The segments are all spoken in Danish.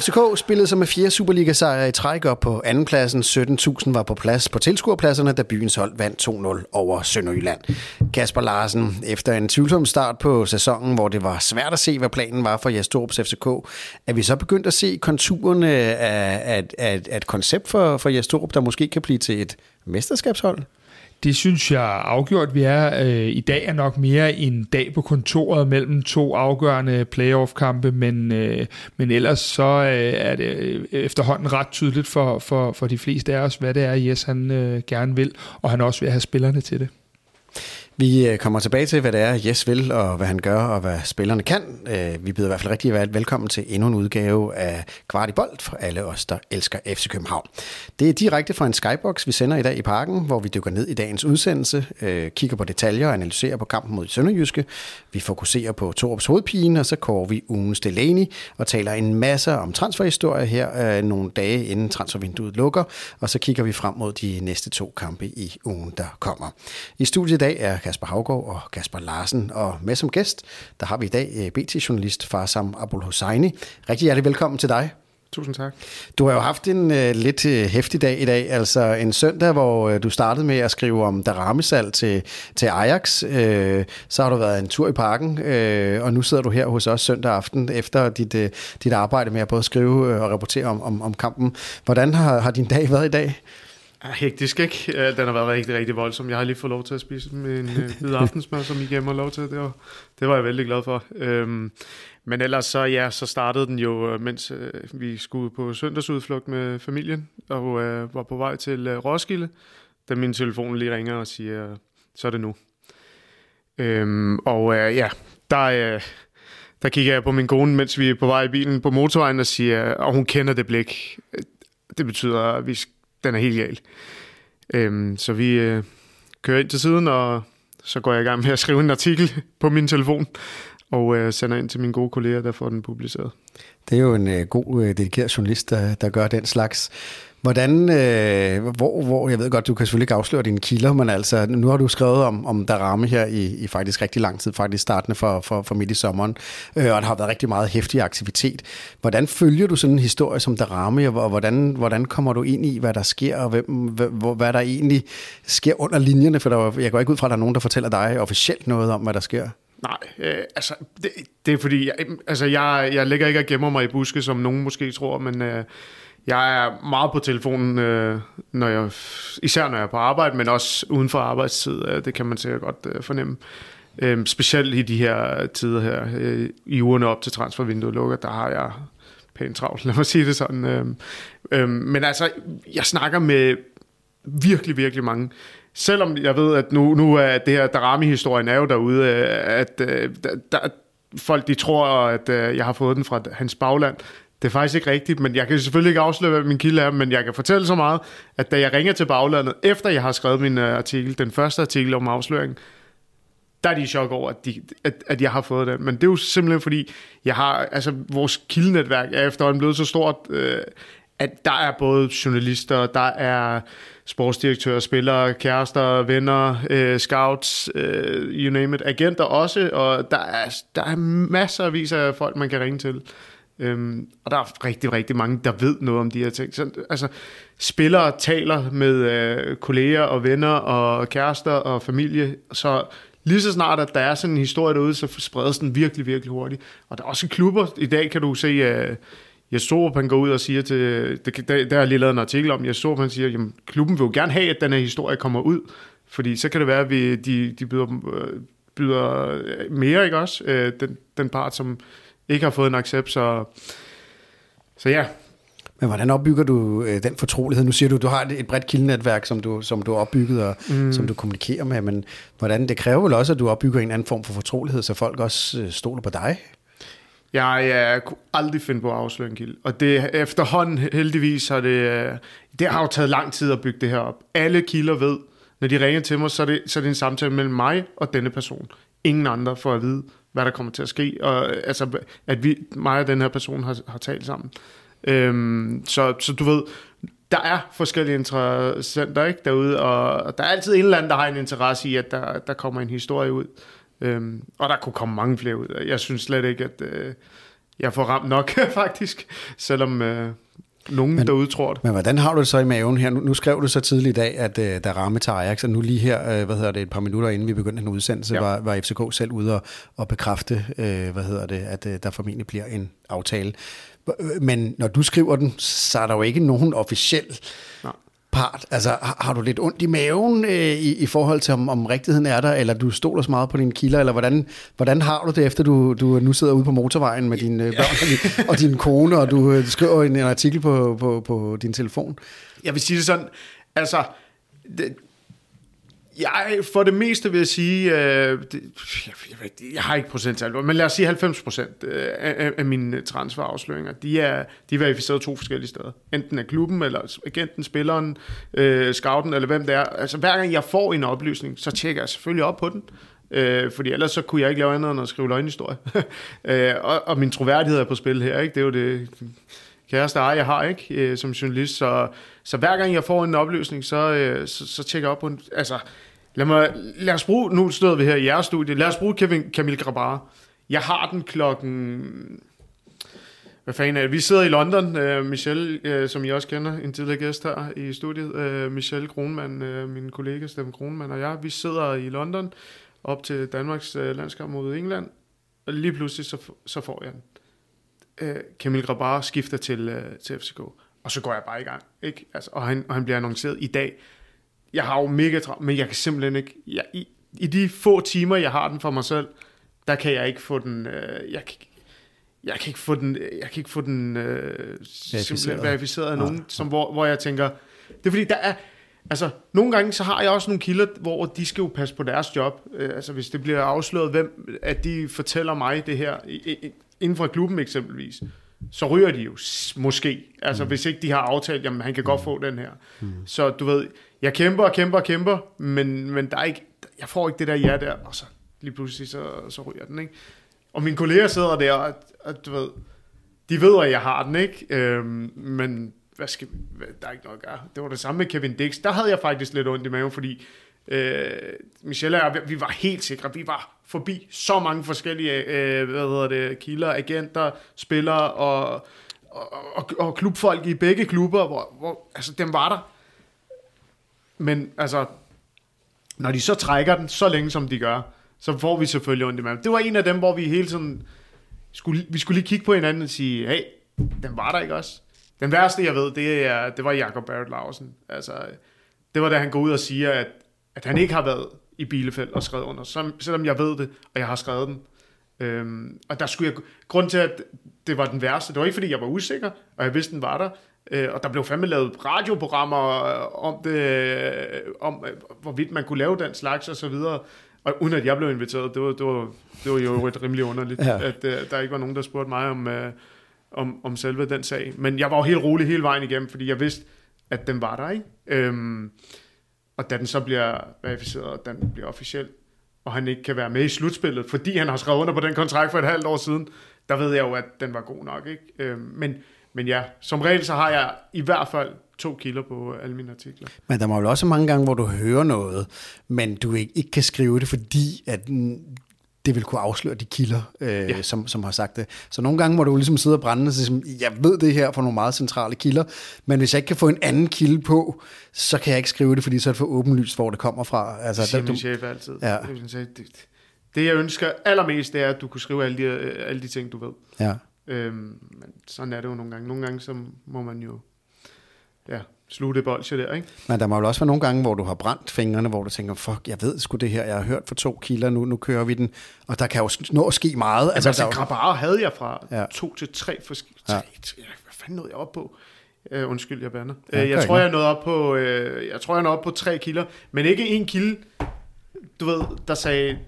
FCK spillede sig med fire Superliga-sejre i træk og på andenpladsen. 17.000 var på plads på tilskuerpladserne, da byens hold vandt 2-0 over Sønderjylland. Kasper Larsen, efter en tvivlsom start på sæsonen, hvor det var svært at se, hvad planen var for Jastorps FCK, er vi så begyndt at se konturerne af, af, af, af et koncept for, for Jastorp, der måske kan blive til et mesterskabshold? Det synes jeg afgjort, vi er. Øh, I dag er nok mere en dag på kontoret mellem to afgørende playoff-kampe, men, øh, men ellers så øh, er det øh, efterhånden ret tydeligt for, for, for de fleste af os, hvad det er, Jes han øh, gerne vil, og han også vil have spillerne til det. Vi øh, kommer tilbage til, hvad det er, Jes vil, og hvad han gør, og hvad spillerne kan. Øh, vi byder i hvert fald rigtig velkommen til endnu en udgave af Kvart i Bold for alle os, der elsker FC København. Det er direkte fra en skybox, vi sender i dag i parken, hvor vi dykker ned i dagens udsendelse, øh, kigger på detaljer og analyserer på kampen mod Sønderjyske. Vi fokuserer på Torups hovedpine, og så kårer vi ugens Delaney og taler en masse om transferhistorie her nogle dage inden transfervinduet lukker, og så kigger vi frem mod de næste to kampe i ugen, der kommer. I studiet i dag er Kasper Havgård og Kasper Larsen. Og med som gæst, der har vi i dag øh, BT-journalist Farsam Abul Hosseini. Rigtig hjertelig velkommen til dig. Tusind tak. Du har jo haft en uh, lidt uh, hæftig dag i dag, altså en søndag, hvor uh, du startede med at skrive om Daramesal til, til Ajax. Uh, så har du været en tur i parken, uh, og nu sidder du her hos os søndag aften efter dit, uh, dit arbejde med at både skrive uh, og rapportere om, om, om kampen. Hvordan har, har din dag været i dag? Hektisk, ikke? Den har været rigtig, rigtig voldsom. Jeg har lige fået lov til at spise med en øh, hvid aftensmad, som I gemmer lov til. Det var, det var jeg vældig glad for. Øhm, men ellers så, ja, så startede den jo, øh, mens øh, vi skulle på søndagsudflugt med familien, og øh, var på vej til øh, Roskilde, da min telefon lige ringer og siger, så er det nu. Øhm, og øh, ja, der, øh, der kigger jeg på min kone, mens vi er på vej i bilen på motorvejen, og siger, og hun kender det blik. Det betyder, at vi den er helt gal. Øhm, så vi øh, kører ind til siden, og så går jeg i gang med at skrive en artikel på min telefon, og øh, sender ind til mine gode kolleger, der får den publiceret. Det er jo en øh, god, øh, dedikeret journalist, der, der gør den slags. Hvordan, øh, hvor, hvor, jeg ved godt, du kan selvfølgelig ikke afsløre dine kilder, men altså, nu har du skrevet om, om Darame her i, i faktisk rigtig lang tid, faktisk startende for, for, for midt i sommeren, øh, og der har været rigtig meget hæftig aktivitet. Hvordan følger du sådan en historie som Darame, og hvordan, hvordan kommer du ind i, hvad der sker, og hvem, hvad, hvad der egentlig sker under linjerne? For der, jeg går ikke ud fra, at der er nogen, der fortæller dig officielt noget om, hvad der sker. Nej, øh, altså, det, det er fordi, jeg, altså, jeg, jeg ligger ikke og gemmer mig i buske, som nogen måske tror, men... Øh, jeg er meget på telefonen, øh, når jeg, især når jeg er på arbejde, men også uden for arbejdstid. Øh, det kan man sikkert godt øh, fornemme. Øh, specielt i de her tider her, øh, i ugerne op til transfervinduet lukker, der har jeg pænt travlt, lad mig sige det sådan. Øh, øh, men altså, jeg snakker med virkelig, virkelig mange. Selvom jeg ved, at nu, nu er det her Darami-historien er jo derude, øh, at øh, der, folk de tror, at øh, jeg har fået den fra hans bagland. Det er faktisk ikke rigtigt, men jeg kan selvfølgelig ikke afsløre, hvad min kilde er, men jeg kan fortælle så meget, at da jeg ringer til baglandet, efter jeg har skrevet min øh, artikel, den første artikel om afsløringen, der er de i chok over, at, de, at, at jeg har fået den. Men det er jo simpelthen fordi, jeg har, altså vores kildenetværk er efterhånden blevet så stort, øh, at der er både journalister, der er sportsdirektører, spillere, kærester, venner, øh, scouts, øh, you name it, agenter også, og der er, der er masser af vis af folk, man kan ringe til. Øhm, og der er rigtig, rigtig mange, der ved noget om de her ting. Så, altså, spillere taler med øh, kolleger og venner og kærester og familie, så lige så snart, at der er sådan en historie derude, så spredes den virkelig, virkelig hurtigt. Og der er også klubber. I dag kan du se, at øh, Jes han går ud og siger til, det, der, der er lige lavet en artikel om, Jes han siger, at klubben vil jo gerne have, at den her historie kommer ud, fordi så kan det være, at vi, de, de byder, øh, byder øh, mere, ikke også? Øh, den, den part, som ikke har fået en accept, så, så ja. Men hvordan opbygger du øh, den fortrolighed? Nu siger du, du har et, bredt kildenetværk, som du, som du har opbygget og mm. som du kommunikerer med, men hvordan, det kræver vel også, at du opbygger en anden form for fortrolighed, så folk også øh, stoler på dig? Jeg, jeg kunne aldrig finde på at afsløre en kilde. Og det efterhånden heldigvis har det, øh, det har jo taget lang tid at bygge det her op. Alle kilder ved, når de ringer til mig, så er, det, så er det en samtale mellem mig og denne person. Ingen andre får at vide, hvad der kommer til at ske, og øh, altså, at vi, mig og den her person har, har talt sammen. Øhm, så, så du ved, der er forskellige interessenter ikke, derude, og der er altid en eller anden, der har en interesse i, at der, der kommer en historie ud. Øhm, og der kunne komme mange flere ud. Jeg synes slet ikke, at øh, jeg får ramt nok, faktisk, selvom øh, nogen men, derude tror det. Men hvordan har du det så i maven her? Nu, nu skrev du så tidligt i dag, at øh, der ramme til Ajax, og nu lige her, øh, hvad hedder det, et par minutter inden vi begyndte en udsendelse, ja. var, var FCK selv ude og, og bekræfte, øh, hvad hedder det, at øh, der formentlig bliver en aftale. Men når du skriver den, så er der jo ikke nogen officiel. Part. Altså, har, har du lidt ondt i maven øh, i, i forhold til, om, om rigtigheden er der, eller du stoler så meget på dine kilder, eller hvordan, hvordan har du det, efter du, du nu sidder ude på motorvejen med dine børn og, din, og din kone, og du øh, skriver en, en artikel på, på, på din telefon? Jeg vil sige det sådan, altså, det, jeg, for det meste vil jeg sige, øh, det, jeg, jeg, jeg har ikke procenttal, men lad os sige 90 procent øh, af, af mine transferafsløringer, de er, de er verificeret to forskellige steder. Enten af klubben, eller agenten, spilleren, øh, scouten, eller hvem det er. Altså hver gang jeg får en oplysning, så tjekker jeg selvfølgelig op på den. Øh, fordi ellers så kunne jeg ikke lave andet end at skrive løgnhistorie. øh, og, og min troværdighed er på spil her, ikke? Det er jo det kæreste eje, jeg har, ikke? Øh, som journalist. Så, så hver gang jeg får en opløsning, så, øh, så, så tjekker jeg op på en... Altså, Lad, mig, lad os bruge, nu stod vi her i jeres studie, lad os bruge Kevin, Camille Grabar. Jeg har den klokken... Hvad fanden er det? Vi sidder i London, uh, Michelle, uh, som I også kender, en tidligere gæst her i studiet, uh, Michelle Kronman, uh, min kollega Steffen Kronman og jeg, vi sidder i London op til Danmarks uh, landskamp mod England, og lige pludselig så, så får jeg den. Uh, Camille Grabar skifter til, uh, til FCK, og så går jeg bare i gang. Ikke? Altså, og, han, og han bliver annonceret i dag jeg har jo mega travlt, men jeg kan simpelthen ikke, jeg, i, i de få timer, jeg har den for mig selv, der kan jeg ikke få den, øh, jeg, jeg kan ikke få den, jeg kan ikke få den øh, simpelthen verificeret af nogen, ja. som, hvor, hvor jeg tænker, det er fordi, der er, altså, nogle gange, så har jeg også nogle kilder, hvor de skal jo passe på deres job, øh, altså hvis det bliver afsløret, hvem, at de fortæller mig det her, i, i, inden for klubben eksempelvis, så ryger de jo måske. Altså, mm. hvis ikke de har aftalt, jamen, han kan godt få den her. Mm. Så du ved, jeg kæmper og kæmper og kæmper, men, men der er ikke, jeg får ikke det der ja der, og så lige pludselig, så, så ryger den, ikke? Og mine kolleger sidder der, og, og du ved, de ved, at jeg har den, ikke? Øhm, men hvad skal, hvad, der er ikke noget at gøre. Det var det samme med Kevin Dix. Der havde jeg faktisk lidt ondt i maven, fordi øh, Michelle og jeg, vi var helt sikre. Vi var forbi så mange forskellige øh, hvad hedder det, kilder, agenter, spillere og, og, og, og klubfolk i begge klubber, hvor, hvor altså, dem var der. Men altså, når de så trækker den så længe, som de gør, så får vi selvfølgelig ondt i maven. Det var en af dem, hvor vi hele tiden skulle, vi skulle lige kigge på hinanden og sige, hey, den var der ikke også. Den værste, jeg ved, det, er, det var Jakob Barrett Larsen. Altså, det var da han går ud og siger, at, at han ikke har været i Bielefeld og skrevet under, som, selvom jeg ved det, og jeg har skrevet den. Øhm, og der skulle jeg, grund til, at det var den værste, det var ikke, fordi jeg var usikker, og jeg vidste, den var der, Øh, og der blev fandme lavet radioprogrammer øh, om det, øh, om hvorvidt man kunne lave den slags og så videre. Og uden at jeg blev inviteret, det var, det var, det var jo et rimelig underligt, ja. at uh, der ikke var nogen, der spurgte mig om, uh, om, om selve den sag. Men jeg var jo helt rolig hele vejen igennem, fordi jeg vidste, at den var der, ikke? Øhm, og da den så bliver verificeret, og den bliver officiel, og han ikke kan være med i slutspillet, fordi han har skrevet under på den kontrakt for et halvt år siden, der ved jeg jo, at den var god nok, ikke? Øh, men men ja, som regel så har jeg i hvert fald to kilder på øh, alle mine artikler. Men der må jo også mange gange, hvor du hører noget, men du ikke, ikke kan skrive det, fordi at det vil kunne afsløre de kilder, øh, ja. som, som har sagt det. Så nogle gange må du ligesom sidde og brænde og sige, jeg ved det her fra nogle meget centrale kilder, men hvis jeg ikke kan få en anden kilde på, så kan jeg ikke skrive det, fordi så er det for åbenlyst, hvor det kommer fra. Altså, det siger der, min chef altid. Ja. Det, det jeg ønsker allermest, det er, at du kunne skrive alle de, alle de ting, du ved. Ja. Øhm, men sådan er det jo nogle gange. Nogle gange så må man jo ja, sluge det bolsje der, ikke? Men der må jo også være nogle gange, hvor du har brændt fingrene, hvor du tænker, fuck, jeg ved sgu det her, jeg har hørt for to kilder, nu, nu kører vi den, og der kan jo nå at ske meget. Altså, altså Grabar havde jeg fra ja. to til tre forskellige... Ja. Hvad fanden nåede jeg op på? Uh, undskyld, jeg bander. Ja, uh, jeg tror, jeg nåede op på, uh, jeg tror, jeg nåede op på tre kilder, men ikke en kilde, du ved, der sagde,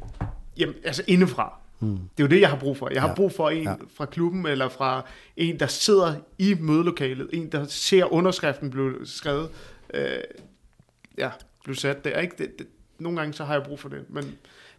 jamen, altså indefra. Mm. Det er jo det, jeg har brug for. Jeg har ja. brug for en ja. fra klubben, eller fra en, der sidder i mødelokalet, en, der ser underskriften blive skrevet. Øh, ja. blev sat der. Ikke? Det, det, nogle gange så har jeg brug for det, men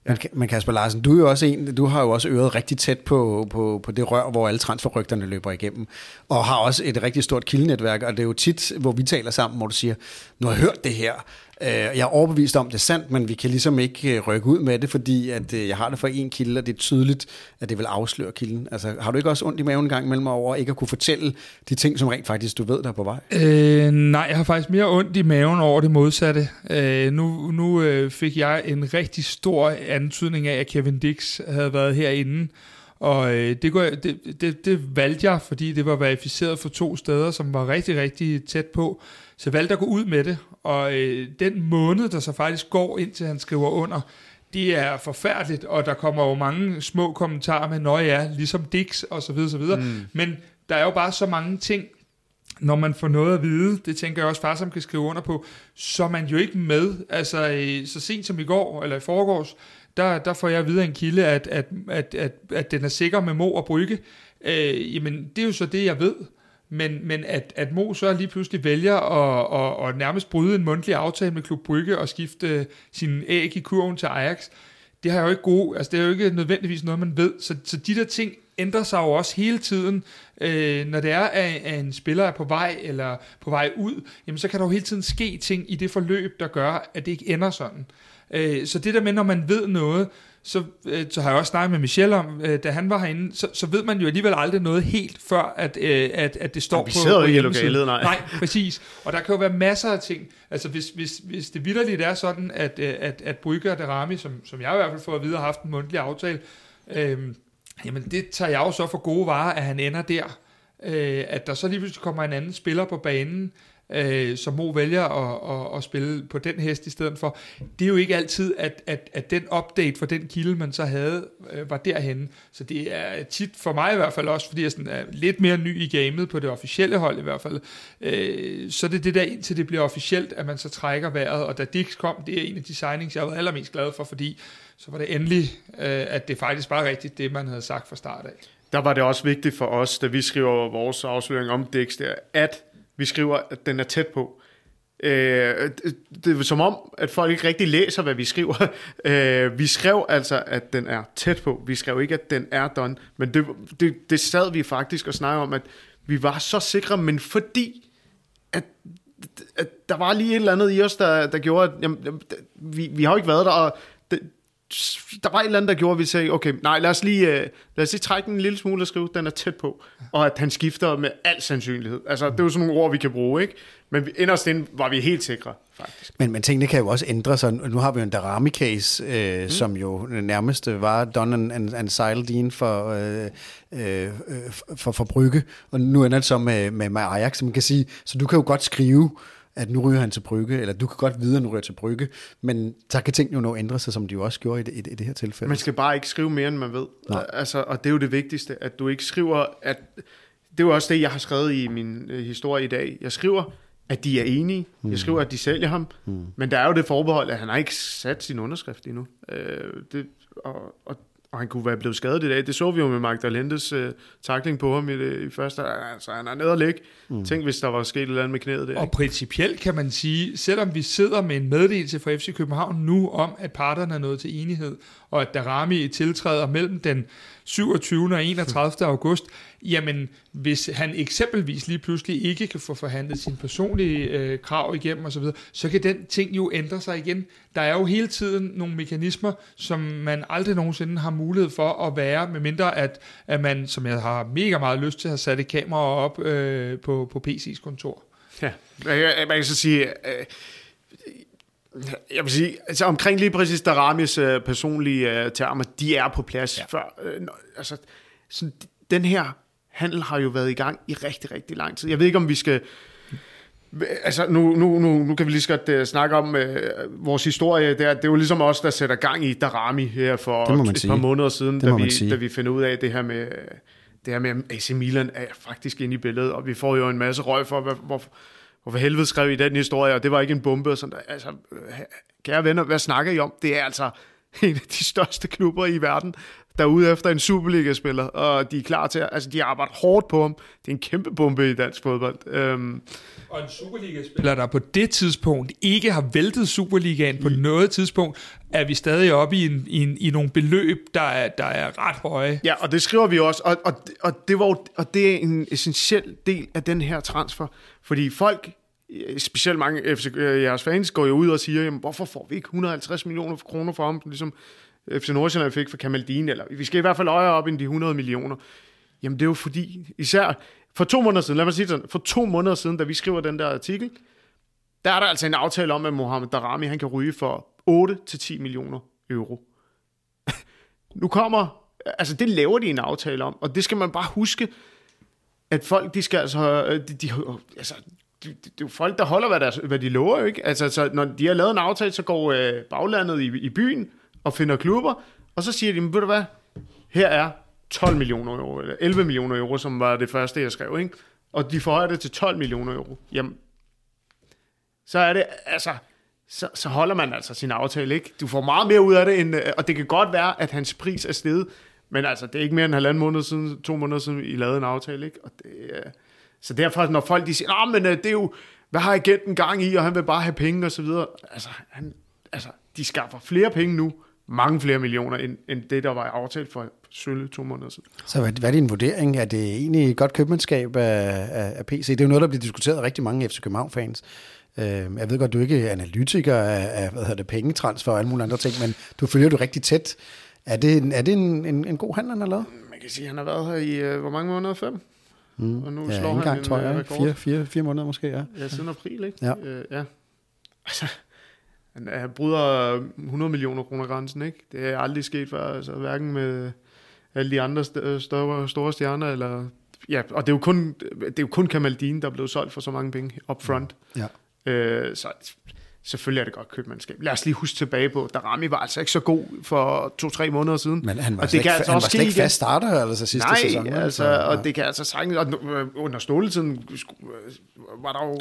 Men, men Kasper Larsen, du er jo også en, du har jo også øret rigtig tæt på, på, på det rør, hvor alle transferrygterne løber igennem, og har også et rigtig stort kildenetværk, og det er jo tit, hvor vi taler sammen, hvor du siger, nu har jeg hørt det her, Øh, jeg er overbevist om, det er sandt, men vi kan ligesom ikke øh, rykke ud med det, fordi at, øh, jeg har det for en kilde, og det er tydeligt, at det vil afsløre kilden. Altså, har du ikke også ondt i maven en gang imellem over ikke at kunne fortælle de ting, som rent faktisk du ved, der er på vej? Øh, nej, jeg har faktisk mere ondt i maven over det modsatte. Øh, nu nu øh, fik jeg en rigtig stor antydning af, at Kevin Dix havde været herinde, og øh, det, går, det, det, det valgte jeg, fordi det var verificeret for to steder, som var rigtig, rigtig tæt på. Så jeg valgte at gå ud med det, og øh, den måned, der så faktisk går, indtil han skriver under, det er forfærdeligt, og der kommer jo mange små kommentarer med, nøje ja, ligesom Dix, og så videre, så videre. Mm. Men der er jo bare så mange ting, når man får noget at vide, det tænker jeg også far, som kan skrive under på, så er man jo ikke med. Altså, øh, så sent som i går, eller i forgårs, der, der får jeg videre en kilde, at, at, at, at, at den er sikker med Mo og Brygge. Øh, jamen, det er jo så det, jeg ved. Men, men at, at Mo så lige pludselig vælger at, at, at nærmest bryde en mundtlig aftale med Klub Brygge og skifte sin æg i kurven til Ajax, det har jo ikke gode, altså det er jo ikke nødvendigvis noget, man ved. Så, så de der ting ændrer sig jo også hele tiden. Øh, når det er, at, at en spiller er på vej eller på vej ud, jamen så kan der jo hele tiden ske ting i det forløb, der gør, at det ikke ender sådan. Øh, så det der med, når man ved noget, så, øh, så har jeg også snakket med Michel om, øh, da han var herinde, så, så ved man jo alligevel aldrig noget helt, før at, øh, at, at det står vi på, sidder på ikke i lokalet, nej. Nej, præcis. Og der kan jo være masser af ting. Altså hvis, hvis, hvis det vidderligt er sådan, at, øh, at, at Brygge og Derami, som, som jeg i hvert fald får at vide, har haft en mundtlig aftale, øh, jamen det tager jeg jo så for gode varer, at han ender der. Øh, at der så lige pludselig kommer en anden spiller på banen, øh, som Mo vælger at, at, at spille på den hest i stedet for. Det er jo ikke altid, at, at, at den update for den kilde, man så havde, øh, var derhenne. Så det er tit for mig i hvert fald også, fordi jeg sådan er lidt mere ny i gamet på det officielle hold i hvert fald. Øh, så det er det der indtil det bliver officielt, at man så trækker vejret. Og da Dix kom, det er en af de signings, jeg var allermest glad for, fordi så var det endelig, øh, at det faktisk var rigtigt, det man havde sagt fra start af. Der var det også vigtigt for os, da vi skriver vores afsløring om Dix der, at vi skriver, at den er tæt på. Øh, det er som om, at folk ikke rigtig læser, hvad vi skriver. Øh, vi skrev altså, at den er tæt på. Vi skrev ikke, at den er done. Men det, det, det sad vi faktisk og snakkede om, at vi var så sikre, men fordi at, at der var lige et eller andet i os, der, der gjorde, at jamen, vi, vi har jo ikke været der, og der var et eller andet, der gjorde, at vi sagde, okay, nej, lad os lige, uh, lad os lige trække den en lille smule og skrive, den er tæt på. Og at han skifter med al sandsynlighed. Altså, det er jo sådan nogle ord, vi kan bruge, ikke? Men vi, inderst inde var vi helt sikre, faktisk. Men, men tingene kan jo også ændre sig. Nu har vi jo en Darami-case, øh, mm. som jo nærmest var done and, and, and silent in for, øh, øh, for, for Brygge, og nu ender det så med, med, med Ajax, som man kan sige. Så du kan jo godt skrive, at nu ryger han til Brygge, eller du kan godt vide, at nu ryger til Brygge, men så kan ting jo nå ændre sig, som de jo også gjorde i det, i det, i det her tilfælde. Man skal bare ikke skrive mere, end man ved. Nej. Altså, og det er jo det vigtigste, at du ikke skriver, at det er jo også det, jeg har skrevet i min øh, historie i dag. Jeg skriver, at de er enige. Mm. Jeg skriver, at de sælger ham. Mm. Men der er jo det forbehold, at han har ikke sat sin underskrift endnu. Øh, det, og, og og han kunne være blevet skadet i dag. Det så vi jo med Magdalendes uh, takling på ham i, det, i første. Altså, han er nede og ligge. Mm. Tænk, hvis der var sket et eller andet med knæet der. Og principielt kan man sige, selvom vi sidder med en meddelelse fra FC København nu om, at parterne er nået til enighed, og at Darami tiltræder mellem den 27. og 31. august, jamen hvis han eksempelvis lige pludselig ikke kan få forhandlet sine personlige øh, krav igennem osv., så, så kan den ting jo ændre sig igen. Der er jo hele tiden nogle mekanismer, som man aldrig nogensinde har mulighed for at være, medmindre at, at man, som jeg har mega meget lyst til, har sat et kamera op øh, på, på PC's kontor. Ja, man kan så sige... Øh, jeg vil sige, altså omkring lige præcis Daramis øh, personlige øh, termer, de er på plads ja. før. Øh, altså, sådan, den her handel har jo været i gang i rigtig, rigtig lang tid. Jeg ved ikke, om vi skal... Altså, nu, nu, nu, nu kan vi lige så godt uh, snakke om uh, vores historie. Det er, det er jo ligesom os, der sætter gang i Darami her for et sige. par måneder siden, da vi, da vi finder ud af det her med... Det her med, AC Milan er faktisk inde i billedet, og vi får jo en masse røg for, hvor, hvor, hvorfor helvede skrev I den historie, og det var ikke en bombe og sådan der. Altså, kære venner, hvad snakker I om? Det er altså, en af de største klubber i verden, der er ude efter en Superliga-spiller, og de er klar til at, altså de arbejder hårdt på ham. Det er en kæmpe bombe i dansk fodbold. Øhm, og en Superliga-spiller, der på det tidspunkt ikke har væltet Superligaen på mm. noget tidspunkt, er vi stadig oppe i, en, i, en, i nogle beløb, der er, der er ret høje. Ja, og det skriver vi også, og, og, og, det, var, og det er en essentiel del af den her transfer, fordi folk specielt mange FC, øh, jeres fans går jo ud og siger, jamen, hvorfor får vi ikke 150 millioner kroner for ham, ligesom Øh, FC Nordsjælland fik for Kamaldin, eller vi skal i hvert fald øje op end de 100 millioner. Jamen det er jo fordi, især for to måneder siden, lad mig sige sådan, for to måneder siden, da vi skriver den der artikel, der er der altså en aftale om, at Mohamed Darami, han kan ryge for 8-10 millioner euro. nu kommer, altså det laver de en aftale om, og det skal man bare huske, at folk, de skal altså, øh, de, de, altså det, det, det er jo folk, der holder, hvad, deres, hvad de lover, ikke? Altså, så når de har lavet en aftale, så går øh, baglandet i, i byen og finder klubber, og så siger de, ved du hvad, her er 12 millioner euro, eller 11 millioner euro, som var det første, jeg skrev, ikke? Og de forhøjer det til 12 millioner euro. Jamen, så er det, altså, så, så holder man altså sin aftale, ikke? Du får meget mere ud af det, end, øh, og det kan godt være, at hans pris er steget, men altså, det er ikke mere end en halvanden måned siden, to måneder siden, I lavede en aftale, ikke? Og det, øh, så derfor, når folk de siger, men øh, det er jo, hvad har agenten gang i, og han vil bare have penge og så videre. Altså, han, altså, de skaffer flere penge nu, mange flere millioner, end, end det, der var aftalt for sølle to måneder siden. Så hvad, hvad er din vurdering? Er det egentlig et godt købmandskab af, af, af PC? Det er jo noget, der bliver diskuteret af rigtig mange FC København-fans. Øh, jeg ved godt, du er ikke analytiker af, af hvad hedder det, pengetransfer og alle mulige andre ting, men du følger du rigtig tæt. Er det, er det en, en, en god handel, han har lavet? Man kan sige, at han har været her i, øh, hvor mange måneder? Fem? Mm. Og nu ja, slår han gang, en tror jeg, rekord. Fire, fire, fire måneder måske, ja. Ja, siden april, ikke? Ja. Øh, ja. Altså, han, han bryder 100 millioner kroner grænsen, ikke? Det er aldrig sket før, altså hverken med alle de andre st- store, store stjerner, eller... Ja, og det er jo kun, det er jo kun Kamaldin, der er blevet solgt for så mange penge up front. Ja. Øh, så selvfølgelig er det godt købmandskab. Lad os lige huske tilbage på, Darami var altså ikke så god for to-tre måneder siden. Men han var, og det kan altså han var slet ikke fast starter altså sidste Nej, sæson. Nej, altså, ja. og det kan altså sagtens, og under ståletiden var der jo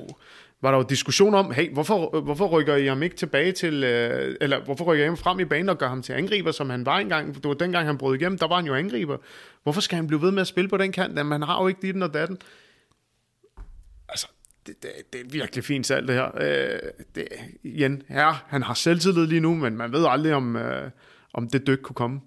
var der jo diskussion om, hey, hvorfor, hvorfor rykker I ham ikke tilbage til, øh, eller hvorfor rykker I ham frem i banen og gør ham til angriber, som han var engang, det var dengang han brød igennem, der var han jo angriber. Hvorfor skal han blive ved med at spille på den kant? Jamen, han har jo ikke dit og datten. Altså, det, det, det er virkelig fint salg, det her. Øh, det, igen, ja, han har selvtillid lige nu, men man ved aldrig, om, øh, om det dyk kunne komme.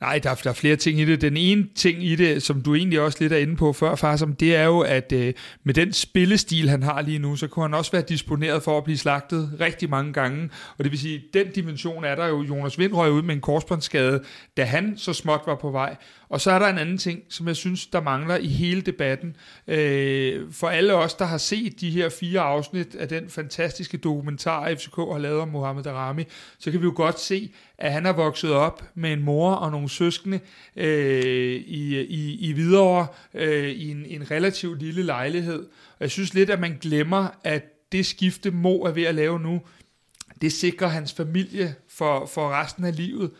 Nej, der er, der er flere ting i det. Den ene ting i det, som du egentlig også lidt er inde på før, far, som det er jo, at øh, med den spillestil, han har lige nu, så kunne han også være disponeret for at blive slagtet rigtig mange gange. Og det vil sige, den dimension er der jo. Jonas Vind røg ud med en korsbåndsskade, da han så småt var på vej. Og så er der en anden ting, som jeg synes, der mangler i hele debatten. Øh, for alle os, der har set de her fire afsnit af den fantastiske dokumentar, FCK har lavet om Mohamed Darami, så kan vi jo godt se, at han har vokset op med en mor og nogle søskende øh, i, i, i Hvidovre øh, i en, en relativt lille lejlighed. Og jeg synes lidt, at man glemmer, at det skifte Mo er ved at lave nu, det sikrer hans familie for, for resten af livet.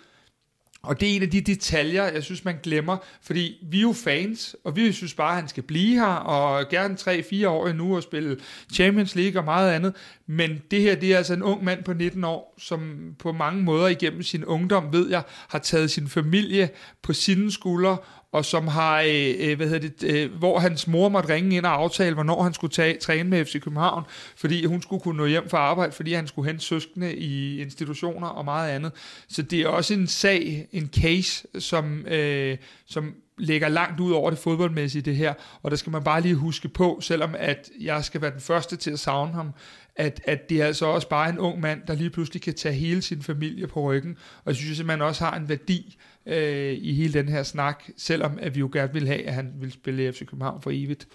Og det er en af de detaljer, jeg synes, man glemmer, fordi vi er jo fans, og vi synes bare, at han skal blive her, og gerne 3-4 år endnu og spille Champions League og meget andet. Men det her, det er altså en ung mand på 19 år, som på mange måder igennem sin ungdom, ved jeg, har taget sin familie på sine skuldre, og som har, øh, øh, hvad hedder det, øh, hvor hans mor måtte ringe ind og aftale, hvornår han skulle tage, træne med FC København, fordi hun skulle kunne nå hjem fra arbejde, fordi han skulle hente søskende i institutioner og meget andet. Så det er også en sag, en case, som, øh, som ligger langt ud over det fodboldmæssige det her, og der skal man bare lige huske på, selvom at jeg skal være den første til at savne ham, at, at det er altså også bare en ung mand, der lige pludselig kan tage hele sin familie på ryggen, og jeg synes at man også har en værdi øh, i hele den her snak, selvom at vi jo gerne vil have, at han vil spille i FC København for evigt.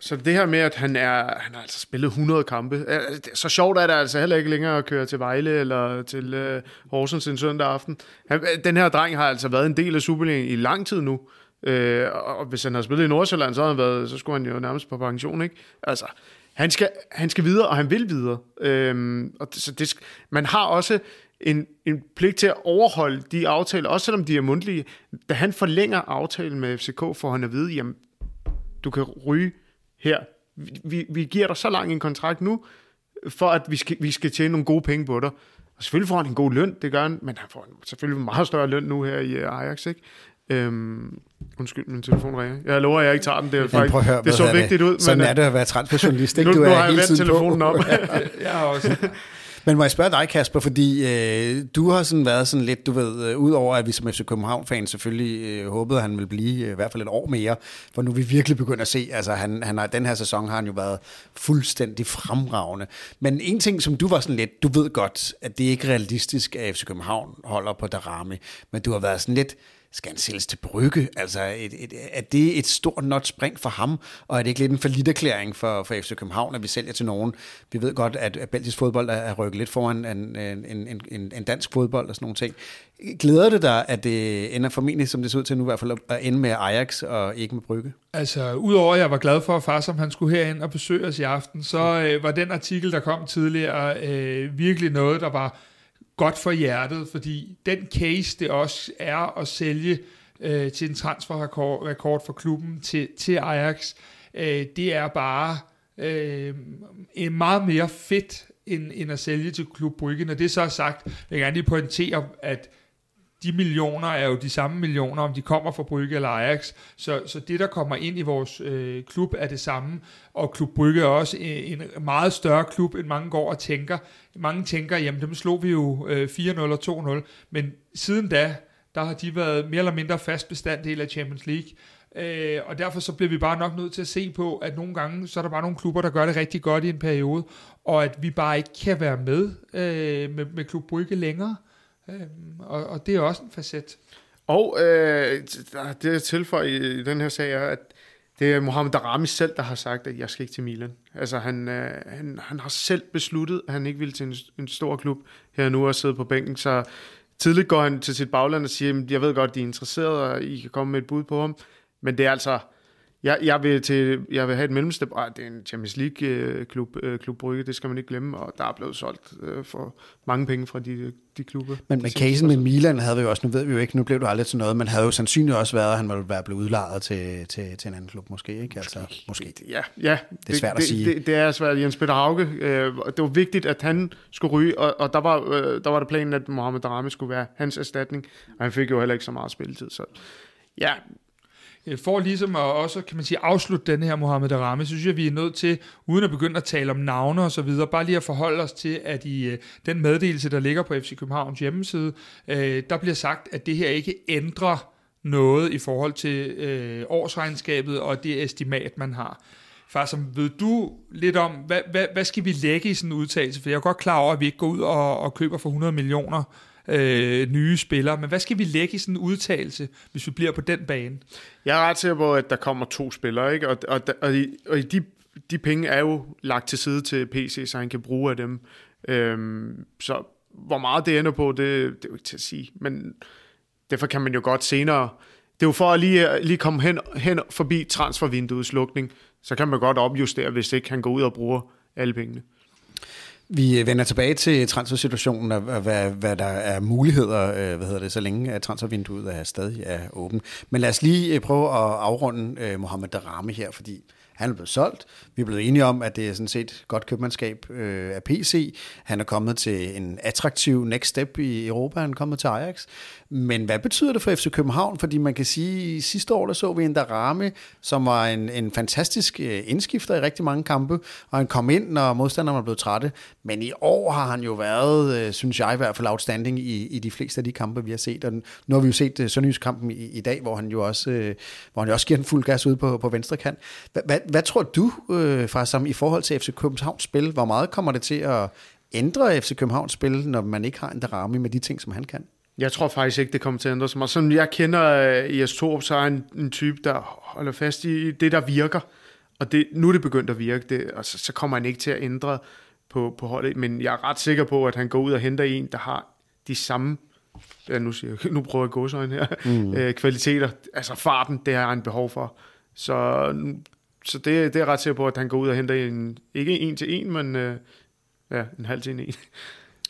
Så det her med, at han, er, han har altså spillet 100 kampe, så sjovt er det altså heller ikke længere at køre til Vejle eller til øh, Horsens en søndag aften. Han, øh, den her dreng har altså været en del af Superligaen i lang tid nu, øh, og hvis han har spillet i Nordsjælland, så, har han været, så skulle han jo nærmest på pension, ikke? Altså, han skal, han skal videre, og han vil videre. Øhm, og det, så det, man har også en, en pligt til at overholde de aftaler, også selvom de er mundtlige. Da han forlænger aftalen med FCK, får han at vide, jamen, du kan ryge her. Vi, vi giver dig så lang en kontrakt nu, for at vi skal, vi skal tjene nogle gode penge på dig. Og selvfølgelig får han en god løn, det gør han, men han får selvfølgelig en meget større løn nu her i øh, Ajax, ikke? Øhm, undskyld, min telefon ringer. Jeg lover, at jeg ikke tager den. Det, er faktisk, høre, det så vigtigt det? ud. Sådan men, er det at være transferjournalist, ikke? Nu, du er nu har jeg vendt telefonen på. op. jeg har også. Men må jeg spørge dig, Kasper, fordi øh, du har sådan været sådan lidt, du ved, øh, udover at vi som FC København-fan selvfølgelig øh, håbede, at han ville blive øh, i hvert fald et år mere, for nu er vi virkelig begyndt at se, altså han, han har, den her sæson har han jo været fuldstændig fremragende. Men en ting, som du var sådan lidt, du ved godt, at det er ikke realistisk, at FC København holder på Darami, men du har været sådan lidt, skal han sælges til Brygge? Altså, et, et, er det et stort not spring for ham? Og er det ikke lidt en forlitterklæring for, for FC København, at vi sælger til nogen? Vi ved godt, at, at belgisk fodbold er rykket lidt foran en, en, en, en, en dansk fodbold og sådan nogle ting. Glæder det dig, at det ender formentlig, som det ser ud til nu i hvert fald, at ende med Ajax og ikke med Brygge? Altså, udover at jeg var glad for, at far, som han skulle herind og besøge os i aften, så øh, var den artikel, der kom tidligere, øh, virkelig noget, der var godt for hjertet, fordi den case, det også er at sælge øh, til en transferrekord for klubben til, til Ajax, øh, det er bare øh, en meget mere fedt end, end at sælge til Klub Brygge. Når det så er sagt, vil jeg gerne lige pointere, at de millioner er jo de samme millioner, om de kommer fra Brygge eller Ajax. Så, så det, der kommer ind i vores øh, klub, er det samme. Og Klub Brygge er også en, en meget større klub, end mange går og tænker. Mange tænker, jamen dem slog vi jo øh, 4-0 og 2-0. Men siden da, der har de været mere eller mindre fast bestanddel af Champions League. Øh, og derfor så bliver vi bare nok nødt til at se på, at nogle gange, så er der bare nogle klubber, der gør det rigtig godt i en periode, og at vi bare ikke kan være med øh, med, med Klub Brygge længere. Øhm, og, og det er også en facet. Og øh, det jeg tilføjer i, i den her sag er, at det er Mohamed Darami selv, der har sagt, at jeg skal ikke til Milan. Altså han, øh, han, han har selv besluttet, at han ikke vil til en, en stor klub her nu og sidde på bænken. Så tidligt går han til sit bagland og siger, jeg ved godt, de er interesserede, og I kan komme med et bud på ham. Men det er altså jeg, jeg, vil til, jeg vil have et mellemstep. Ah, det er en Champions League-klub, øh, øh, klub Brygge, det skal man ikke glemme, og der er blevet solgt øh, for mange penge fra de, de klubber. Men med casen med Milan havde vi jo også, nu ved vi jo ikke, nu blev det aldrig til noget, men havde jo sandsynligt også været, at han ville være blevet udlejet til, til, til en anden klub, måske, ikke? Altså, måske. Ja, ja. Det er svært det, at sige. Det, det, det er svært. Jens Peter Hauge, øh, det var vigtigt, at han skulle ryge, og, og der, var, øh, der var det planen, at Mohamed Darami skulle være hans erstatning, og han fik jo heller ikke så meget spilletid, så ja, Øh, Øh, for ligesom at også, kan man sige, afslutte den her Mohamed Darami, så synes jeg, vi er nødt til, uden at begynde at tale om navne og så videre, bare lige at forholde os til, at i øh, den meddelelse, der ligger på FC Københavns hjemmeside, øh, der bliver sagt, at det her ikke ændrer noget i forhold til øh, årsregnskabet og det estimat, man har. Far, som ved du lidt om, hvad, hvad, hvad skal vi lægge i sådan en udtalelse? For jeg er godt klar over, at vi ikke går ud og, og køber for 100 millioner øh, nye spillere. Men hvad skal vi lægge i sådan en udtalelse, hvis vi bliver på den bane? Jeg er ret sikker på, at der kommer to spillere, ikke? Og, og, og, i, og de, de penge er jo lagt til side til PC, så han kan bruge af dem. Øhm, så hvor meget det ender på, det, det er jo ikke til at sige. Men derfor kan man jo godt senere... Det er jo for at lige, lige komme hen, hen forbi transfervinduets lukning, så kan man godt opjustere, hvis ikke han går ud og bruger alle pengene. Vi vender tilbage til transfersituationen og hvad, hvad der er muligheder, øh, hvad hedder det, så længe at transfervinduet er stadig er åben. Men lad os lige øh, prøve at afrunde øh, Mohamed Darami her, fordi han er blevet solgt. Vi er blevet enige om, at det er sådan set godt købmandskab øh, af PC. Han er kommet til en attraktiv next step i Europa. Han er kommet til Ajax. Men hvad betyder det for FC København? Fordi man kan sige, at sidste år der så vi en Darame, som var en, en fantastisk øh, indskifter i rigtig mange kampe, og han kom ind, når modstanderne var blevet trætte. Men i år har han jo været, øh, synes jeg i hvert fald, outstanding i, i de fleste af de kampe, vi har set. Og nu har vi jo set øh, uh, Sønderjys-kampen i, i dag, hvor han jo også, hvor han jo også giver en fuld gas ud på, på venstre kant. Hvad, hvad, hvad tror du, øh, fra som i forhold til FC Københavns spil, hvor meget kommer det til at ændre FC Københavns spil, når man ikke har en Darami med de ting, som han kan? Jeg tror faktisk ikke, det kommer til at ændre sig meget. Som jeg kender uh, Jes Torup, så er en, en type, der holder fast i det, der virker. Og det, nu er det begyndt at virke, det, og så, så kommer han ikke til at ændre på, på holdet. Men jeg er ret sikker på, at han går ud og henter en, der har de samme ja, nu, siger jeg, nu prøver jeg gåsøjne her, mm. øh, kvaliteter, altså farten, det har han behov for. Så, så det, det er jeg ret sikker på, at han går ud og henter en, ikke en til en, men øh, ja, en halv til en en.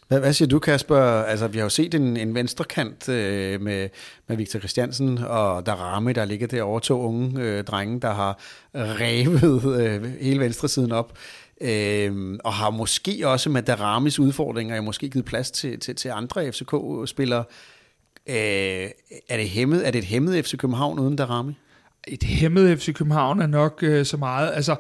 Hvad, hvad siger du, Kasper? Altså, vi har jo set en, en venstre kant øh, med, med Victor Christiansen og Darame, der ligger der over to unge øh, drenge, der har revet øh, hele venstre siden op. øh, og har måske også med Darames udfordringer måske givet plads til, til, til andre FCK-spillere. Øh, er, det hæmmet, er det et hæmmet FC København uden Darami? Et hæmmet FC København er nok øh, så meget. Altså,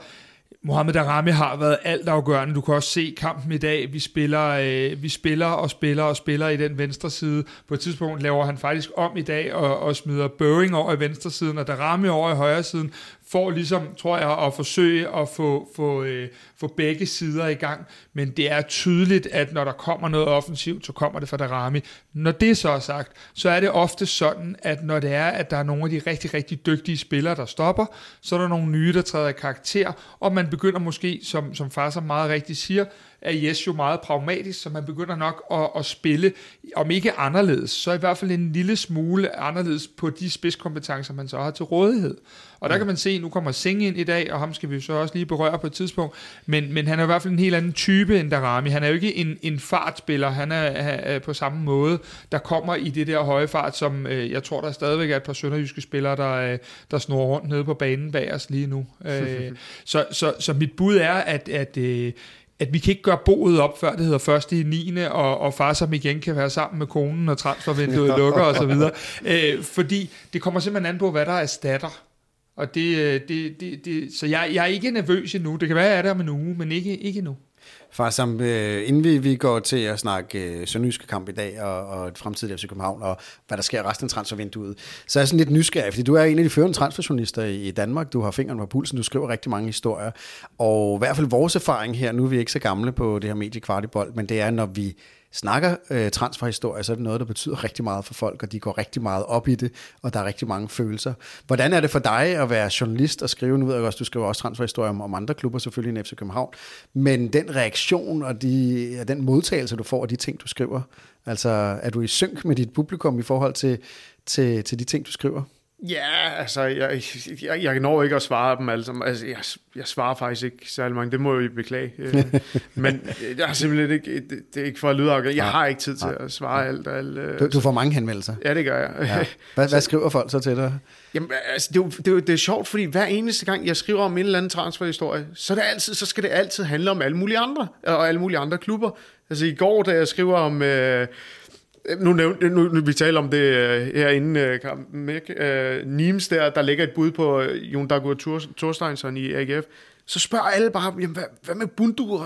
Mohamed Darami har været altafgørende. Du kan også se kampen i dag. Vi spiller, øh, vi spiller og spiller og spiller i den venstre side. På et tidspunkt laver han faktisk om i dag og, og smider Bøving over i venstre siden og Darami over i højre siden, for ligesom, tror jeg, at forsøge at få, få, øh, få begge sider i gang. Men det er tydeligt, at når der kommer noget offensivt, så kommer det fra Darami. Når det så er sagt, så er det ofte sådan, at når det er, at der er nogle af de rigtig, rigtig dygtige spillere, der stopper, så er der nogle nye, der træder i karakter, og man begynder måske, som, som far så meget rigtigt siger, er Jes jo meget pragmatisk, så man begynder nok at, at spille, om ikke anderledes, så i hvert fald en lille smule anderledes på de spidskompetencer, man så har til rådighed. Og der kan man se, nu kommer Sing ind i dag, og ham skal vi så også lige berøre på et tidspunkt, men, men han er i hvert fald en helt anden type end Darami. Han er jo ikke en, en fartspiller, han er, er på samme måde, der kommer i det der høje fart, som øh, jeg tror, der stadigvæk er et par sønderjyske spillere, der, øh, der snor rundt nede på banen bag os lige nu. Øh, så, så, så mit bud er, at, at øh, at vi kan ikke gøre boet op, før det hedder første i 9. og, og far som igen kan være sammen med konen, når transfervinduet lukker osv. Øh, fordi det kommer simpelthen an på, hvad der erstatter. Og det, øh, det, det, det, så jeg, jeg er ikke nervøs endnu. Det kan være, at jeg er der om en uge, men ikke, ikke nu. Far, som, øh, inden vi, vi går til at snakke øh, Sønderjyske kamp i dag, og, og et fremtidigt FC København, og hvad der sker resten af transfervinduet, så er jeg sådan lidt nysgerrig, fordi du er en af de førende transferjournalister i, i Danmark. Du har fingeren på pulsen, du skriver rigtig mange historier. Og i hvert fald vores erfaring her, nu er vi ikke så gamle på det her medie kvartibold, men det er, når vi snakker øh, transferhistorie, så er det noget, der betyder rigtig meget for folk, og de går rigtig meget op i det, og der er rigtig mange følelser. Hvordan er det for dig at være journalist og skrive, nu ved jeg også, du skriver også transferhistorie om, om andre klubber, selvfølgelig i FC København, men den reaktion og de, den modtagelse, du får af de ting, du skriver, altså er du i synk med dit publikum i forhold til, til, til de ting, du skriver? Ja, altså, jeg, jeg, jeg når ikke at svare dem alle sammen. Altså, jeg, jeg svarer faktisk ikke særlig mange. Det må jeg beklage. Øh, men jeg har simpelthen ikke, det, det er ikke for at lyde Jeg har ikke tid til at svare alt. alt øh, du, du får mange henvendelser. Ja, det gør jeg. Ja. Hvad, hvad skriver folk så til dig? Jamen, altså, det, er det, er det er sjovt, fordi hver eneste gang, jeg skriver om en eller anden transferhistorie, så, er det altid, så skal det altid handle om alle mulige andre, og alle mulige andre klubber. Altså i går, da jeg skriver om... Øh, nu, nævnte, nu, nu vi taler om det uh, herinde, øh, uh, kampen, ikke? Uh, øh, Nimes der, der ligger et bud på uh, Jon Dagur Thorsteinsson i AGF, så spørger alle bare, jamen, hvad, hvad med Bundu?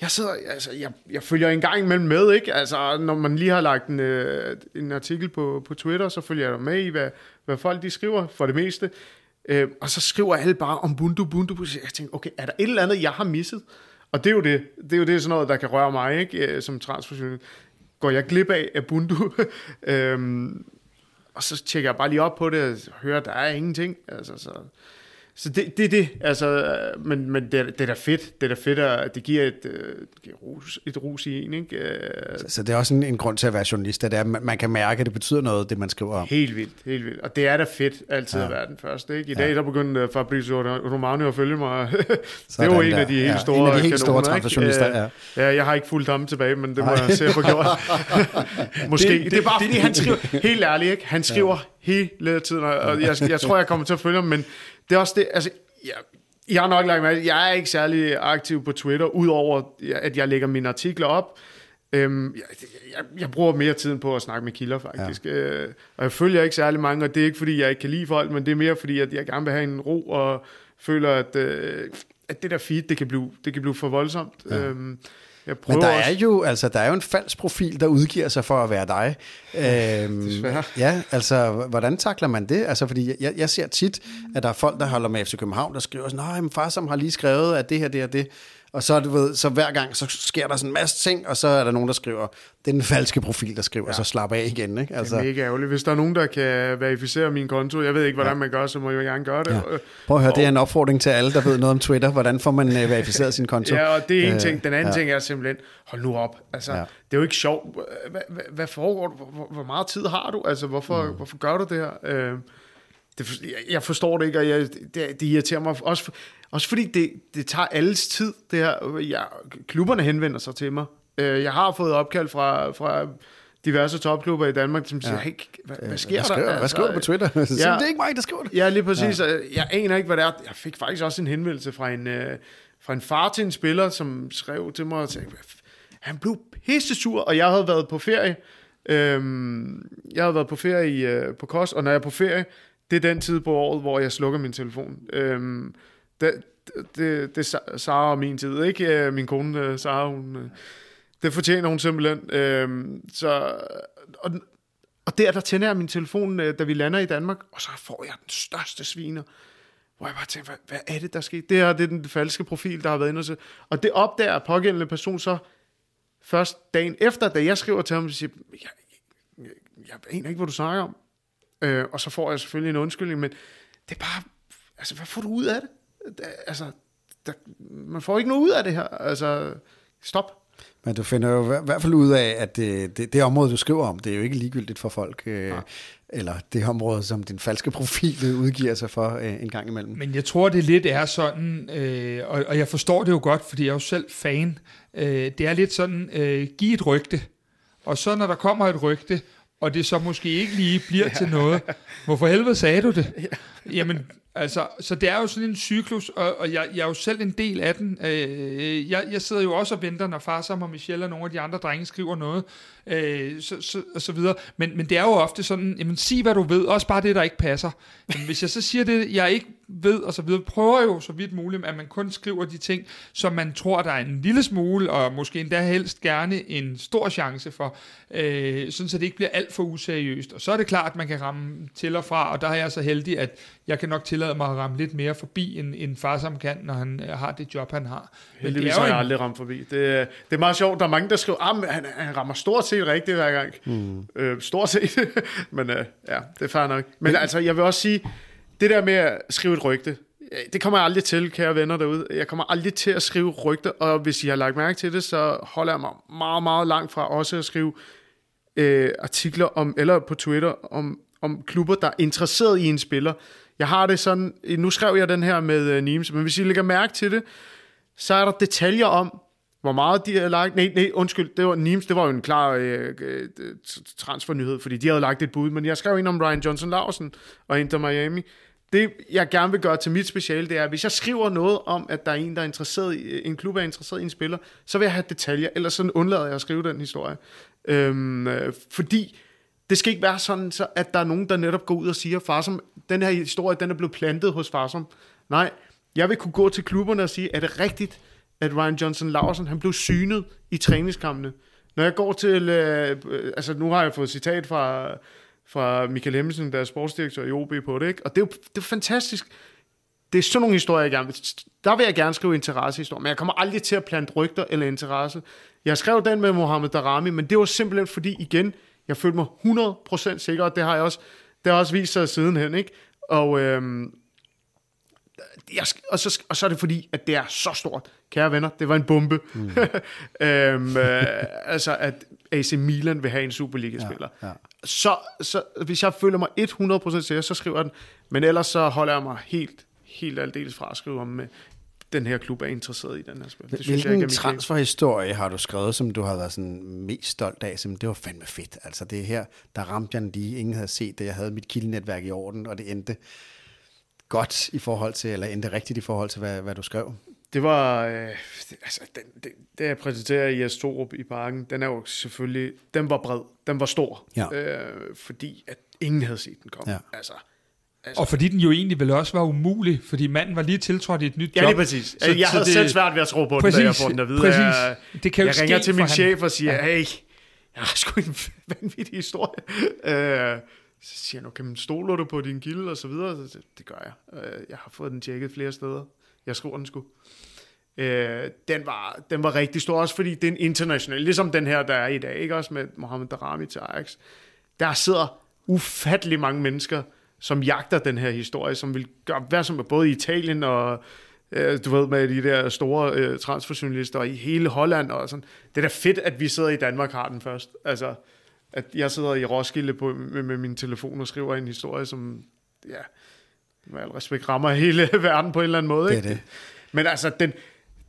Jeg sidder, altså, jeg, jeg følger en gang imellem med, ikke? Altså, når man lige har lagt en, uh, en artikel på, på Twitter, så følger jeg med i, hvad, hvad folk de skriver for det meste. Uh, og så skriver alle bare om Bundu, Bundu. Jeg tænker, okay, er der et eller andet, jeg har misset? Og det er jo det, det er jo det sådan noget, der kan røre mig, ikke? Som transferjournalist går jeg glip af af Bundu. øhm, og så tjekker jeg bare lige op på det og hører, at der er ingenting. Altså, så, så det, det er det, altså, men, men det, det er da fedt, det er da fedt, at det giver et, øh, det giver rus, et rus i en, ikke? Øh, så, så det er også en, en grund til at være journalist, at det er, man, man kan mærke, at det betyder noget, det man skriver om. Helt vildt, helt vildt, og det er da fedt altid ja. at være den første, ikke? I dag, ja. der begyndte Fabrizio Romano at følge mig, det er jo en der. af de helt ja, store en af de helt store transferjournalister, ja. ja. jeg har ikke fulgt ham tilbage, men det må jeg se at få gjort. Måske, det, det, det, er bare fordi, han skriver, helt ærligt, ikke? Han skriver ja. hele tiden, og jeg, jeg tror, jeg kommer til at følge ham, men det er også det, altså, jeg, jeg har nok lagt med, jeg er ikke særlig aktiv på Twitter, udover at jeg lægger mine artikler op. Øhm, jeg, jeg, jeg bruger mere tid på at snakke med kilder, faktisk. Ja. Øh, og jeg følger ikke særlig mange, og det er ikke, fordi jeg ikke kan lide folk, men det er mere, fordi at jeg gerne vil have en ro, og føler, at, øh, at det der feed, det kan blive, det kan blive for voldsomt. Ja. Øhm, jeg Men der er, jo, altså, der er jo en falsk profil, der udgiver sig for at være dig. Øhm, Desværre. Ja, altså, hvordan takler man det? Altså, fordi jeg, jeg ser tit, at der er folk, der holder med FC København, der skriver sådan, nej, min far som har lige skrevet, at det her, det her, det. Og så, du ved, så hver gang, så sker der sådan en masse ting, og så er der nogen, der skriver, det er den falske profil, der skriver, ja. så slap af igen. Ikke? Altså. Det er mega ærgerligt. Hvis der er nogen, der kan verificere min konto, jeg ved ikke, hvordan ja. man gør, så må jeg gerne gøre det. Ja. Prøv at høre, og... det er en opfordring til alle, der ved noget om Twitter. Hvordan får man uh, verificeret sin konto? Ja, og det er en ting. Den anden ja. ting er simpelthen, hold nu op. Altså, ja. Det er jo ikke sjovt. Hvad, foregår du? Hvor, meget tid har du? Altså, hvorfor, mm. hvorfor gør du det her? Øh, det, jeg, jeg forstår det ikke, og jeg, det, det irriterer mig også, også fordi det, det tager alles tid. Det her, ja, klubberne henvender sig til mig. Øh, jeg har fået opkald fra, fra diverse topklubber i Danmark, som siger, ja. hey, hvad, hvad sker hvad skriver, der? Hvad skriver du på altså, Twitter? ja, det er ikke mig, der skriver det. Ja, lige præcis. Ja. Jeg aner ikke, hvad det er. Jeg fik faktisk også en henvendelse fra en, øh, fra en far til en spiller, som skrev til mig og sagde, han blev pisse sur, og jeg havde været på ferie. Øhm, jeg havde været på ferie i, øh, på Kos, og når jeg er på ferie, det er den tid på året, hvor jeg slukker min telefon. Øhm, det, det, det er Sara og min tid, ikke? Øh, min kone, øh, Sara, hun, øh, det fortjener hun simpelthen. Øh, så, og, og der, der tænder jeg min telefon, da vi lander i Danmark, og så får jeg den største sviner. Hvor jeg bare tænker, hvad, hvad er det, der sker? Det her det er den falske profil, der har været inde og så. Og det opdager pågældende person så først dagen efter, da jeg skriver til ham, og siger, jeg, jeg, jeg aner ikke, hvad du snakker om. Øh, og så får jeg selvfølgelig en undskyldning, men det er bare, altså, hvad får du ud af det? Altså, der, man får ikke noget ud af det her. Altså, stop. Men du finder jo i hvert fald ud af, at det, det, det område, du skriver om, det er jo ikke ligegyldigt for folk, øh, ja. eller det område, som din falske profil udgiver sig for øh, en gang imellem. Men jeg tror, det lidt er sådan, øh, og, og jeg forstår det jo godt, fordi jeg er jo selv fan, øh, det er lidt sådan, øh, giv et rygte, og så når der kommer et rygte, og det så måske ikke lige bliver ja. til noget, hvorfor helvede sagde du det? Ja. Jamen, Altså, så det er jo sådan en cyklus, og, og jeg, jeg er jo selv en del af den. Øh, jeg, jeg sidder jo også og venter, når far sammen og Michelle og nogle af de andre drenge skriver noget, øh, så, så, og så videre. Men, men det er jo ofte sådan, jamen sig hvad du ved, også bare det, der ikke passer. Men hvis jeg så siger det, jeg ikke ved, og så videre, prøver jo så vidt muligt, at man kun skriver de ting, som man tror, der er en lille smule, og måske endda helst gerne en stor chance for, øh, sådan så det ikke bliver alt for useriøst. Og så er det klart, at man kan ramme til og fra, og der er jeg så heldig, at jeg kan nok tillade mig at ramme lidt mere forbi, end, end far som kan, når han øh, har det job, han har. Heldigvis det er har jeg en... aldrig ramt forbi. Det, det er meget sjovt, der er mange, der skriver, at ah, han, han rammer stort set rigtigt hver gang. Mm. Øh, stort set. Men øh, ja, det er fair nok. Men, Men altså, jeg vil også sige, det der med at skrive et rygte, det kommer jeg aldrig til, kære venner derude. Jeg kommer aldrig til at skrive rygter, og hvis I har lagt mærke til det, så holder jeg mig meget, meget langt fra også at skrive øh, artikler om, eller på Twitter om, om klubber, der er interesseret i en spiller. Jeg har det sådan, nu skrev jeg den her med uh, Nimes, men hvis I lægger mærke til det, så er der detaljer om, hvor meget de havde lagt. Nej, nej, undskyld, det var Nimes, det var jo en klar øh, øh, transfernyhed, fordi de havde lagt et bud, men jeg skrev en om Ryan Johnson Larsen og Inter Miami. Det, jeg gerne vil gøre til mit speciale, det er, at hvis jeg skriver noget om, at der er en, der er interesseret i, øh, en klub er interesseret i en spiller, så vil jeg have detaljer, ellers sådan undlader jeg at skrive den historie. Øhm, øh, fordi det skal ikke være sådan, så at der er nogen, der netop går ud og siger, Farsom, den her historie, den er blevet plantet hos Farsom. Nej, jeg vil kunne gå til klubberne og sige, er det rigtigt, at Ryan Johnson Larsen, han blev synet i træningskampene? Når jeg går til, øh, altså nu har jeg fået citat fra, fra Michael Hemmingsen, der er sportsdirektør i OB på det, ikke? og det er jo det er fantastisk. Det er sådan nogle historier, jeg gerne vil. Der vil jeg gerne skrive interessehistorier, men jeg kommer aldrig til at plante rygter eller interesse. Jeg skrev den med Mohamed Darami, men det var simpelthen fordi, igen, jeg følte mig 100% sikker, og det har jeg også, det har også vist sig sidenhen, ikke? Og, øhm, jeg, og, så, og så er det fordi, at det er så stort. Kære venner, det var en bombe. Mm. øhm, øh, altså, at AC Milan vil have en Superliga-spiller. Ja, ja. Så, så hvis jeg føler mig 100% sikker, så skriver jeg den. Men ellers så holder jeg mig helt, helt aldeles fra at skrive om, den her klub er interesseret i den her spil. Det synes Hvilken jeg ikke, transferhistorie har du skrevet, som du har været sådan mest stolt af? Som det var fandme fedt. Altså det her, der ramte jeg lige. Ingen havde set det. Jeg havde mit kildenetværk i orden, og det endte godt i forhold til, eller endte rigtigt i forhold til, hvad, hvad du skrev. Det var, øh, altså, den, det, det jeg præsenterer i Astorup i parken, den er jo selvfølgelig, den var bred, den var stor, ja. øh, fordi at ingen havde set den komme. Ja. Altså, Altså. Og fordi den jo egentlig vel også var umulig, fordi manden var lige tiltrådt i et nyt job. Ja, det er præcis. Så, jeg havde det, selv svært ved at tro på præcis, den, da jeg får den at vide. Præcis. Jeg, det kan jo jeg ringer til min chef og siger, ja. hey, jeg har sgu en vanvittig historie. Uh, så siger han, okay, men stoler du på din gilde og så videre? Så, det gør jeg. Øh, jeg har fået den tjekket flere steder. Jeg skriver den sgu. Øh, den, var, den var rigtig stor, også fordi det er en international, ligesom den her, der er i dag, ikke også med Mohamed Darami til Ajax. Der sidder ufattelig mange mennesker, som jagter den her historie, som vil gøre hvad som er både i Italien og øh, du ved, med de der store øh, transferjournalister i hele Holland og sådan. Det er da fedt, at vi sidder i Danmark har den først. Altså, at jeg sidder i Roskilde på, med, med min telefon og skriver en historie, som, ja, med al respekt rammer hele verden på en eller anden måde. Det ikke? det. Men altså, den,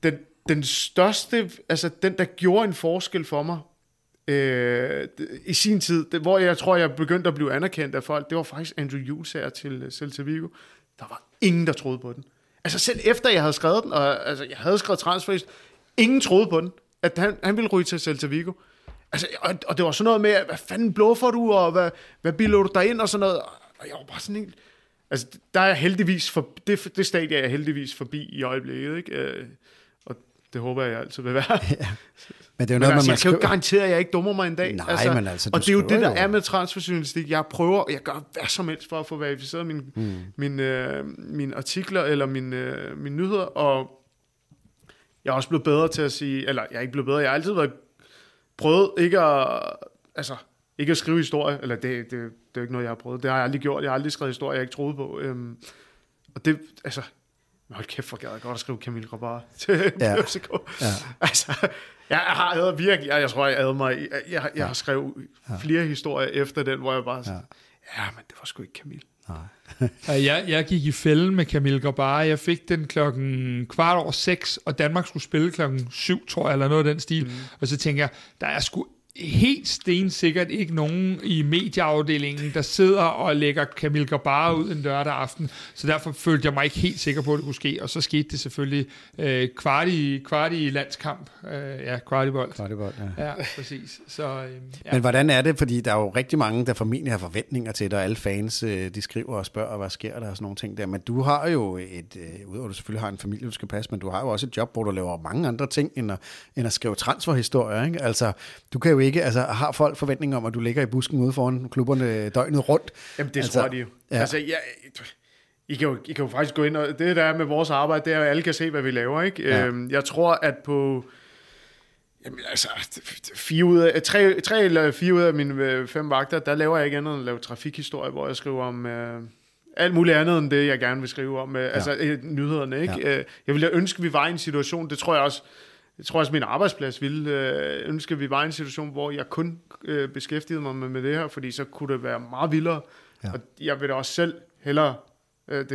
den, den største, altså den, der gjorde en forskel for mig, øh, i sin tid, det, hvor jeg tror, jeg begyndte at blive anerkendt af folk, det var faktisk Andrew Hughes her til Celta Vigo. Der var ingen, der troede på den. altså selv efter jeg havde skrevet den, og altså, jeg havde skrevet transfer, ingen troede på den, at han, han ville ryge til Celta Vigo. Altså, og, og det var sådan noget med, hvad fanden bluffer du, og hvad, hvad bilder du dig ind, og sådan noget. Og jeg var bare sådan helt... Altså, der er jeg heldigvis for, det, det stadie er jeg heldigvis forbi i øjeblikket, ikke? Øh, og det håber jeg, jeg altid vil være. Ja. Men det er jo men noget, altså, man jeg kan jo garantere, at jeg ikke dummer mig en dag. Nej, altså, men altså, og det er jo det, der jo. er med transferjournalistik. Jeg prøver, jeg gør hvad som helst for at få verificeret mine, mm. mine, øh, mine artikler eller mine, øh, mine nyheder, og jeg er også blevet bedre til at sige, eller jeg er ikke blevet bedre, jeg har altid været prøvet ikke at, altså, ikke at skrive historie, eller det, det, det er jo ikke noget, jeg har prøvet. Det har jeg aldrig gjort. Jeg har aldrig skrevet historie, jeg ikke troede på. Øhm, og det, altså, hold kæft, hvor gad jeg godt at skrive Camille Grabar til Ja. ja. FCK. Ja. Altså, jeg har ædet virkelig, jeg, jeg tror, jeg æder mig, jeg, jeg, jeg har skrevet flere historier efter den, hvor jeg bare ja. ja, men det var sgu ikke Camille. Ja, Jeg, jeg gik i fælden med Camille Grabar. Jeg fik den klokken kvart over seks, og Danmark skulle spille klokken syv, tror jeg, eller noget af den stil. Mm. Og så tænker jeg, der er sgu helt stensikkert ikke nogen i medieafdelingen, der sidder og lægger Camille Grabar ud en lørdag aften. Så derfor følte jeg mig ikke helt sikker på, at det kunne ske. Og så skete det selvfølgelig øh, kvart, i, kvart i landskamp. Øh, ja, kvart i bold. Kvartibold, ja. Ja, præcis. Så, øh, ja. Men hvordan er det? Fordi der er jo rigtig mange, der formentlig har forventninger til dig. Alle fans, øh, de skriver og spørger, hvad sker der og sådan nogle ting der. Men du har jo et, øh, udover at du selvfølgelig har en familie, du skal passe, men du har jo også et job, hvor du laver mange andre ting, end at, end at skrive transferhistorier. Ikke? Altså, du kan jo ikke, altså har folk forventninger om, at du ligger i busken ude foran klubberne døgnet rundt? Jamen, det Altså, tror de jo. ja. Altså, jeg, I kan, jo, I kan jo faktisk gå ind, og det der er med vores arbejde, det er, at alle kan se, hvad vi laver. Ikke? Ja. Øhm, jeg tror, at på jamen, altså, fire ud af, tre, tre eller fire ud af mine øh, fem vagter, der laver jeg ikke andet end at lave trafikhistorie, hvor jeg skriver om øh, alt muligt andet end det, jeg gerne vil skrive om. Øh, ja. Altså øh, nyhederne. Ikke? Ja. Øh, jeg ville ønske, at vi var i en situation, det tror jeg også, jeg tror også, min arbejdsplads ville øh, ønske, at vi var i en situation, hvor jeg kun øh, beskæftigede mig med, med det her, fordi så kunne det være meget vildere. Ja. Og jeg vil da også selv hellere, øh, det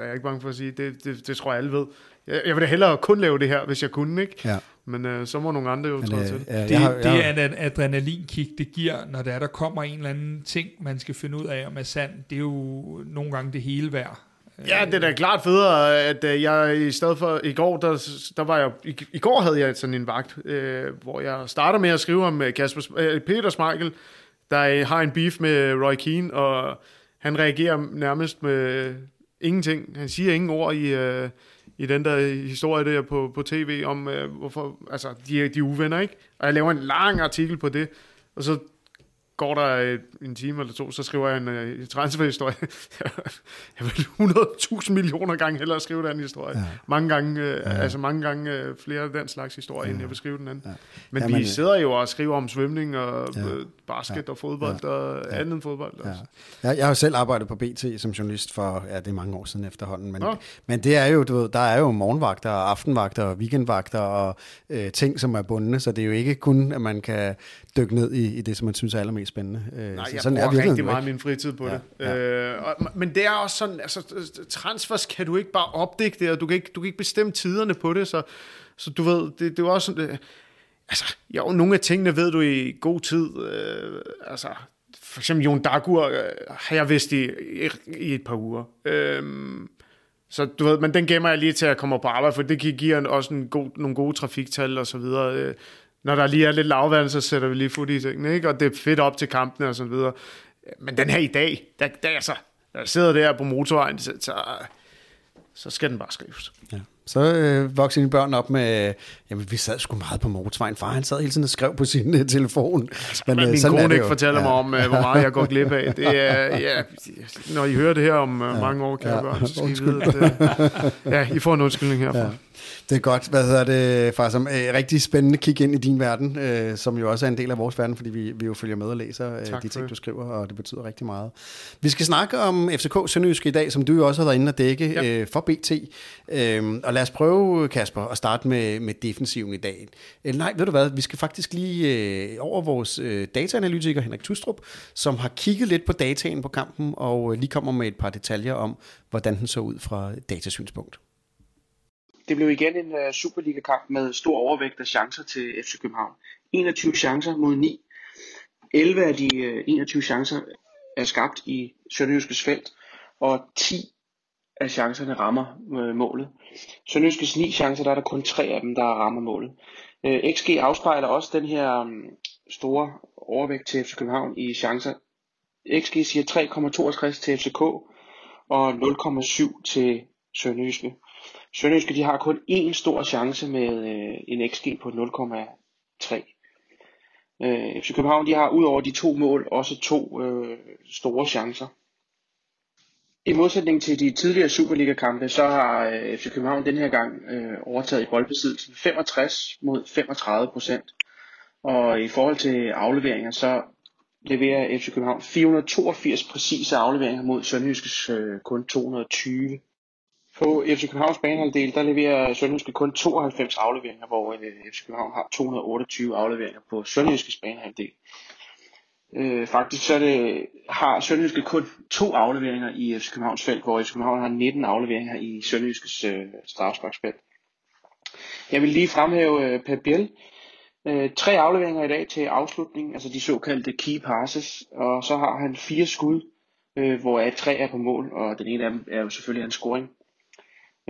er jeg ikke bange for at sige, det, det, det tror jeg alle ved. Jeg, jeg vil da hellere kun lave det her, hvis jeg kunne, ikke? Ja. Men øh, så må nogle andre jo træde øh, til. ja, Det, har- det har- er en adrenalinkick, det giver, når der, er, der kommer en eller anden ting, man skal finde ud af, om er sand. Det er jo nogle gange det hele værd. Ja, det er da klart federe, at øh, jeg i stedet for i går, der, der var jeg, i, i går havde jeg sådan en vagt, øh, hvor jeg starter med at skrive om øh, Kasper, øh, Peter Smeichel, der øh, har en beef med Roy Keane, og han reagerer nærmest med ingenting. Han siger ingen ord i, øh, i den der historie der på, på tv om, øh, hvorfor, altså, de, de er uvenner, ikke? Og jeg laver en lang artikel på det, og så går der et, en time eller to, så skriver jeg en uh, transferhistorie. jeg vil 100.000 millioner gange hellere skrive den historie. Ja. Ja. Mange gange, uh, ja. altså mange gange uh, flere af den slags historie, ja. end jeg vil skrive den anden. Ja. Ja. Men Jamen, vi øh, sidder jo og skriver om svømning og Ja. ja. basket Ja. ja. og fodbold ja. og end fodbold. Ja. Også. Jeg, jeg har jo selv arbejdet på BT som journalist for, ja, det er mange år siden efterhånden, men, Nå. men det er jo, du ved, der er jo morgenvagter, og aftenvagter og weekendvagter og øh, ting, som er bundne, så det er jo ikke kun, at man kan dykke ned i, i det, som man synes er allermest spændende. Øh, Nej, så jeg sådan bruger virkeligheden rigtig jo meget af min fritid på Ja, ja, det. Øh, og, men det er også sådan, altså transfers kan du ikke bare opdække det, og du kan ikke, du kan ikke bestemme tiderne på det, så, så du ved, det, det er også sådan, det, altså, jo, nogle af tingene ved du i god tid, øh, altså, for eksempel Jon Dagur øh, har jeg vidst i, i, i et par uger. Øh, så du ved, men den gemmer jeg lige til at komme på arbejde, for det gi- giver en- også en god, nogle gode trafiktal og så videre. Når der lige er lidt lavvand, så sætter vi lige fod i tingene, ikke? Og det er fedt op til kampene og så videre. Men den her i dag, der, der, altså, når jeg sidder der på motorvejen, så, så, så skal den bare skrives. Ja. Så øh, vokser dine børn op med, jamen vi sad sgu meget på motorvejen. Far han sad hele tiden og skrev på sin uh, telefon. Men øh, min sådan er kone ikke fortæller Ja. mig om, øh, hvor meget jeg går glip af. Det er, ja, når I hører det her om ja. mange år, kære Ja. ja. børn, så skal I Undskyld. vide, at, øh, ja, I får en undskyldning herfra. Ja. Det er godt. Hvad hedder det, far? Som øh, rigtig spændende kig ind i din verden, øh, som jo også er en del af vores verden, fordi vi, vi jo følger med og læser øh, Tak de ting, du skriver, og det betyder rigtig meget. Vi skal snakke om FCK Sønderjyske i dag, som du jo også har været inde og dække Ja. øh, for BT. Øh, og lad os prøve, Kasper, at starte med, med offensiven i dag. Øh, nej, ved du hvad, vi skal faktisk lige øh, over vores øh, dataanalytiker Henrik Tustrup, som har kigget lidt på dataen på kampen, og øh, lige kommer med et par detaljer om, hvordan den så ud fra datasynspunkt. Det blev igen en uh, Superliga-kamp med stor overvægt af chancer til FC København. 21 chancer mod 9. 11 af de øh, uh, 21 chancer er skabt i Sønderjyskes felt, og 10 af chancerne rammer øh, målet. Sønderjyskes ni chancer, der er der kun tre af dem, der rammer målet. Øh, XG afspejler også den her øh, store overvægt til FC København i chancer. XG siger 3,62 til FCK og 0,7 til Sønderjyske. Sønderjyske de har kun én stor chance med øh, en XG på 0,3. Øh, FC København de har ud over de to mål også to øh, store chancer. I modsætning til de tidligere Superliga-kampe, så har øh, FC København den her gang øh, overtaget i boldbesiddelsen 65 mod 35 procent. Og i forhold til afleveringer, så leverer FC København 482 præcise afleveringer mod Sønderjyskes øh, kun 220. På FC Københavns banehalvdel, der leverer Sønderjyske kun 92 afleveringer, hvor øh, FC København har 228 afleveringer på Sønderjyskes banehalvdel. Øh, faktisk så det, har Sønderjyske kun to afleveringer i FC Københavns felt, hvor FC København har 19 afleveringer i Sønderjyskes øh, strafsparksfelt. Jeg vil lige fremhæve øh, Per Biel. Øh, tre afleveringer i dag til afslutning, altså de såkaldte key passes, og så har han fire skud, øh, hvor tre er på mål, og den ene af dem er jo selvfølgelig en scoring.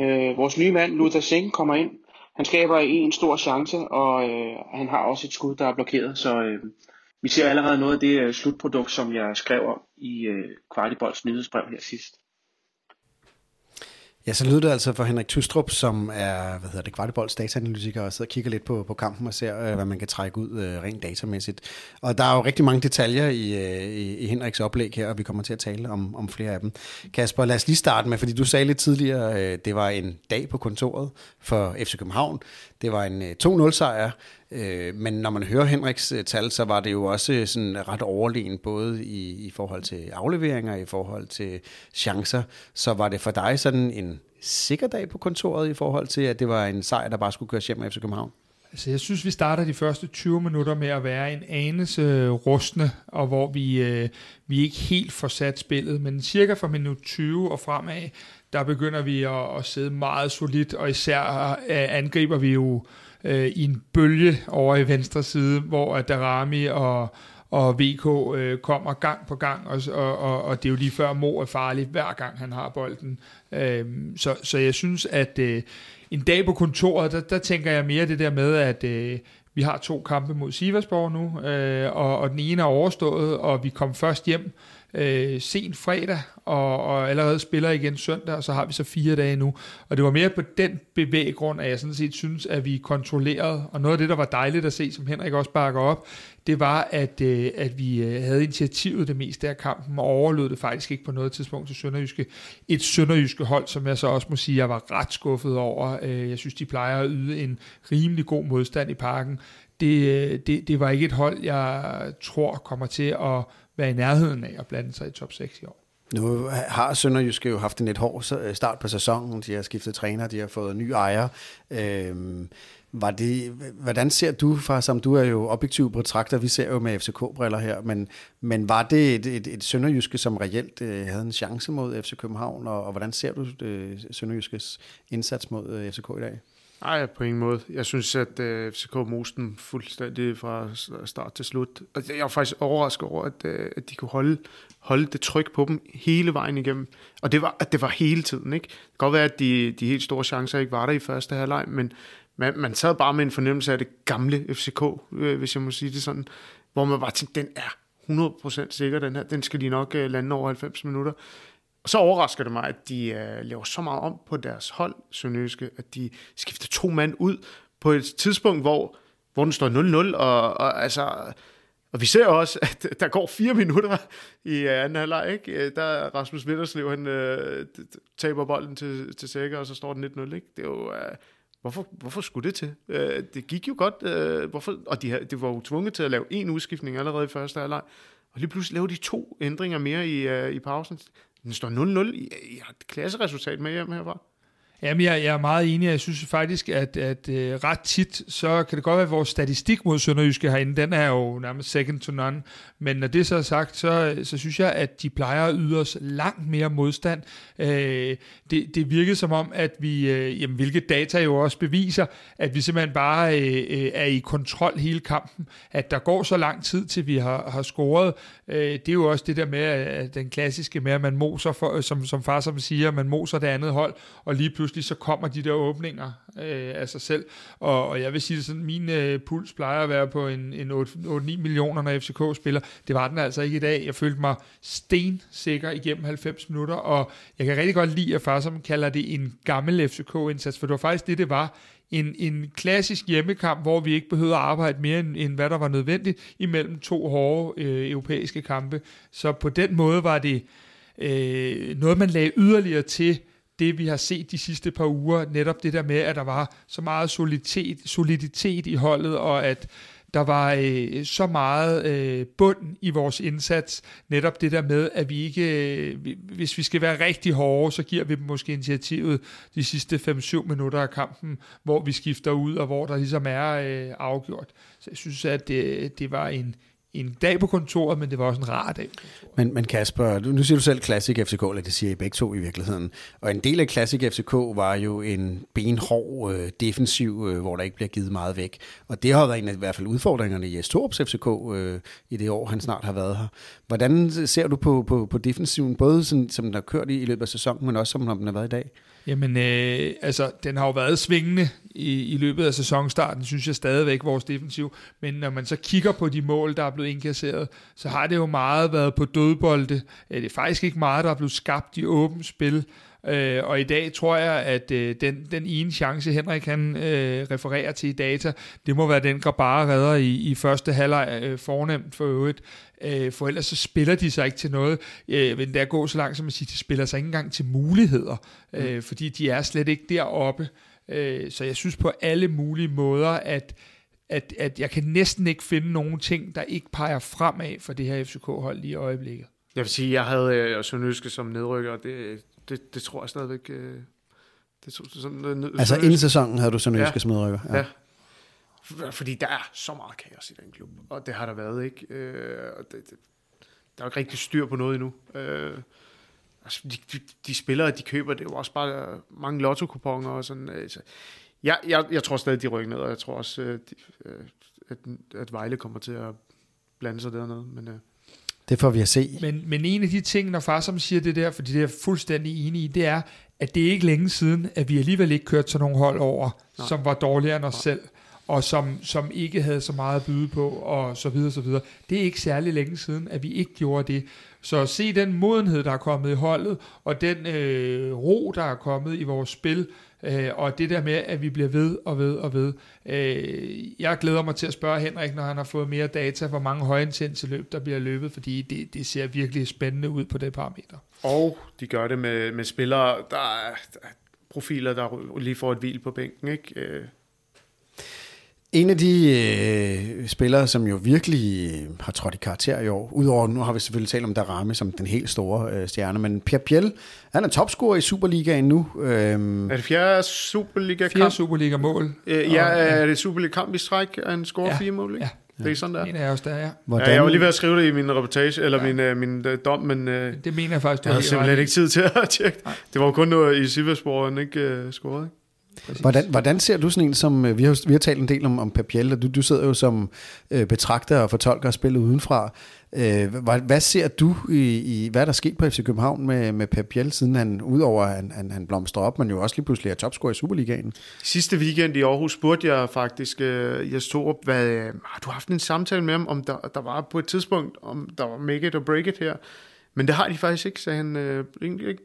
Øh, vores nye mand, Luther Singh, kommer ind. Han skaber en stor chance, og øh, han har også et skud, der er blokeret, så øh, vi ser allerede noget af det øh, slutprodukt, som jeg skrev om i øh, Kvartibolds nyhedsbrev her sidst. Ja, så lyder det altså for Henrik Tustrup, som er hvad hedder det, Kvartibolds dataanalytiker, og sidder og kigger lidt på, på kampen og ser, øh, hvad man kan trække ud øh, rent datamæssigt. Og der er jo rigtig mange detaljer i, øh, i, i Henriks oplæg her, og vi kommer til at tale om, om flere af dem. Kasper, lad os lige starte med, fordi du sagde lidt tidligere, øh, det var en dag på kontoret for FC København. Det var en øh, 2-0-sejr, øh, men når man hører Henriks øh, tal, så var det jo også øh, sådan ret overlegen, både i, i forhold til afleveringer, i forhold til chancer. Så var det for dig sådan en sikker dag på kontoret i forhold til, at det var en sejr, der bare skulle køres hjem af FC København? Altså, jeg synes, vi starter de første 20 minutter med at være en anelse øh, rustne, og hvor vi, øh, vi ikke helt får sat spillet, men cirka fra minut 20 og fremad, der begynder vi at, at sidde meget solidt, og især øh, angriber vi jo øh, Øh, i en bølge over i venstre side, hvor Darami og, og VK øh, kommer gang på gang, og, og, og det er jo lige før Mo er farlig, hver gang han har bolden. Øh, så, så jeg synes, at øh, en dag på kontoret, der, der tænker jeg mere det der med, at øh, vi har to kampe mod Siversborg nu, øh, og, og den ene er overstået, og vi kom først hjem øh, sent fredag, og, og allerede spiller igen søndag, og så har vi så fire dage nu. Og det var mere på den bevæggrund, at jeg sådan set synes, at vi kontrollerede, og noget af det, der var dejligt at se, som Henrik også bakker op, det var, at, øh, at vi øh, havde initiativet det meste af kampen, og overlod det faktisk ikke på noget tidspunkt til Sønderjyske. Et Sønderjyske hold, som jeg så også må sige, jeg var ret skuffet over. Øh, jeg synes, de plejer at yde en rimelig god modstand i parken. Det, øh, det, det var ikke et hold, jeg tror kommer til at være i nærheden af at blande sig i top 6 i år. Nu har Sønderjyske jo haft en lidt hård start på sæsonen. De har skiftet træner, de har fået ny ejer. Øhm, var det, hvordan ser du, fra, som du er jo objektiv betragter, vi ser jo med FCK-briller her, men, men var det et, et, et Sønderjyske, som reelt øh, havde en chance mod FC København, og, og hvordan ser du øh, Sønderjyskes indsats mod øh, FCK i dag? Nej, på ingen måde. Jeg synes, at øh, FCK moste dem fuldstændig fra start til slut. Og jeg var faktisk overrasket over, at, øh, at de kunne holde, holde det tryk på dem hele vejen igennem. Og det var, at det var hele tiden. Ikke? Det kan godt være, at de, de helt store chancer ikke var der i første halvleg, men man, man sad bare med en fornemmelse af det gamle FCK, øh, hvis jeg må sige det sådan, hvor man bare tænkte, den er 100% sikker, den her. Den skal de nok øh, lande over 90 minutter. Og så overrasker det mig, at de øh, laver så meget om på deres hold, Sønderjyske, at de skifter to mand ud på et tidspunkt, hvor, hvor den står 0-0, og, og altså... Og vi ser også, at der går fire minutter i øh, anden halvleg, ikke? Øh, der Rasmus Vinterslev, han øh, taber bolden til, til Sækker, og så står den 1-0, ikke? Det er jo... Øh, Hvorfor, hvorfor skulle det til? Øh, det gik jo godt, øh, hvorfor, og de, de var jo tvunget til at lave en udskiftning allerede i første halvleg, og lige pludselig lavede de to ændringer mere i, øh, i pausen. Den står 0-0. I, I har et klasseresultat med hjem herfra. Jamen, jeg, jeg er meget enig. Jeg synes faktisk, at, at øh, ret tit, så kan det godt være, at vores statistik mod Sønderjyske herinde, den er jo nærmest second to none. Men når det så er sagt, så, så synes jeg, at de plejer at yde os langt mere modstand. Øh, det, det virkede som om, at vi, øh, jamen, hvilket data jo også beviser, at vi simpelthen bare øh, øh, er i kontrol hele kampen. At der går så lang tid, til vi har, har scoret. Øh, det er jo også det der med, at den klassiske med, at man moser, for, som, som far som siger, man moser det andet hold, og lige pludselig så kommer de der åbninger øh, af sig selv. Og, og jeg vil sige det sådan, min øh, puls plejer at være på en, en 8-9 millioner, når FCK spiller. Det var den altså ikke i dag. Jeg følte mig stensikker igennem 90 minutter, og jeg kan rigtig godt lide, at far som kalder det en gammel FCK-indsats, for det var faktisk det, det var en, en klassisk hjemmekamp, hvor vi ikke behøvede at arbejde mere end, end hvad der var nødvendigt imellem to hårde øh, europæiske kampe. Så på den måde var det øh, noget, man lagde yderligere til det, vi har set de sidste par uger, netop det der med, at der var så meget soliditet, soliditet i holdet, og at der var øh, så meget øh, bund i vores indsats. Netop det der med, at vi ikke, øh, hvis vi skal være rigtig hårde, så giver vi dem måske initiativet de sidste 5-7 minutter af kampen, hvor vi skifter ud, og hvor der ligesom er øh, afgjort. Så jeg synes, at det, det var en, en dag på kontoret, men det var også en rar dag. Men, men Kasper, nu siger du selv Classic FCK, eller det siger I begge to i virkeligheden. Og en del af Classic FCK var jo en benhård øh, defensiv, øh, hvor der ikke bliver givet meget væk. Og det har været en af i hvert fald udfordringerne i Estorps FCK øh, i det år, han snart har været her. Hvordan ser du på, på, på defensiven, både sådan, som den har kørt i, i løbet af sæsonen, men også som den har været i dag? Jamen, øh, altså, den har jo været svingende i, i løbet af sæsonstarten, synes jeg stadigvæk, vores defensiv. Men når man så kigger på de mål, der er blevet indkasseret, så har det jo meget været på dødbolde. Øh, det er faktisk ikke meget, der er blevet skabt i åbent spil. Øh, og i dag tror jeg, at øh, den, den ene chance, Henrik han øh, refererer til i data, det må være den, bare redder i, i første halvleg øh, fornemt for øvrigt. Øh, for ellers så spiller de sig ikke til noget. Øh, men der går så langt som at sige, de spiller sig ikke engang til muligheder, øh, mm. fordi de er slet ikke deroppe. Øh, så jeg synes på alle mulige måder, at at, at jeg kan næsten ikke finde nogen ting, der ikke peger fremad for det her FCK-hold lige i øjeblikket. Jeg vil sige, jeg havde øh, Sønderjyske som nedrykker, det, det, det tror jeg stadigvæk... Øh, det, sådan, øh, altså inden sæsonen havde du Sønderjyske ja, som nedrykker? Ja. ja. Fordi der er så meget kaos i den klub, og det har der været, ikke? Øh, og det, det, der er jo ikke rigtig styr på noget endnu. Øh, altså, de, de, de spillere, de køber, det er jo også bare mange lotto og sådan. Altså, jeg, jeg, jeg tror stadig, de rykker ned, og jeg tror også, øh, de, øh, at, at Vejle kommer til at blande sig dernede. Men, øh, det får vi at se. Men, men en af de ting, når far som siger det der, fordi det er jeg fuldstændig enig i, det er, at det er ikke længe siden, at vi alligevel ikke kørte til nogle hold over, Nej. som var dårligere end os Nej. selv og som, som ikke havde så meget at byde på, og så videre, så videre. Det er ikke særlig længe siden, at vi ikke gjorde det. Så at se den modenhed, der er kommet i holdet, og den øh, ro, der er kommet i vores spil, øh, og det der med, at vi bliver ved og ved og ved. Øh, jeg glæder mig til at spørge Henrik, når han har fået mere data, hvor mange højintense løb, der bliver løbet, fordi det, det ser virkelig spændende ud på det parameter. Og de gør det med, med spillere, der er, der er profiler, der lige får et hvil på bænken, ikke? Øh, Øh en af de øh, spillere, som jo virkelig øh, har trådt i karakter i år, udover nu har vi selvfølgelig talt om Darame som den helt store øh, stjerne, men Pierre Piel, han er topscorer i Superligaen nu. Øhm, er det fjerde Superliga-kamp? Fjerde Superliga-mål. Øh, ja, er det Superliga-kamp i stræk, at han scorer ja, fire mål? Ikke? Ja. Det er sådan der. En af os der, ja. Hvordan? ja. Jeg var lige ved at skrive det i min reportage, eller ja. min, uh, min uh, dom, men... Uh, det mener jeg faktisk, du jeg havde simpelthen ikke tid til at tjekke. Nej. Det var jo kun noget i Siversborg, han ikke uh, scorede, ikke? Hvordan, hvordan ser du sådan en som, øh, vi har, vi har talt en del om, om Papiel, og du, du sidder jo som øh, betragter og fortolker spillet udenfra. Øh, hvad, hvad ser du i, i, hvad er der sket på FC København med, med Papiel, siden han, udover at han, han, han blomstrer op, men jo også lige pludselig er topscorer i Superligaen? Sidste weekend i Aarhus spurgte jeg faktisk øh, Jes Torup, hvad, øh, har du haft en samtale med ham, om der, der var på et tidspunkt, om der var make it or break it her? Men det har de faktisk ikke, sagde han. Øh, ikke, ikke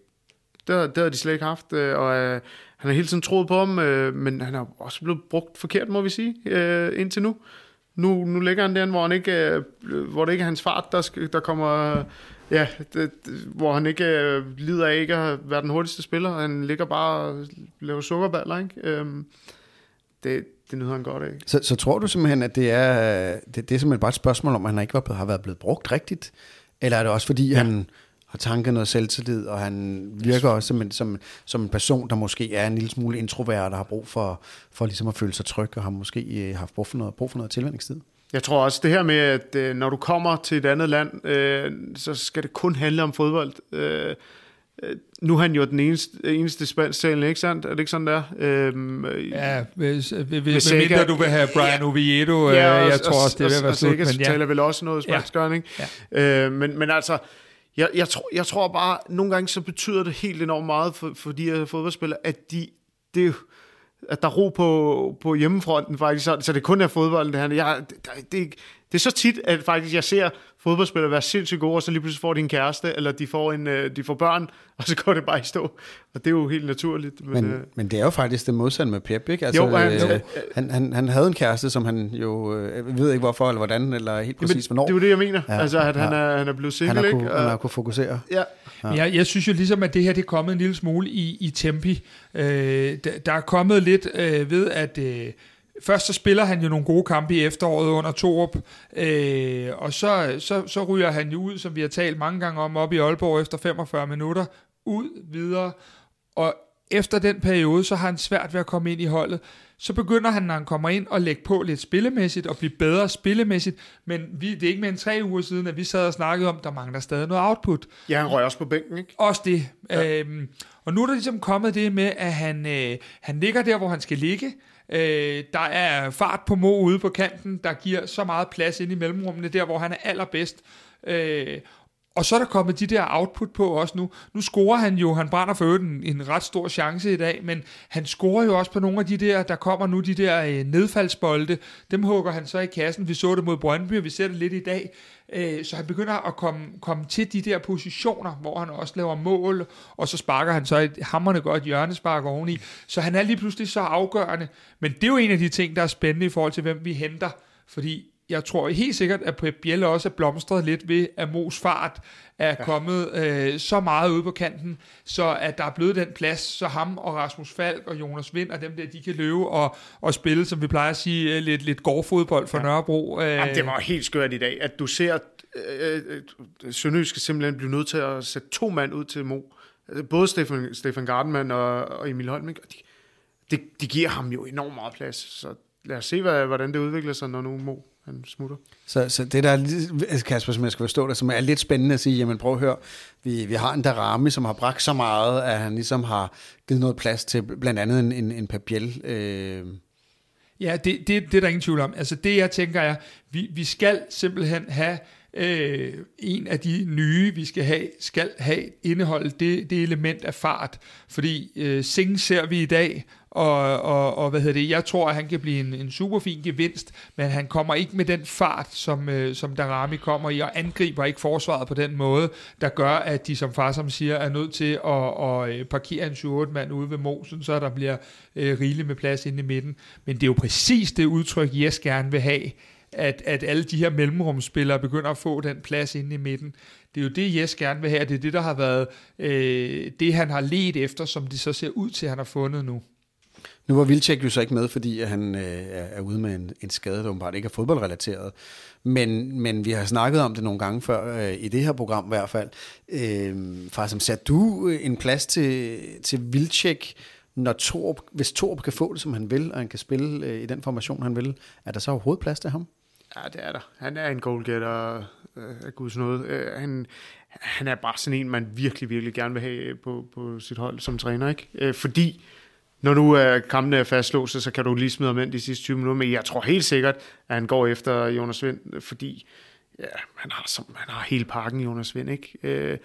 det, har de slet ikke haft, øh, og øh, han har hele tiden troet på ham, øh, men han har også blevet brugt forkert, må vi sige, øh, indtil nu. Nu, nu ligger han der, hvor, han ikke, øh, hvor det ikke er hans fart, der, skal, der kommer... Ja, det, hvor han ikke øh, lider af ikke at være den hurtigste spiller. Han ligger bare og laver sukkerballer, ikke? Øhm, det, det nyder han godt af. Så, så tror du simpelthen, at det er, det, det er simpelthen bare et spørgsmål om, at han ikke var, har været blevet brugt rigtigt? Eller er det også fordi, ja. han har tanket noget selvtillid, og han virker også som en, som, som en person, der måske er en lille smule introvert, og har brug for, for ligesom at føle sig tryg, og har måske øh, haft brug for noget, brug for noget tilvændingstid. Jeg tror også det her med, at øh, når du kommer til et andet land, øh, så skal det kun handle om fodbold. Øh, øh nu er han jo den eneste, eneste spansktalende, ikke sandt? Er det ikke sådan der? Øhm, ja, hvis, hvis, hvis mindre du vil have Brian ja, Oviedo, ja, og, jeg tror også, det vil være slut. Og, og men ja. taler vel også noget spansk, ja. ikke? Ja. Øh, men, men altså, jeg, jeg, tror, jeg tror bare, nogle gange så betyder det helt enormt meget for, for de her fodboldspillere, at de, det at der er ro på, på hjemmefronten faktisk, så, så det kun er fodbold. Det, her. Jeg, det, det, det er så tit, at faktisk jeg ser fodboldspillere være sindssygt gode, og så lige pludselig får de en kæreste, eller de får, en, øh, de får børn, og så går det bare i stå. Og det er jo helt naturligt. Men, men, øh, men det er jo faktisk det modsatte med Pep, ikke? Altså, jo, han, øh, han, han, han havde en kæreste, som han jo, øh, ved ikke hvorfor, eller hvordan, eller helt præcis hvornår. Det er jo det, jeg mener. Ja, altså, at ja. han, er, han er blevet single, han har ikke? Kunne, han har kunnet fokusere. Ja. Ja. Jeg, jeg synes jo ligesom, at det her det er kommet en lille smule i, i tempi. Øh, der, der er kommet lidt øh, ved, at... Øh, Først så spiller han jo nogle gode kampe i efteråret under Torup, øh, og så, så, så ryger han jo ud, som vi har talt mange gange om, op i Aalborg efter 45 minutter, ud videre, og efter den periode, så har han svært ved at komme ind i holdet. Så begynder han, når han kommer ind, at lægge på lidt spillemæssigt og blive bedre spillemæssigt. Men vi, det er ikke mere end tre uger siden, at vi sad og snakkede om, der mangler stadig noget output. Ja, han røg også på bænken, ikke? Også det. Ja. Øhm, og nu er der ligesom kommet det med, at han, øh, han ligger der, hvor han skal ligge. Øh, der er fart på Mo ude på kanten, der giver så meget plads ind i mellemrummene, der hvor han er allerbedst. Øh, og så er der kommet de der output på også nu. Nu scorer han jo, han brænder for en, en ret stor chance i dag, men han scorer jo også på nogle af de der, der kommer nu, de der øh, nedfaldsbolde. Dem hugger han så i kassen. Vi så det mod Brøndby, og vi ser det lidt i dag. Øh, så han begynder at komme, komme til de der positioner, hvor han også laver mål, og så sparker han så et hammerne godt hjørnespark oveni. Så han er lige pludselig så afgørende. Men det er jo en af de ting, der er spændende i forhold til, hvem vi henter. Fordi jeg tror helt sikkert, at Pep Biel også er blomstret lidt ved, at Mos fart er ja. kommet øh, så meget ude på kanten, så at der er blevet den plads, så ham og Rasmus Falk og Jonas Vind og dem der, de kan løbe og, og spille, som vi plejer at sige, øh, lidt, lidt gårdfodbold for ja. Nørrebro. Øh. Jamen, det var helt skørt i dag, at du ser, øh, øh, Sønderjysk skal simpelthen blive nødt til at sætte to mand ud til Mo. Både Stefan, Stefan Gardenman og, og Emil Holm, ikke? Og de, de, de giver ham jo enormt meget plads, så lad os se, hvad, hvordan det udvikler sig, når nu Mo han smutter. Så, så det der, altså Kasper, som jeg skal forstå det, som er lidt spændende at sige, jamen prøv at høre, vi, vi har en Darami, som har bragt så meget, at han ligesom har givet noget plads til blandt andet en, en, en Papiel. Øh. Ja, det, det, det er der ingen tvivl om. Altså det jeg tænker er, vi, vi skal simpelthen have øh, en af de nye, vi skal have, skal have indeholde det, det element af fart. Fordi øh, Sing ser vi i dag, og, og, og hvad hedder det, jeg tror, at han kan blive en, en super fin gevinst, men han kommer ikke med den fart, som, øh, som Darami kommer i, og angriber ikke forsvaret på den måde, der gør, at de, som far som siger, er nødt til at, at, at parkere en 7 mand ude ved Mosen, så der bliver øh, rigeligt med plads inde i midten. Men det er jo præcis det udtryk, Jes gerne vil have, at, at alle de her mellemrumspillere begynder at få den plads inde i midten. Det er jo det, Jes gerne vil have, det er det, der har været øh, det, han har let efter, som det så ser ud til, at han har fundet nu. Nu var Vilcek jo så ikke med, fordi han øh, er ude med en, en skade, der åbenbart ikke er fodboldrelateret. Men, men vi har snakket om det nogle gange før, øh, i det her program i hvert fald. Øh, far, som ser du øh, en plads til, til Vilcek, når Torp, hvis Torp kan få det, som han vil, og han kan spille øh, i den formation, han vil, er der så overhovedet plads til ham? Ja, det er der. Han er en goalgetter øh, af guds nåde. Øh, han, han er bare sådan en, man virkelig, virkelig gerne vil have på, på sit hold som træner, ikke? Øh, fordi når nu er kampene er fastlåst, så kan du lige smide ham ind de sidste 20 minutter, men jeg tror helt sikkert, at han går efter Jonas Vind, fordi ja, han, har, som, han har hele pakken, Jonas Vind, ikke? Øh,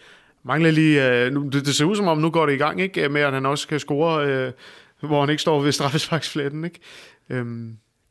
mangler lige, øh, nu, det, det, ser ud som om, nu går det i gang, ikke? Med at han også kan score, øh, hvor han ikke står ved straffesparksfletten, ikke? Øh,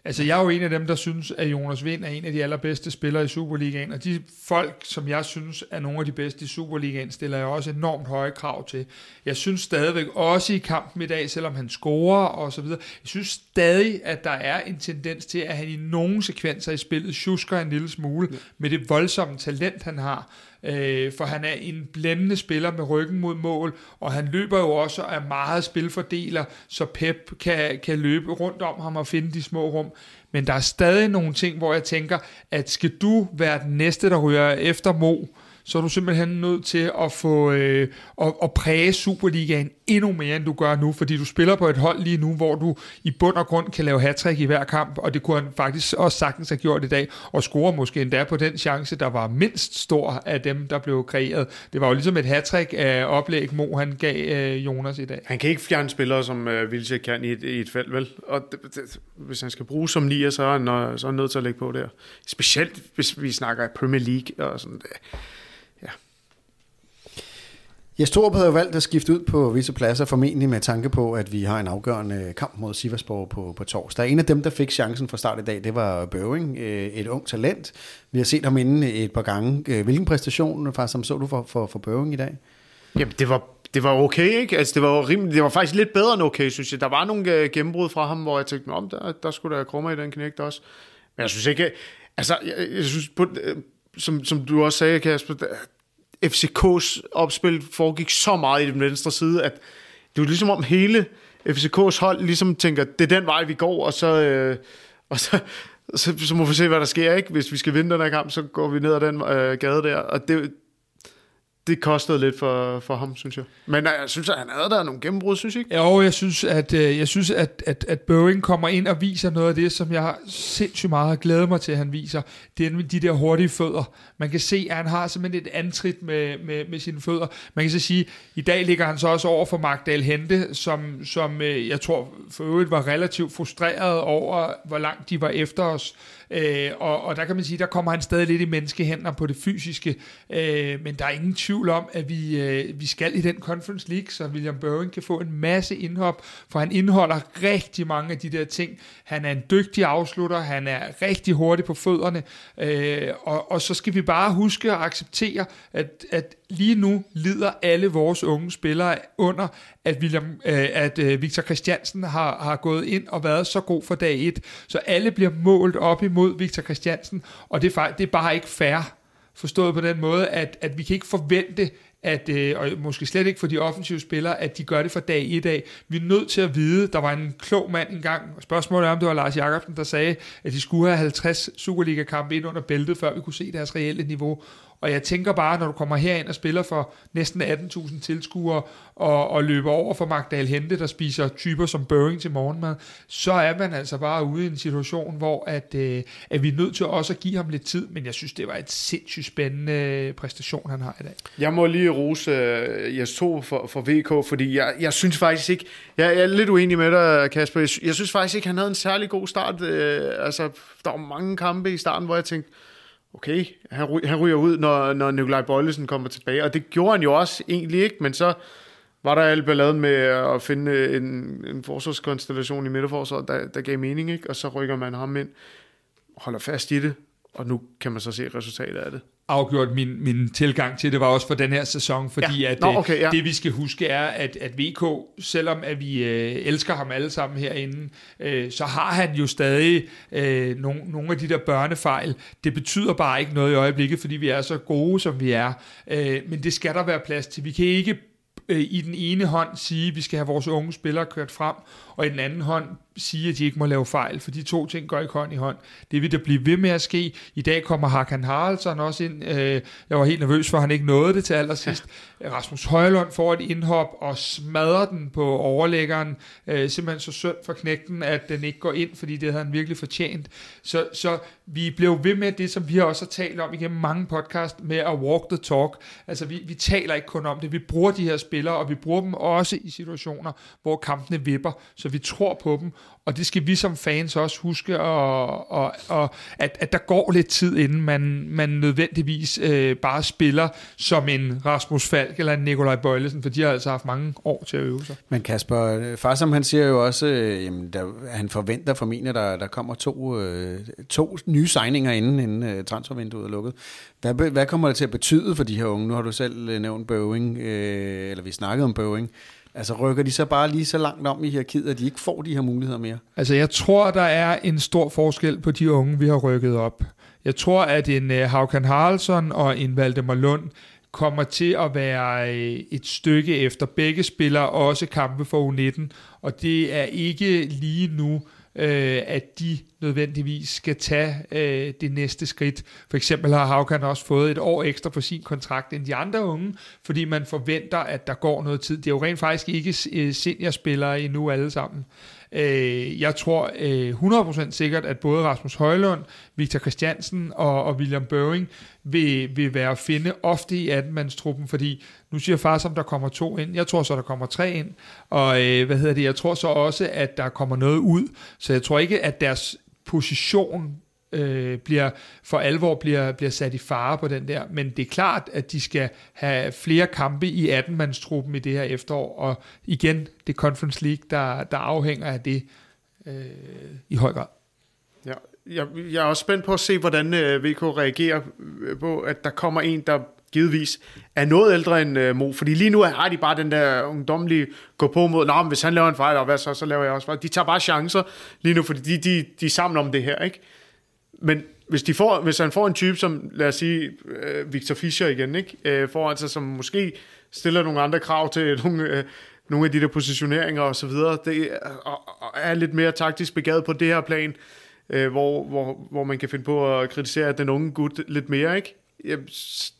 Altså, jeg er jo en af dem, der synes, at Jonas Vind er en af de allerbedste spillere i Superligaen, og de folk, som jeg synes er nogle af de bedste i Superligaen, stiller jeg også enormt høje krav til. Jeg synes stadigvæk, også i kampen i dag, selvom han scorer og så videre, jeg synes stadig, at der er en tendens til, at han i nogle sekvenser i spillet tjusker en lille smule ja. med det voldsomme talent, han har øh, for han er en blændende spiller med ryggen mod mål, og han løber jo også af meget spilfordeler, så Pep kan, kan løbe rundt om ham og finde de små rum. Men der er stadig nogle ting, hvor jeg tænker, at skal du være den næste, der ryger efter Mo, så er du simpelthen nødt til at få øh, at, at præge Superligaen endnu mere, end du gør nu, fordi du spiller på et hold lige nu, hvor du i bund og grund kan lave hat i hver kamp, og det kunne han faktisk også sagtens have gjort i dag, og score måske endda på den chance, der var mindst stor af dem, der blev kreeret. Det var jo ligesom et hat af oplæg, Mo han gav øh, Jonas i dag. Han kan ikke fjerne spillere, som øh, Vilcek kan i et, i et felt, vel? Og det, det, hvis han skal bruge som nier, så er han, så er han nødt til at lægge på der. Specielt hvis vi snakker Premier League og sådan det. Jeg Jes havde jo valgt at skifte ud på visse pladser, formentlig med tanke på, at vi har en afgørende kamp mod Siversborg på, på torsdag. En af dem, der fik chancen fra start i dag, det var Bøving, øh, et ung talent. Vi har set ham inden et par gange. Øh, hvilken præstation faktisk, som så du for, for, for Bøving i dag? Jamen, det var, det var okay, ikke? Altså, det var, rimelig, det var faktisk lidt bedre end okay, synes jeg. Der var nogle øh, gennembrud fra ham, hvor jeg tænkte, om der, der skulle der krummer i den knægt også. Men jeg synes ikke... Altså, jeg, jeg synes, på, øh, som, som du også sagde, Kasper, FCK's opspil foregik så meget i den venstre side, at det var ligesom om hele FCK's hold ligesom tænker, det er den vej, vi går, og så, øh, og så, så, så må vi se, hvad der sker. ikke. Hvis vi skal vinde den her kamp, så går vi ned ad den øh, gade der. Og det, det kostede lidt for, for ham, synes jeg. Men øh, jeg synes, at han havde der nogle gennembrud, synes jeg ikke? Jo, jeg synes, at, øh, jeg synes, at, at, at Boeing kommer ind og viser noget af det, som jeg sindssygt meget har glædet mig til, at han viser. Det er de der hurtige fødder. Man kan se, at han har simpelthen et antrit med, med, med sine fødder. Man kan så sige, at i dag ligger han så også over for Magdal Hente, som, som øh, jeg tror for øvrigt var relativt frustreret over, hvor langt de var efter os. Øh, og, og der kan man sige, der kommer han stadig lidt i menneskehænder på det fysiske, øh, men der er ingen tvivl om, at vi, øh, vi skal i den Conference League, så William Bowen kan få en masse indhop, for han indeholder rigtig mange af de der ting. Han er en dygtig afslutter, han er rigtig hurtig på fødderne, øh, og, og så skal vi bare huske at acceptere, at, at lige nu lider alle vores unge spillere under, at, William, øh, at øh, Victor Christiansen har, har gået ind og været så god for dag 1. Så alle bliver målt op imod Victor Christiansen, og det er, det er bare ikke fair. Forstået på den måde, at, at vi kan ikke forvente, at, øh, og måske slet ikke for de offensive spillere, at de gør det fra dag i dag. Vi er nødt til at vide, der var en klog mand engang, og spørgsmålet er, om det var Lars Jakobsen, der sagde, at de skulle have 50 Superliga-kampe ind under bæltet, før vi kunne se deres reelle niveau. Og jeg tænker bare, når du kommer herind og spiller for næsten 18.000 tilskuere, og, og løber over for Magdal Hente, der spiser typer som Børing til morgenmad, så er man altså bare ude i en situation, hvor at, øh, at vi er nødt til også at give ham lidt tid, men jeg synes, det var et sindssygt spændende øh, præstation, han har i dag. Jeg må lige rose uh, Jes to for, for VK, fordi jeg, jeg synes faktisk ikke, jeg, jeg er lidt uenig med dig, Kasper, jeg, jeg synes faktisk ikke, han havde en særlig god start. Øh, altså, der var mange kampe i starten, hvor jeg tænkte, okay, han, ry- han ryger ud, når, når Nikolaj Bøjlesen kommer tilbage, og det gjorde han jo også egentlig ikke, men så var der alt balladen med at finde øh, en, en forsvarskonstellation i midterforsvaret, der, der gav mening, ikke? og så rykker man ham ind, holder fast i det, og nu kan man så se resultatet af det afgjort min, min tilgang til det var også for den her sæson, fordi ja. at Nå, okay, ja. det vi skal huske er, at, at VK, selvom at vi øh, elsker ham alle sammen herinde, øh, så har han jo stadig øh, nogle, nogle af de der børnefejl. Det betyder bare ikke noget i øjeblikket, fordi vi er så gode, som vi er. Øh, men det skal der være plads til. Vi kan ikke øh, i den ene hånd sige, at vi skal have vores unge spillere kørt frem, og i den anden hånd sige, at de ikke må lave fejl, for de to ting går ikke hånd i hånd. Det vil der blive ved med at ske. I dag kommer Hakan Haraldsson også ind. Øh, jeg var helt nervøs for, at han ikke nåede det til allersidst. Ja. Rasmus Højlund får et indhop og smadrer den på overlæggeren. Øh, simpelthen så synd for knægten, at den ikke går ind, fordi det havde han virkelig fortjent. Så, så vi blev ved med det, som vi har også talt om igennem mange podcast, med at walk the talk. Altså vi, vi taler ikke kun om det, vi bruger de her spillere, og vi bruger dem også i situationer, hvor kampene vipper, så vi tror på dem, og det skal vi som fans også huske, og, og, og at, at der går lidt tid, inden man, man nødvendigvis øh, bare spiller som en Rasmus Falk eller en Nikolaj Bøjlesen, for de har altså haft mange år til at øve sig. Men Kasper, øh, far som han siger jo også, øh, jamen, der, han forventer formentlig, at der, der kommer to, øh, to nye signinger inden, inden øh, transfervinduet er lukket. Hvad, hvad kommer det til at betyde for de her unge? Nu har du selv øh, nævnt Boeing, øh, eller vi snakkede om Boeing. Altså rykker de så bare lige så langt om i hierarkiet, at de ikke får de her muligheder mere? Altså jeg tror, der er en stor forskel på de unge, vi har rykket op. Jeg tror, at en uh, Haukan Haraldsson og en Valdemar Lund kommer til at være øh, et stykke efter. Begge spiller også kampe for U19, og det er ikke lige nu, øh, at de nødvendigvis skal tage øh, det næste skridt. For eksempel har Havkan også fået et år ekstra på sin kontrakt end de andre unge, fordi man forventer, at der går noget tid. Det er jo rent faktisk ikke øh, seniorspillere endnu alle sammen. Øh, jeg tror øh, 100% sikkert, at både Rasmus Højlund, Victor Christiansen og, og William Børing vil, vil være at finde ofte i 18-mandstruppen, fordi nu siger far, som der kommer to ind. Jeg tror så, der kommer tre ind. Og øh, hvad hedder det? Jeg tror så også, at der kommer noget ud. Så jeg tror ikke, at deres position øh, bliver for alvor bliver, bliver sat i fare på den der. Men det er klart, at de skal have flere kampe i 18-mandstruppen i det her efterår. Og igen, det Conference League, der, der afhænger af det øh, i høj grad. Ja, jeg, jeg er også spændt på at se, hvordan øh, VK reagerer øh, på, at der kommer en, der givetvis er noget ældre end øh, Mo, fordi lige nu har de bare den der ungdomlige gå på mod, Nå, men hvis han laver en fejl, og hvad så, så laver jeg også fejl. De tager bare chancer lige nu, fordi de, de, de er sammen om det her, ikke? Men hvis, de får, hvis han får en type som, lad os sige, øh, Victor Fischer igen, ikke? Øh, foran altså, sig, som måske stiller nogle andre krav til nogle, øh, nogle af de der positioneringer og så videre, det er, og, og er lidt mere taktisk begavet på det her plan, øh, hvor, hvor, hvor man kan finde på at kritisere den unge gut lidt mere, ikke? Jamen,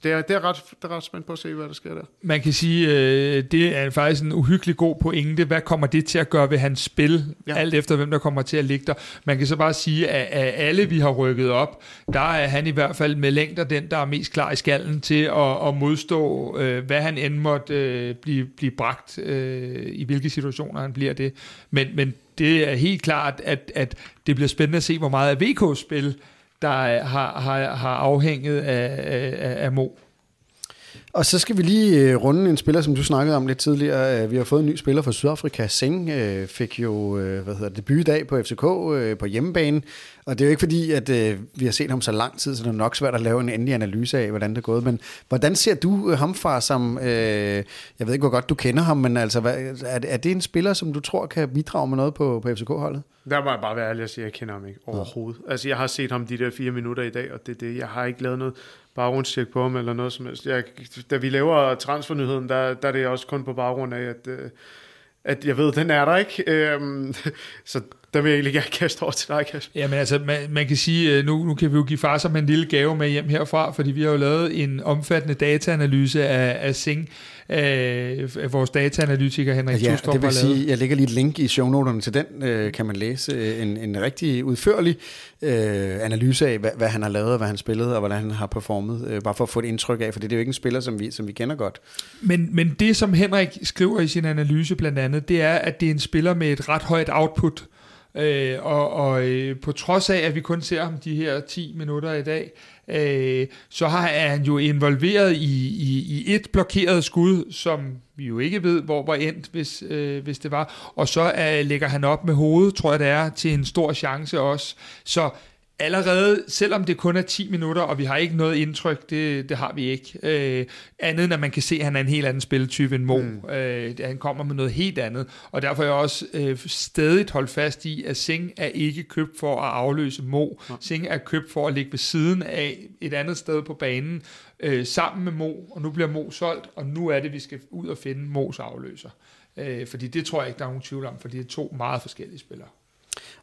det er, det, er ret, det er ret spændt på at se, hvad der sker der. Man kan sige, øh, det er faktisk en uhyggelig god pointe. Hvad kommer det til at gøre ved hans spil, ja. alt efter hvem der kommer til at ligge der? Man kan så bare sige, at af alle vi har rykket op, der er han i hvert fald med længder den, der er mest klar i skallen til at, at modstå, øh, hvad han end måtte øh, blive, blive bragt, øh, i hvilke situationer han bliver det. Men, men det er helt klart, at, at det bliver spændende at se, hvor meget af VK's spil der har, har, har afhænget af, af, af Mo. Og så skal vi lige øh, runde en spiller, som du snakkede om lidt tidligere. Øh, vi har fået en ny spiller fra Sydafrika. Seng øh, fik jo hvad hedder det, debut i dag på FCK på hjemmebane. Og det er jo ikke fordi, at vi har set ham så lang tid, så det er nok svært at lave en endelig analyse af, hvordan det er gået. Men hvordan ser du ham fra som, jeg ved ikke, hvor godt du kender ham, men altså, er, er det en spiller, som du tror kan bidrage med noget på, på FCK-holdet? Der må jeg bare være ærlig og sige, at jeg kender ham ikke overhovedet. Ja. Altså, jeg har set ham de der fire minutter i dag, og det er det. Jeg har ikke lavet noget baggrundstjek på ham eller noget som helst. Jeg, da vi laver transfernyheden, der, der er det også kun på baggrund af, at, øh, at jeg ved, at den er der ikke. Øhm, så der vil jeg egentlig gerne kaste over til dig, Kasper. Jamen altså, man, man kan sige, øh, nu, nu kan vi jo give far som en lille gave med hjem herfra, fordi vi har jo lavet en omfattende dataanalyse af, af Sing, af vores dataanalytiker Henrik ja, Tustrup det vil sige, jeg lægger lige et link i shownoterne til den, øh, kan man læse øh, en, en rigtig udførlig øh, analyse af, hvad, hvad han har lavet, og hvad han spillede, og hvordan han har performet, øh, bare for at få et indtryk af, for det er jo ikke en spiller, som vi, som vi kender godt. Men, men det, som Henrik skriver i sin analyse blandt andet, det er, at det er en spiller med et ret højt output, Øh, og og øh, på trods af, at vi kun ser ham de her 10 minutter i dag, øh, så har, han jo involveret i, i, i et blokeret skud, som vi jo ikke ved, hvor var endt, hvis, øh, hvis det var. Og så øh, lægger han op med hovedet, tror jeg det er, til en stor chance også. Så allerede, selvom det kun er 10 minutter, og vi har ikke noget indtryk, det, det har vi ikke. Øh, andet end at man kan se, at han er en helt anden spilletype end Mo. Mm. Øh, han kommer med noget helt andet. Og derfor er jeg også øh, stadig holdt fast i, at Sing er ikke købt for at afløse Mo. Mm. Sing er købt for at ligge ved siden af et andet sted på banen, øh, sammen med Mo. Og nu bliver Mo solgt, og nu er det, vi skal ud og finde Mos afløser. Øh, fordi det tror jeg ikke, der er nogen tvivl om, for det er to meget forskellige spillere.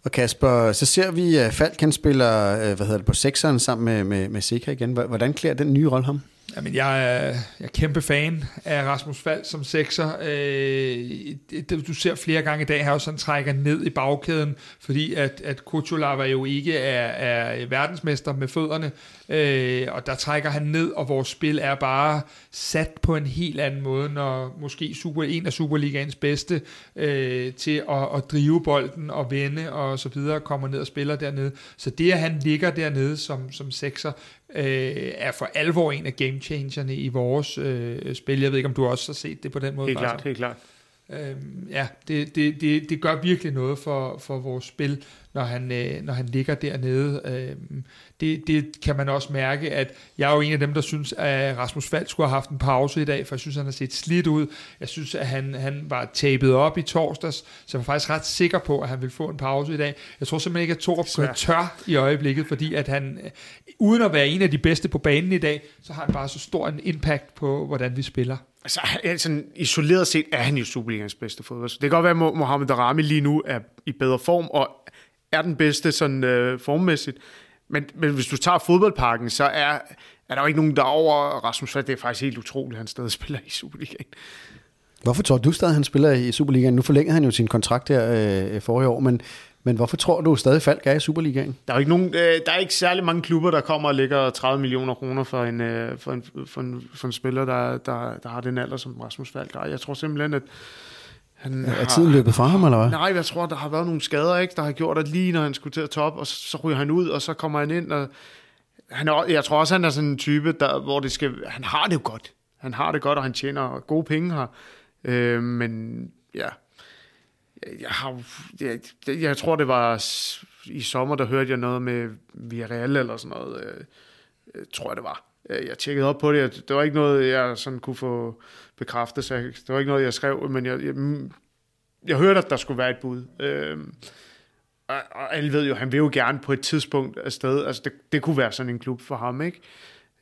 Og Kasper, så ser vi, at Falk kan spiller øh, hvad hedder det, på sekseren sammen med, med, med Sika igen. Hvordan klæder den nye rolle ham? Jamen, jeg er, jeg er kæmpe fan af Rasmus Falk som sekser. Øh, du ser flere gange i dag her, også han trækker ned i bagkæden, fordi at, at Kutulava jo ikke er, er verdensmester med fødderne, øh, og der trækker han ned, og vores spil er bare sat på en helt anden måde, når måske super, en af Superligaens bedste øh, til at, at drive bolden og vende og så videre, kommer ned og spiller dernede. Så det, at han ligger dernede som, som sekser, øh, er for alvor en af game changerne i vores øh, spil. Jeg ved ikke, om du også har set det på den måde. Helt klart, helt klart. Øhm, ja, det, det, det, det gør virkelig noget for, for vores spil, når han, øh, når han ligger dernede. Øhm, det, det kan man også mærke, at jeg er jo en af dem, der synes, at Rasmus Fald skulle have haft en pause i dag, for jeg synes, han har set slidt ud. Jeg synes, at han, han var tabet op i torsdags, så jeg var faktisk ret sikker på, at han ville få en pause i dag. Jeg tror simpelthen ikke, at Torup går tør i øjeblikket, fordi at han, uden at være en af de bedste på banen i dag, så har han bare så stor en impact på, hvordan vi spiller. Altså, altså isoleret set er han jo Superligans bedste fodbold. Det kan godt være, at Mohamed Darami lige nu er i bedre form, og er den bedste sådan øh, formmæssigt. Men, men hvis du tager fodboldparken, så er, er der jo ikke nogen, der er over Rasmus Falk. Det er faktisk helt utroligt, at han stadig spiller i Superligaen. Hvorfor tror du stadig, han spiller i Superligaen? Nu forlængede han jo sin kontrakt her øh, forrige år, men, men hvorfor tror du stadig, Falk er i Superligaen? Der er, ikke nogen, øh, der er ikke særlig mange klubber, der kommer og lægger 30 millioner kroner for en, øh, for en, for en, for en spiller, der, der, der har den alder, som Rasmus Falk har. Jeg tror simpelthen, at han er tiden løbet fra ham, eller hvad? Nej, jeg tror, der har været nogle skader, ikke, der har gjort, at lige når han skulle til at top, og så, så ryger han ud, og så kommer han ind, og han er, jeg tror også, han er sådan en type, der, hvor det skal, han har det jo godt. Han har det godt, og han tjener gode penge her. Øh, men ja, jeg, har, jeg, jeg tror, det var i sommer, der hørte jeg noget med Villarreal eller sådan noget, øh, øh tror jeg det var. Øh, jeg tjekkede op på det, det var ikke noget, jeg sådan kunne få bekræftet, så det var ikke noget, jeg skrev, men jeg, jeg, mm, jeg hørte, at der skulle være et bud. Øh, og, og alle ved jo, han vil jo gerne på et tidspunkt afsted, altså det, det kunne være sådan en klub for ham, ikke?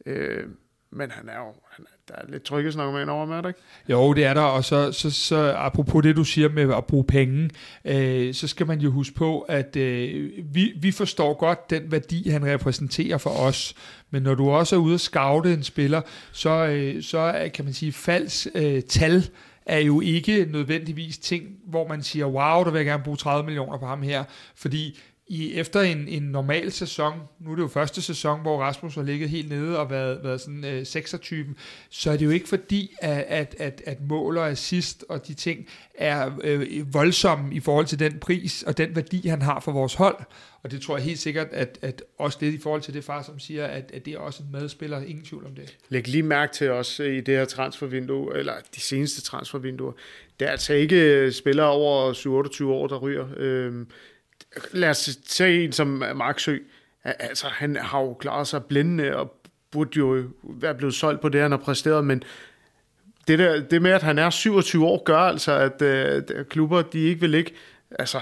Øh, men han er jo, han, der er lidt tryghedsnarkoman over med, ikke? Jo, det er der, og så, så, så apropos det, du siger med at bruge penge, øh, så skal man jo huske på, at øh, vi, vi forstår godt den værdi, han repræsenterer for os, men når du også er ude og scoute en spiller, så, øh, så kan man sige, falsk øh, tal er jo ikke nødvendigvis ting, hvor man siger, wow, der vil jeg gerne bruge 30 millioner på ham her, fordi i, efter en, en normal sæson, nu er det jo første sæson, hvor Rasmus har ligget helt nede og været, været sådan øh, 6-typen, så er det jo ikke fordi, at, at, at, at mål og assist og de ting er øh, voldsomme i forhold til den pris og den værdi, han har for vores hold. Og det tror jeg helt sikkert, at, at også lidt i forhold til det far, som siger, at, at det er også en medspiller, ingen tvivl om det. Læg lige mærke til os øh, i det her transfervindue, eller de seneste transfervinduer. der er altså ikke øh, spillere over 27 år, der ryger. Øh, lad os tage en som Marksø. Altså, han har jo klaret sig blændende og burde jo være blevet solgt på det, han har præsteret, men det, der, det med, at han er 27 år, gør altså, at uh, klubber, de ikke vil ikke, altså,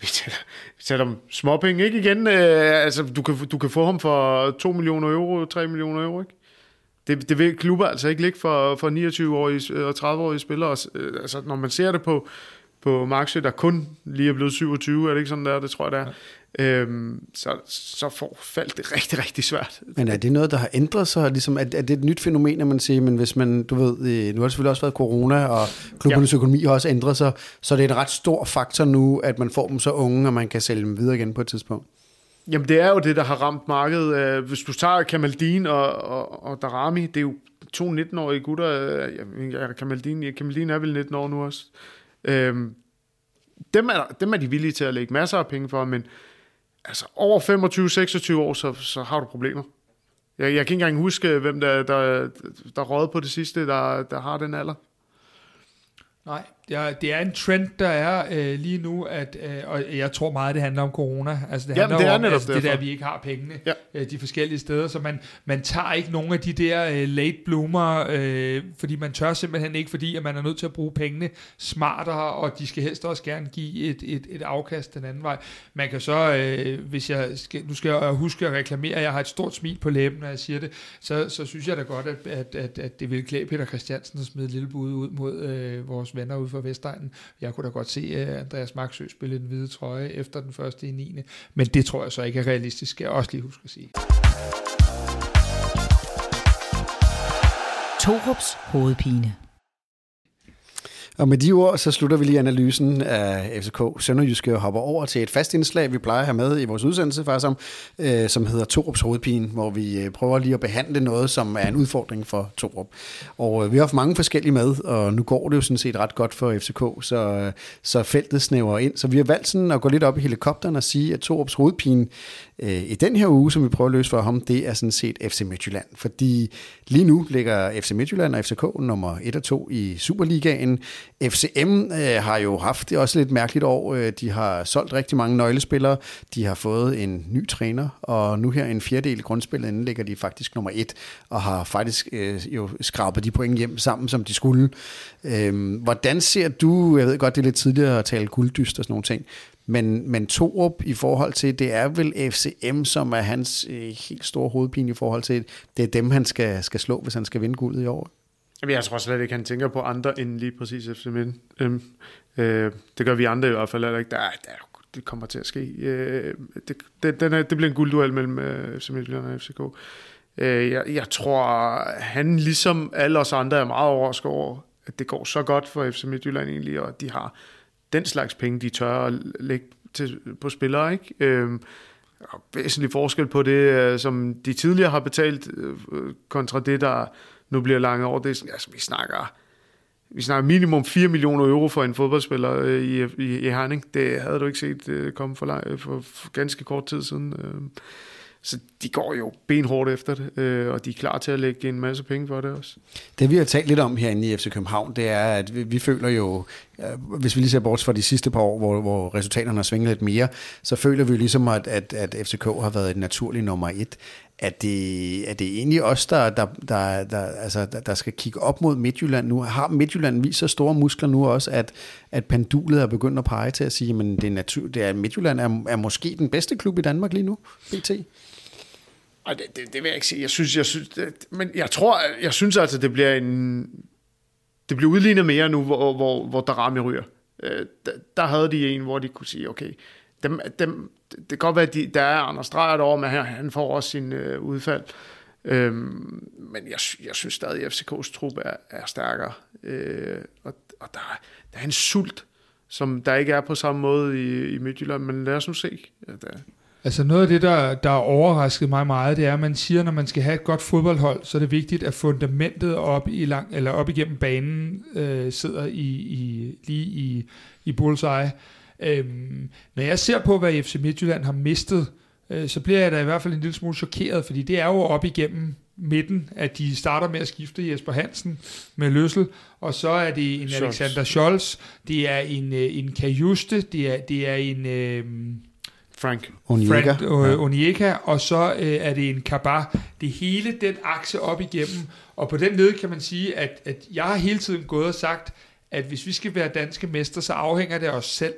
vi taler, vi taler om småpenge, ikke igen? Øh, altså, du kan, du kan få ham for 2 millioner euro, 3 millioner euro, ikke? Det, det vil klubber altså ikke ligge for, for 29-årige øh, og 30-årige spillere. Øh, altså, når man ser det på, på Marksø, der kun lige er blevet 27, er det ikke sådan der? Det tror jeg, det er. Ja. Øhm, så, så får faldt det rigtig, rigtig svært. Men er det noget, der har ændret sig? Ligesom, er, er det et nyt fænomen, at man siger, men hvis man, du ved, øh, nu har det selvfølgelig også været corona, og klubbernes ja. økonomi har også ændret sig, så det er en ret stor faktor nu, at man får dem så unge, og man kan sælge dem videre igen på et tidspunkt. Jamen det er jo det, der har ramt markedet. Øh, hvis du tager Kamaldin og, og, og Darami, det er jo to 19-årige gutter. Ja, Kamaldin, Kamaldin er vel 19 år nu også. Øhm, dem, er, dem er de villige til at lægge masser af penge for, men altså over 25-26 år, så, så har du problemer. Jeg, jeg kan ikke engang huske, hvem der, der, der råd på det sidste, der, der har den alder. Nej, Ja, det er en trend, der er øh, lige nu, at, øh, og jeg tror meget, det handler om corona. Altså, det Jamen, handler det er om altså, det der, vi ikke har pengene ja. øh, de forskellige steder, så man, man tager ikke nogen af de der øh, late bloomer, øh, fordi man tør simpelthen ikke, fordi at man er nødt til at bruge pengene smartere, og de skal helst også gerne give et, et, et afkast den anden vej. Man kan så, øh, hvis jeg skal, nu skal jeg huske at reklamere, jeg har et stort smil på læben, når jeg siger det, så, så synes jeg da godt, at, at, at, at det vil klæde Peter Christiansen at smide et lille bud ud mod øh, vores venner ude for Vestegnen. Jeg kunne da godt se øh, Andreas Maxø spille den hvide trøje efter den første i 9. Men det tror jeg så ikke er realistisk, skal jeg også lige huske at sige. Torups hovedpine. Og med de ord, så slutter vi lige analysen af FCK Sønderjyske og hopper over til et fast indslag, vi plejer at have med i vores udsendelse, faktisk om, øh, som hedder Torups hovedpine, hvor vi øh, prøver lige at behandle noget, som er en udfordring for Torup. Og øh, vi har haft mange forskellige med, og nu går det jo sådan set ret godt for FCK, så, øh, så feltet snæver ind. Så vi har valgt sådan at gå lidt op i helikopteren og sige, at Torups hovedpine øh, i den her uge, som vi prøver at løse for ham, det er sådan set FC Midtjylland. Fordi lige nu ligger FC Midtjylland og FCK nummer 1 og 2 i Superligaen. FCM øh, har jo haft det også lidt mærkeligt år. Øh, de har solgt rigtig mange nøglespillere. De har fået en ny træner, og nu her en fjerdedel i grundspillet, inden ligger de faktisk nummer 1, og har faktisk øh, jo skrabet de point hjem sammen, som de skulle. Øh, hvordan ser du, jeg ved godt, det er lidt tidligere at tale gulddyst og sådan nogle ting, men, men Torup i forhold til, det er vel FCM, som er hans øh, helt store hovedpine i forhold til, det er dem, han skal, skal slå, hvis han skal vinde guldet i år. Jamen, jeg tror slet ikke, han tænker på andre end lige præcis FCM. Øhm, øh, det gør vi andre i hvert fald ikke. Der der det kommer til at ske. Øh, det, det, den er, det bliver en guldduel mellem øh, FC Midtjylland og FCK. Øh, jeg, jeg tror, han ligesom alle os andre er meget overrasket over, at det går så godt for FC Midtjylland egentlig, og de har den slags penge, de tør at lægge til, på spillere. Ikke? Øh, væsentlig forskel på det, øh, som de tidligere har betalt, øh, kontra det, der nu bliver langt over. Det, altså, vi snakker vi snakker minimum 4 millioner euro for en fodboldspiller øh, i, i, i Herning. Det havde du ikke set komme for, lang, for, for ganske kort tid siden. Øh. Så de går jo benhårdt efter det, øh, og de er klar til at lægge en masse penge for det også. Det vi har talt lidt om herinde i FC København, det er, at vi, vi føler jo, øh, hvis vi lige ser bort fra de sidste par år, hvor, hvor resultaterne har svinget lidt mere, så føler vi jo ligesom, at, at, at FCK har været et naturligt nummer et. Er det, er det egentlig os, der, der, der, der, altså, der, der skal kigge op mod Midtjylland nu? Har Midtjylland vist så store muskler nu også, at, at pendulet er begyndt at pege til at sige, at det er, natur, det er Midtjylland er, er måske den bedste klub i Danmark lige nu, BT? Ej, det, det, det vil jeg ikke sige. Jeg synes, jeg synes, det, men jeg tror, jeg synes altså, det bliver en, det bliver udlignet mere nu, hvor, hvor, hvor Darami ryger. Øh, der, der havde de en, hvor de kunne sige, okay, dem, dem, det kan godt være, at de, der er Anders Dreyer derovre, men han, han får også sin øh, udfald. Øhm, men jeg, jeg synes stadig, at FCK's trup er, er stærkere. Øh, og og der, der er en sult, som der ikke er på samme måde i, i Midtjylland, men lad os nu se. Ja, der, Altså noget af det, der, der har overrasket mig meget, det er, at man siger, at når man skal have et godt fodboldhold, så er det vigtigt, at fundamentet op, i lang, eller op igennem banen øh, sidder i, i, lige i, i bullseye. Øhm, når jeg ser på, hvad FC Midtjylland har mistet, øh, så bliver jeg da i hvert fald en lille smule chokeret, fordi det er jo op igennem midten, at de starter med at skifte Jesper Hansen med Løssel, og så er det en Scholz. Alexander Scholz, det er en, øh, en Kajuste, det er, det er en... Øh, Frank. Onyeka. Frank øh, Onyeka, og så øh, er det en Kabar. Det hele den akse op igennem, og på den led kan man sige, at, at jeg har hele tiden gået og sagt, at hvis vi skal være danske mester, så afhænger det af os selv.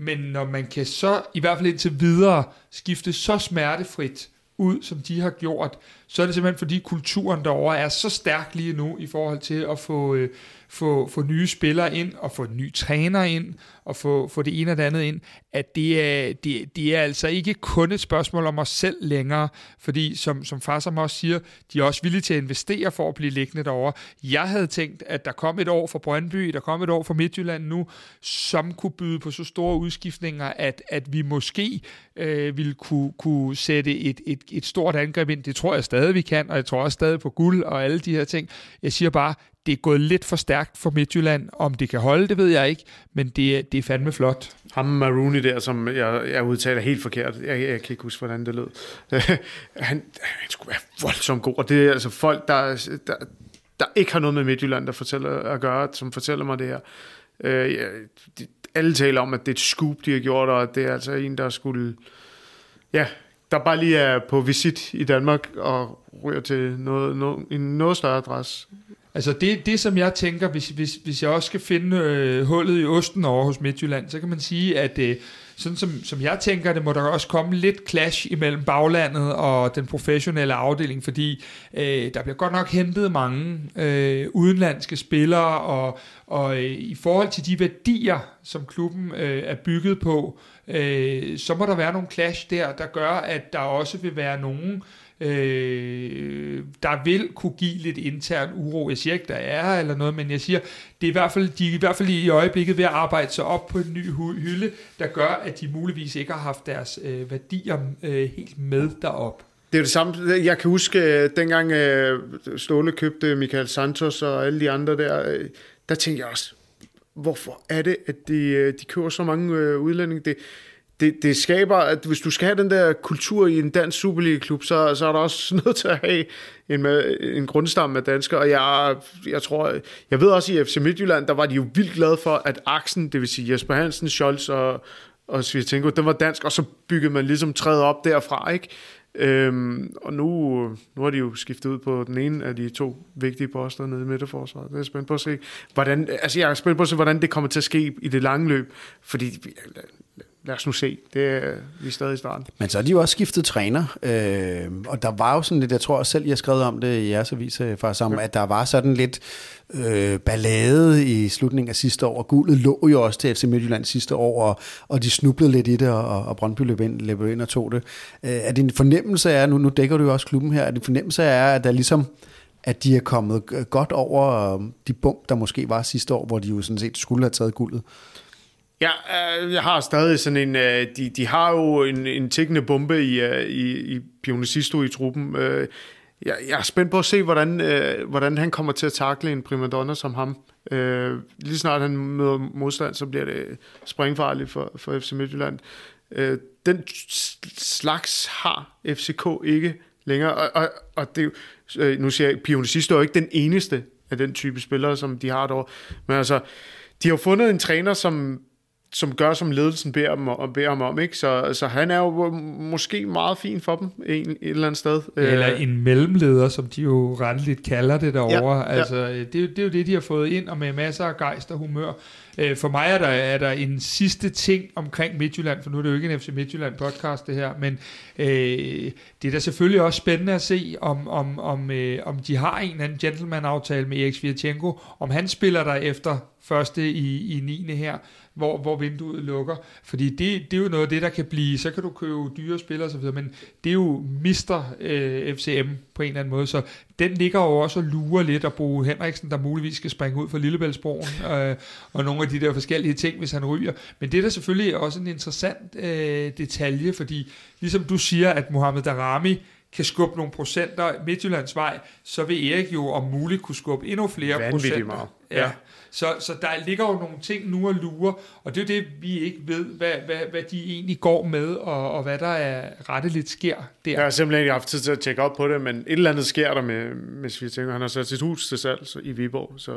Men når man kan så, i hvert fald indtil videre, skifte så smertefrit ud, som de har gjort, så er det simpelthen fordi kulturen derovre er så stærk lige nu i forhold til at få, øh, få, få nye spillere ind, og få nye træner ind, og få, få det ene og det andet ind, at det er, det, det er altså ikke kun et spørgsmål om os selv længere, fordi som, som far som også siger, de er også villige til at investere for at blive liggende derovre. Jeg havde tænkt, at der kom et år for Brøndby, der kom et år for Midtjylland nu, som kunne byde på så store udskiftninger, at, at vi måske øh, ville kunne, kunne sætte et, et, et stort angreb ind. Det tror jeg stadig, vi kan, og jeg tror også stadig på guld og alle de her ting. Jeg siger bare, det er gået lidt for stærkt for Midtjylland. Om det kan holde, det ved jeg ikke, men det, det er fandme flot. Ham Maruni der, som jeg, jeg udtaler helt forkert, jeg, jeg kan ikke huske, hvordan det lød. han, han skulle være voldsomt god, og det er altså folk, der, der, der ikke har noget med Midtjylland der fortæller, at gøre, som fortæller mig det her. Øh, ja, de, alle taler om, at det er et scoop, de har gjort, og det er altså en, der skulle... Ja, der bare lige er på visit i Danmark og ryger til noget, noget, en noget større adresse. Altså det, det som jeg tænker, hvis, hvis, hvis jeg også skal finde øh, hullet i osten over hos Midtjylland, så kan man sige, at øh, sådan som, som jeg tænker, det må der også komme lidt clash imellem baglandet og den professionelle afdeling, fordi øh, der bliver godt nok hentet mange øh, udenlandske spillere, og, og øh, i forhold til de værdier, som klubben øh, er bygget på, øh, så må der være nogle clash der, der gør, at der også vil være nogen, øh, der vil kunne give lidt intern uro. Jeg siger ikke, der er eller noget, men jeg siger, det er i hvert fald, de er i hvert fald i øjeblikket ved at arbejde sig op på en ny hylde, der gør, at de muligvis ikke har haft deres øh, værdier øh, helt med derop. Det er det samme. Jeg kan huske, øh, dengang øh, Ståle købte Michael Santos og alle de andre der, øh, der tænkte jeg også, hvorfor er det, at de, de køber så mange udlændinge? Det, det, det skaber, at hvis du skal have den der kultur i en dansk Superliga-klub, så, så er der også nødt til at have en, en grundstamme af danskere. Og jeg, jeg tror, jeg ved også i FC Midtjylland, der var de jo vildt glade for, at aksen, det vil sige Jesper Hansen, Scholz og, og Svirtenko, den var dansk, og så byggede man ligesom træet op derfra, ikke? Øhm, og nu, nu har de jo skiftet ud på den ene af de to vigtige poster nede i midterforsvaret. Det er spændt på at se, hvordan, altså jeg er spændt på at se, hvordan det kommer til at ske i det lange løb, fordi lad os nu se. Det er, vi er stadig i starten. Men så er de jo også skiftet træner, øh, og der var jo sådan lidt, jeg tror også selv, jeg har skrevet om det i jeres avis øh, faktisk, om, ja. at der var sådan lidt øh, ballade i slutningen af sidste år, og guldet lå jo også til FC Midtjylland sidste år, og, og de snublede lidt i det, og, og Brøndby løb ind, løb ind og tog det. Øh, er din fornemmelse er, nu, nu dækker du jo også klubben her, er din fornemmelse er, at der ligesom at de er kommet godt over øh, de bump, der måske var sidste år, hvor de jo sådan set skulle have taget guldet? Ja, øh, jeg har stadig sådan en, øh, de, de har jo en, en tækkende bombe i, øh, i, i Pionicisto i truppen. Jeg, jeg er spændt på at se, hvordan, hvordan han kommer til at takle en primadonna som ham. Lige snart han møder modstand, så bliver det springfarligt for, for FC Midtjylland. Den slags har FCK ikke længere, og, og, og det, nu siger jeg, Pionicisto er jo ikke den eneste af den type spillere, som de har derovre. Men altså, de har fundet en træner, som som gør, som ledelsen beder dem, og beder ham om. Ikke? Så, så han er jo måske meget fin for dem en, et eller andet sted. Eller en mellemleder, som de jo retteligt kalder det derovre. Ja, ja. Altså, det, det er jo det, de har fået ind, og med masser af gejst og humør. Øh, for mig er der, er der en sidste ting omkring Midtjylland, for nu er det jo ikke en FC Midtjylland podcast det her, men øh, det er da selvfølgelig også spændende at se, om, om, om, øh, om de har en eller anden gentleman-aftale med Erik Svirchenko, om han spiller der efter første i, i 9. her, hvor, hvor vinduet lukker. Fordi det, det er jo noget af det, der kan blive, så kan du købe dyre spillere osv., men det er jo mister øh, FCM på en eller anden måde, så den ligger jo også og lurer lidt, og Bo Henriksen, der muligvis skal springe ud fra Lillebæltsbroen, øh, og nogle af de der forskellige ting, hvis han ryger. Men det er da selvfølgelig også en interessant øh, detalje, fordi ligesom du siger, at Mohamed Darami kan skubbe nogle procenter Midtjyllands vej, så vil Erik jo om muligt kunne skubbe endnu flere Vanvittigt procenter. Meget. Ja. ja. Så, så der ligger jo nogle ting nu og lurer, og det er det, vi ikke ved, hvad, hvad, hvad de egentlig går med, og, og hvad der er retteligt sker der. Jeg har simpelthen ikke haft tid til at tjekke op på det, men et eller andet sker der med, hvis vi tænker, han har sat sit hus til salg i Viborg, så...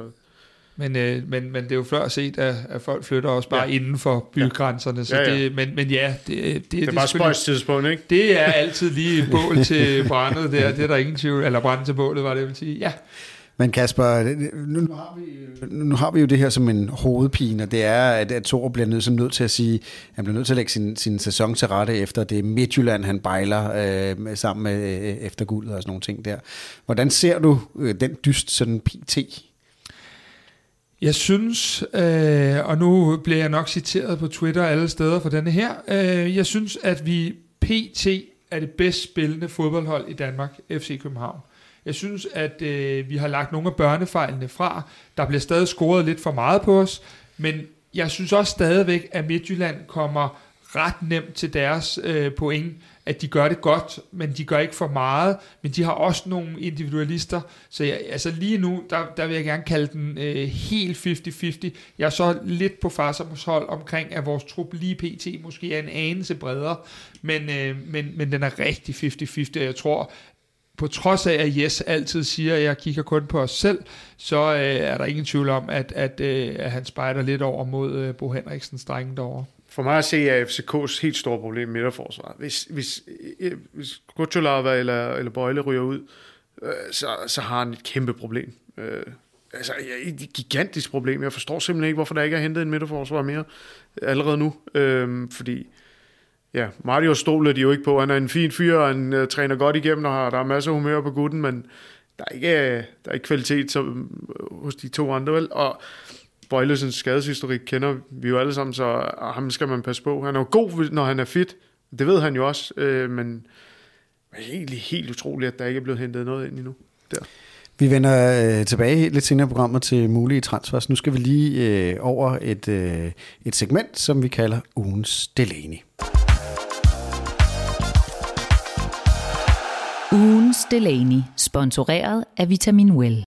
Men, øh, men, men det er jo før set, at, at folk flytter også bare ja. inden for bygrænserne. Så ja, ja. Det, men, men ja, det, det, det, det er bare spøjs tidspunkt, ikke? Det er altid lige bål til brændet der. Det er der ingen tvivl. Eller brændet til bålet, var det, jeg vil sige. Ja. Men Kasper, øh, nu, nu, har vi, øh, nu har vi jo det her som en hovedpine, og det er, at, at Thor bliver nødt, nødt til at sige, han bliver nødt til at lægge sin, sin sæson til rette efter det Midtjylland, han bejler øh, sammen med øh, efter guldet og sådan nogle ting der. Hvordan ser du øh, den dyst sådan pt? Jeg synes, øh, og nu bliver jeg nok citeret på Twitter alle steder for denne her, øh, jeg synes, at vi pt. er det bedst spillende fodboldhold i Danmark, FC København. Jeg synes, at øh, vi har lagt nogle af børnefejlene fra. Der bliver stadig scoret lidt for meget på os, men jeg synes også stadigvæk, at Midtjylland kommer ret nemt til deres øh, point, at de gør det godt, men de gør ikke for meget, men de har også nogle individualister, så jeg, altså lige nu, der, der vil jeg gerne kalde den øh, helt 50-50. Jeg er så lidt på Farsamos hold omkring, at vores trup lige pt. måske er en anelse bredere, men, øh, men, men den er rigtig 50-50, og jeg tror, på trods af, at Jes altid siger, at jeg kigger kun på os selv, så øh, er der ingen tvivl om, at, at, øh, at han spejder lidt over mod øh, Bo Henriksens drenge derovre. For mig at se er FCK's helt store problem med midterforsvaret. Hvis, hvis, øh, hvis Kutulava eller, eller Bøjle ryger ud, øh, så, så har han et kæmpe problem. Øh, altså, et gigantisk problem. Jeg forstår simpelthen ikke, hvorfor der ikke er hentet en midterforsvar mere allerede nu. Øh, fordi ja, Mario stoler de jo ikke på. Han er en fin fyr, og han uh, træner godt igennem, og har, der er masser af humør på gutten, men der er ikke, uh, der er ikke kvalitet som, uh, øh, hos de to andre, vel? Og Bøjlesens skadeshistorik kender vi jo alle sammen, så ham skal man passe på. Han er jo god, når han er fit. Det ved han jo også, uh, men det er egentlig helt utroligt, at der ikke er blevet hentet noget ind endnu. Der. Vi vender øh, tilbage lidt senere i programmet til mulige transfers. Nu skal vi lige øh, over et, øh, et segment, som vi kalder ugens Delaney. Ugens Delaney, sponsoreret af Vitamin Well.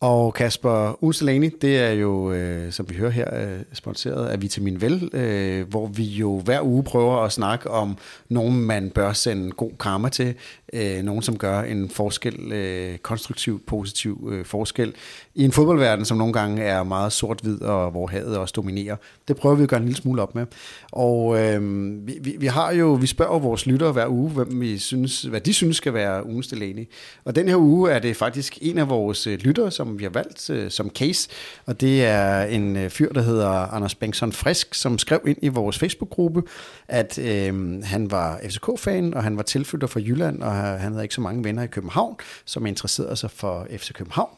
Og Kasper Uselani, det er jo, øh, som vi hører her, øh, sponsoreret af Vitamin Vel, øh, hvor vi jo hver uge prøver at snakke om nogen, man bør sende god karma til øh, nogen, som gør en forskel, øh, konstruktiv, positiv øh, forskel i en fodboldverden, som nogle gange er meget sort-hvid, og hvor havet også dominerer. Det prøver vi at gøre en lille smule op med. Og øh, vi, vi, vi har jo, vi spørger vores lyttere hver uge, hvem vi synes, hvad de synes skal være ugens Delaney. Og den her uge er det faktisk en af vores øh, lyttere, som vi har valgt øh, som case, og det er en øh, fyr, der hedder Anders Bengtsson Frisk, som skrev ind i vores Facebook-gruppe, at øh, han var FCK-fan, og han var tilflytter fra Jylland, og han havde ikke så mange venner i København, som interesserede sig for FC København.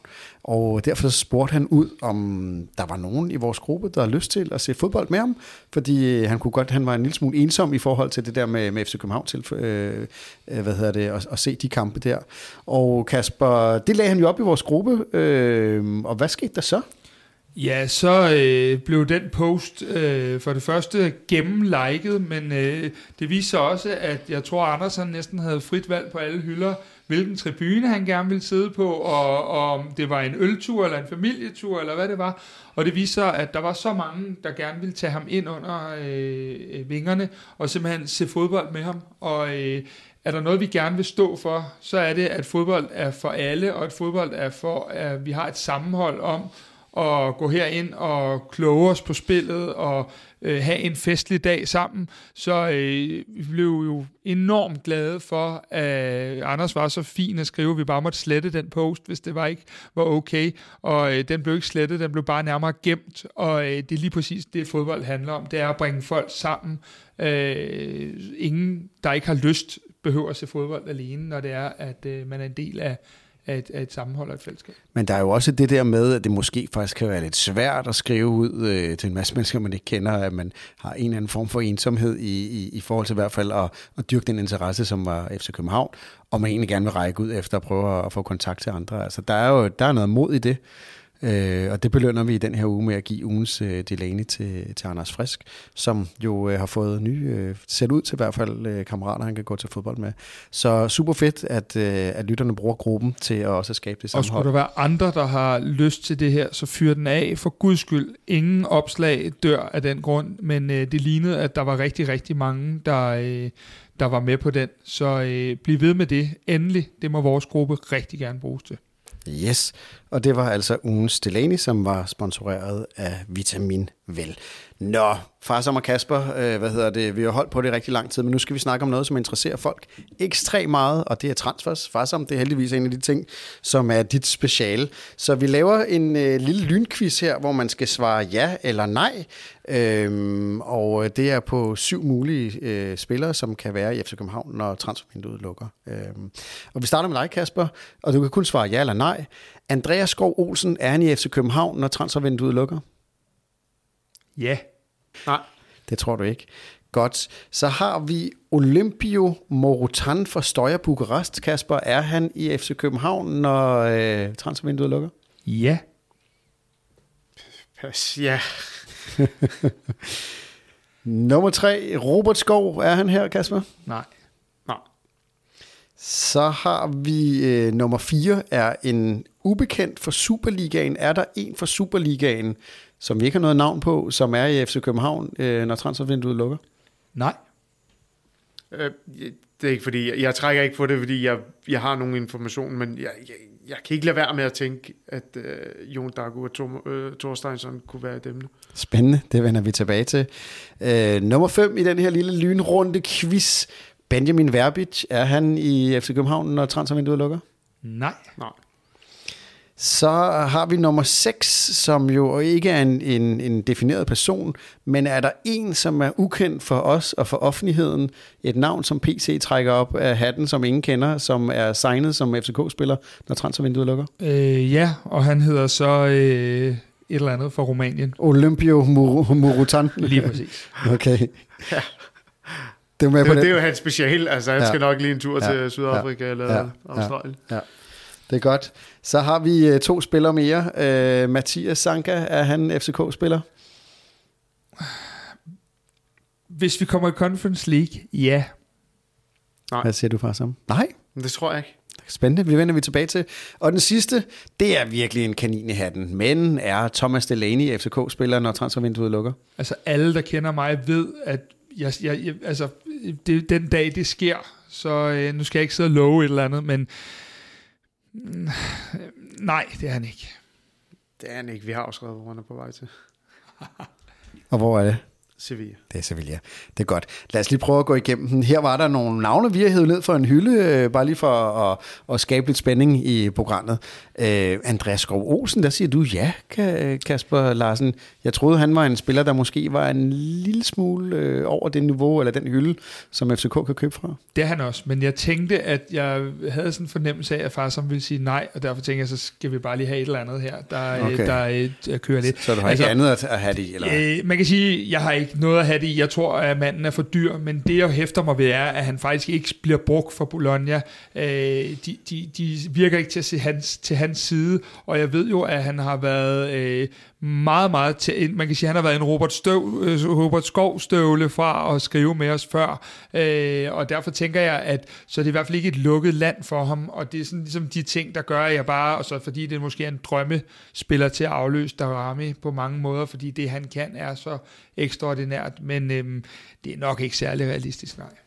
Og derfor spurgte han ud, om der var nogen i vores gruppe, der havde lyst til at se fodbold med ham, fordi han kunne godt, han var en lille smule ensom i forhold til det der med, med FC København til, øh, øh, hvad hedder det, at, at se de kampe der. Og Kasper, det lagde han jo op i vores gruppe, øh, og hvad skete der så? Ja, så øh, blev den post øh, for det første gennemliket, men øh, det viser også, at jeg tror, Anders han næsten havde frit valg på alle hylder, hvilken tribune han gerne ville sidde på, og, og om det var en øltur eller en familietur, eller hvad det var. Og det viser, at der var så mange, der gerne ville tage ham ind under øh, øh, vingerne, og simpelthen se fodbold med ham. Og øh, er der noget, vi gerne vil stå for, så er det, at fodbold er for alle, og at fodbold er for, at vi har et sammenhold om at gå herind og kloge os på spillet og øh, have en festlig dag sammen. Så øh, vi blev jo enormt glade for, at Anders var så fin at skrive, at vi bare måtte slette den post, hvis det var ikke var okay. Og øh, den blev ikke slettet, den blev bare nærmere gemt. Og øh, det er lige præcis det, fodbold handler om. Det er at bringe folk sammen. Øh, ingen, der ikke har lyst, behøver at se fodbold alene, når det er, at øh, man er en del af af et, af et sammenhold og et fællesskab. Men der er jo også det der med, at det måske faktisk kan være lidt svært at skrive ud øh, til en masse mennesker, man ikke kender, at man har en eller anden form for ensomhed i, i, i forhold til i hvert fald at, at dyrke den interesse, som var FC København, og man egentlig gerne vil række ud efter at prøve at få kontakt til andre. Altså, der er jo der er noget mod i det. Øh, og det belønner vi i den her uge med at give ugens øh, Delaney til, til Anders Frisk, som jo øh, har fået nye, øh, set ud til i hvert fald øh, kammerater, han kan gå til fodbold med. Så super fedt, at, øh, at lytterne bruger gruppen til at også skabe det sammenhold. Og skulle der være andre, der har lyst til det her, så fyr den af. For guds skyld, ingen opslag dør af den grund, men øh, det lignede, at der var rigtig, rigtig mange, der... Øh, der var med på den. Så øh, bliv ved med det. Endelig, det må vores gruppe rigtig gerne bruges til. Yes, og det var altså ugens Delaney, som var sponsoreret af Vitamin Vel. Nå, far som og Kasper, øh, hvad hedder det, vi har holdt på det rigtig lang tid, men nu skal vi snakke om noget, som interesserer folk ekstremt meget, og det er transfers. Far som, det er heldigvis en af de ting, som er dit speciale. Så vi laver en øh, lille lynquiz her, hvor man skal svare ja eller nej, øhm, og øh, det er på syv mulige øh, spillere, som kan være i FC København, når transfervinduet lukker. Øhm, og vi starter med dig, Kasper, og du kan kun svare ja eller nej. Andreas Skov Olsen, er han i FC København, når transfervinduet lukker? Ja. Nej. Det tror du ikke. Godt. Så har vi Olympio Morutan fra Støjer Bukarest. Kasper, er han i FC København, når øh, transfervinduet lukker? Ja. Pas, ja. Nummer tre, Robert Skov. Er han her, Kasper? Nej. Nej. Så har vi øh, nummer fire, er en ubekendt for Superligaen. Er der en for Superligaen, som vi ikke har noget navn på, som er i FC København, øh, når transfervinduet lukker? Nej. Øh, det er ikke fordi, jeg, jeg trækker ikke på det, fordi jeg, jeg har nogle information, men jeg, jeg, jeg kan ikke lade være med at tænke, at øh, Jon Dagu og Tor, øh, Thorsteinsson kunne være dem. Spændende, det vender vi tilbage til. Øh, nummer 5 i den her lille lynrunde quiz. Benjamin Verbic, er han i FC København, når transfervinduet lukker? Nej. Nej. Så har vi nummer 6, som jo ikke er en, en, en defineret person, men er der en, som er ukendt for os og for offentligheden, et navn, som PC trækker op af hatten, som ingen kender, som er signet som FCK-spiller, når transfervinduet lukker? Øh, ja, og han hedder så øh, et eller andet fra Rumænien. Olympio Mur- Murutan. Lige præcis. Okay. Ja. Det, er med det, på det. det er jo hans special. Altså, han ja. skal nok lige en tur ja. til Sydafrika ja. eller ja. Australien. Ja. ja. Det er godt. Så har vi uh, to spillere mere. Uh, Mathias Sanka, er han FCK-spiller? Hvis vi kommer i Conference League, ja. Nej. Hvad siger du for sammen? Nej. Det tror jeg ikke. Spændende, vi vender vi tilbage til. Og den sidste, det er virkelig en kanin i hatten. Men er Thomas Delaney FCK-spiller, når transfervinduet lukker? Altså alle, der kender mig, ved, at jeg, jeg, jeg, altså, det, den dag det sker, så øh, nu skal jeg ikke sidde og love et eller andet, men nej, det er han ikke. Det er han ikke. Vi har også skrevet, hvor han er på vej til. Og hvor er det? Sevilla. Det er Sevilla. Det er godt. Lad os lige prøve at gå igennem den. Her var der nogle navne, vi har hævet ned for en hylde, øh, bare lige for at, at skabe lidt spænding i programmet. Øh, Andreas Skov Olsen, der siger du ja, Kasper Larsen. Jeg troede, han var en spiller, der måske var en lille smule øh, over det niveau, eller den hylde, som FCK kan købe fra. Det er han også, men jeg tænkte, at jeg havde sådan en fornemmelse af, at far som ville sige nej, og derfor tænkte jeg, så skal vi bare lige have et eller andet her, der, okay. der, der, der kører lidt. Så du har altså, ikke andet at have det? Eller? Øh, man kan sige, jeg har ikke noget at have det i. Jeg tror, at manden er for dyr, men det jeg hæfter mig ved er, at han faktisk ikke bliver brugt for Bologna. Øh, de, de, de virker ikke til at se hans, til hans side, og jeg ved jo, at han har været øh, meget, meget til, man kan sige, at han har været en Robert, Støv, øh, Robert Skov støvle fra at skrive med os før, øh, og derfor tænker jeg, at så er det i hvert fald ikke et lukket land for ham, og det er sådan ligesom de ting, der gør, at jeg bare, og så fordi det måske er en drømmespiller til at afløse Darami på mange måder, fordi det han kan er så ekstraordinært, men øh, det er nok ikke særlig realistisk, nej.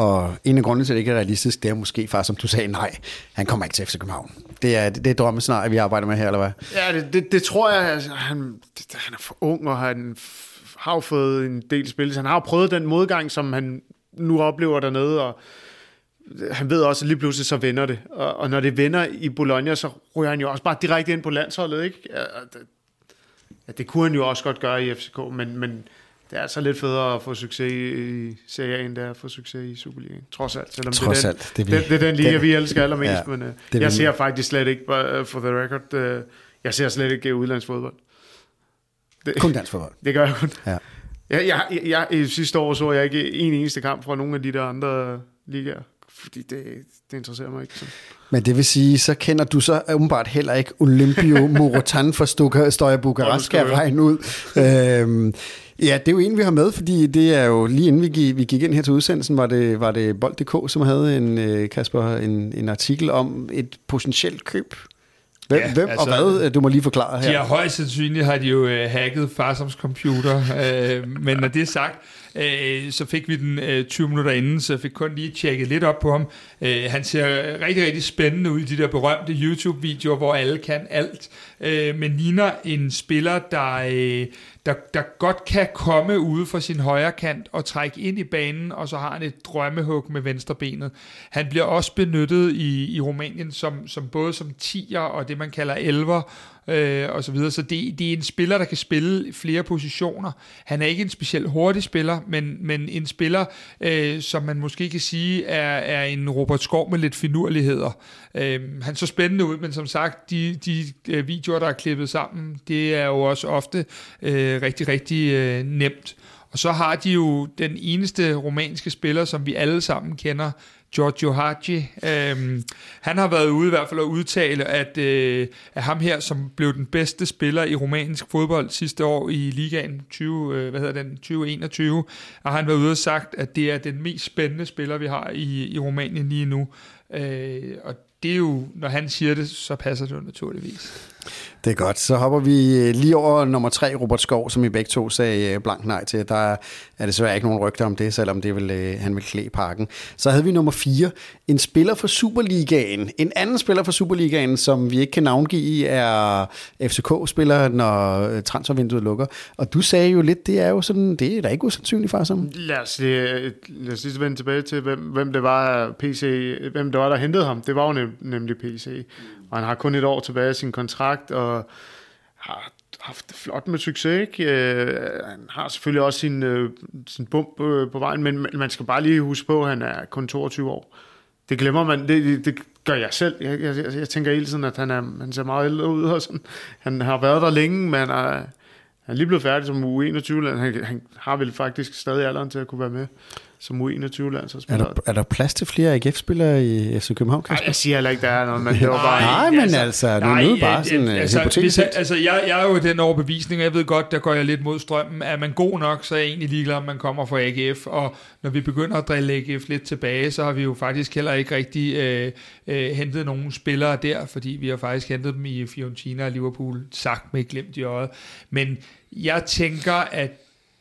Og en af grundene til, at det ikke er realistisk, det er måske faktisk, som du sagde, nej, han kommer ikke til FC København. Det er, det, det er drømmescenarie, vi arbejder med her, eller hvad? Ja, det, det, det tror jeg. Altså, han, det, han er for ung, og han har jo fået en del spil. Han har jo prøvet den modgang, som han nu oplever dernede, og han ved også, at lige pludselig så vender det. Og, og når det vender i Bologna, så ryger han jo også bare direkte ind på landsholdet, ikke? Ja, det, ja, det kunne han jo også godt gøre i FCK, men, men det er altså lidt federe at få succes i Serie A, end det er at få succes i Superligaen. Trods alt. Selvom Trods det, er den, alt. Det, vi, det, det er den liga, det, vi elsker allermest. Ja, men uh, jeg vi, ser faktisk slet ikke, uh, for the record, uh, jeg ser slet ikke udlandsfodbold. Det, kun dansk fodbold. Det gør jeg kun. Ja. Jeg, jeg, jeg, jeg, sidste år så jeg ikke en eneste kamp fra nogle af de der andre ligaer, fordi det, det interesserer mig ikke. Så. Men det vil sige, så kender du så åbenbart heller ikke Olympio Morotan fra Stoja Bukarest, skal jeg regne ud. øhm, Ja, det er jo en, vi har med, fordi det er jo lige inden vi gik, vi gik ind her til udsendelsen, var det, var det Bold.dk, som havde en, øh, Kasper, en, en artikel om et potentielt køb. Hvem, ja, hvem altså, og hvad? Du må lige forklare her. De har højst sandsynligt har de jo uh, hacket Farsoms computer, uh, men når det er sagt, Øh, så fik vi den øh, 20 minutter inden, så jeg fik kun lige tjekket lidt op på ham. Øh, han ser rigtig, rigtig spændende ud i de der berømte YouTube-videoer, hvor alle kan alt, uh, men ligner en spiller, der... Der, der godt kan komme ude fra sin højre kant og trække ind i banen, og så har han et drømmehug med venstrebenet. Han bliver også benyttet i, i Rumænien som, som både som tiger og det, man kalder elver, øh, og så videre. Så det, det er en spiller, der kan spille flere positioner. Han er ikke en specielt hurtig spiller, men, men en spiller, øh, som man måske kan sige, er, er en Robert Skov med lidt finurligheder. Øh, han så spændende ud, men som sagt, de, de øh, videoer, der er klippet sammen, det er jo også ofte øh, rigtig, rigtig øh, nemt. Og så har de jo den eneste romanske spiller, som vi alle sammen kender, Giorgio Haji. Øhm, han har været ude i hvert fald at udtale, at, øh, at ham her, som blev den bedste spiller i romansk fodbold sidste år i ligaen 20, øh, hvad hedder den, 2021, og han været ude og sagt, at det er den mest spændende spiller, vi har i, i Rumænien lige nu. Øh, og det er jo, når han siger det, så passer det jo naturligvis. Det er godt. Så hopper vi øh, lige over nummer tre, Robert Skov, som I begge to sagde øh, blank nej til. Der er desværre ikke nogen rygter om det, selvom det vil, øh, han vil klæde parken. Så havde vi nummer fire, en spiller for Superligaen. En anden spiller for Superligaen, som vi ikke kan navngive, er FCK-spiller, når transfervinduet lukker. Og du sagde jo lidt, det er jo sådan, det er da ikke usandsynligt for som. Lad os, lad os lige vende tilbage til, hvem, hvem det var, PC, hvem det var, der hentede ham. Det var jo nemlig PC. Og han har kun et år tilbage af sin kontrakt, og har haft det flot med succes. Ikke? Øh, han har selvfølgelig også sin, øh, sin bump øh, på vejen, men man skal bare lige huske på, at han er kun 22 år. Det glemmer man, det, det gør jeg selv. Jeg, jeg, jeg tænker hele tiden, at han, er, han ser meget ældre ud. Og sådan. Han har været der længe, men er, han er lige blevet færdig som U21. Han, han har vel faktisk stadig alderen til at kunne være med som U21-landsholdsspiller. Er der, er der plads til flere AGF-spillere i FC København, Nej, jeg siger heller ikke, der er noget, men det var bare... nej, men altså, altså nu er det bare sådan altså, hypotetisk. Hvis, altså, jeg, jeg er jo den overbevisning, og jeg ved godt, der går jeg lidt mod strømmen. Er man god nok, så er jeg egentlig ligeglad, om man kommer fra AGF, og når vi begynder at drille AGF lidt tilbage, så har vi jo faktisk heller ikke rigtig øh, øh, hentet nogen spillere der, fordi vi har faktisk hentet dem i Fiorentina og Liverpool, sagt med glemt i øjet. Men jeg tænker, at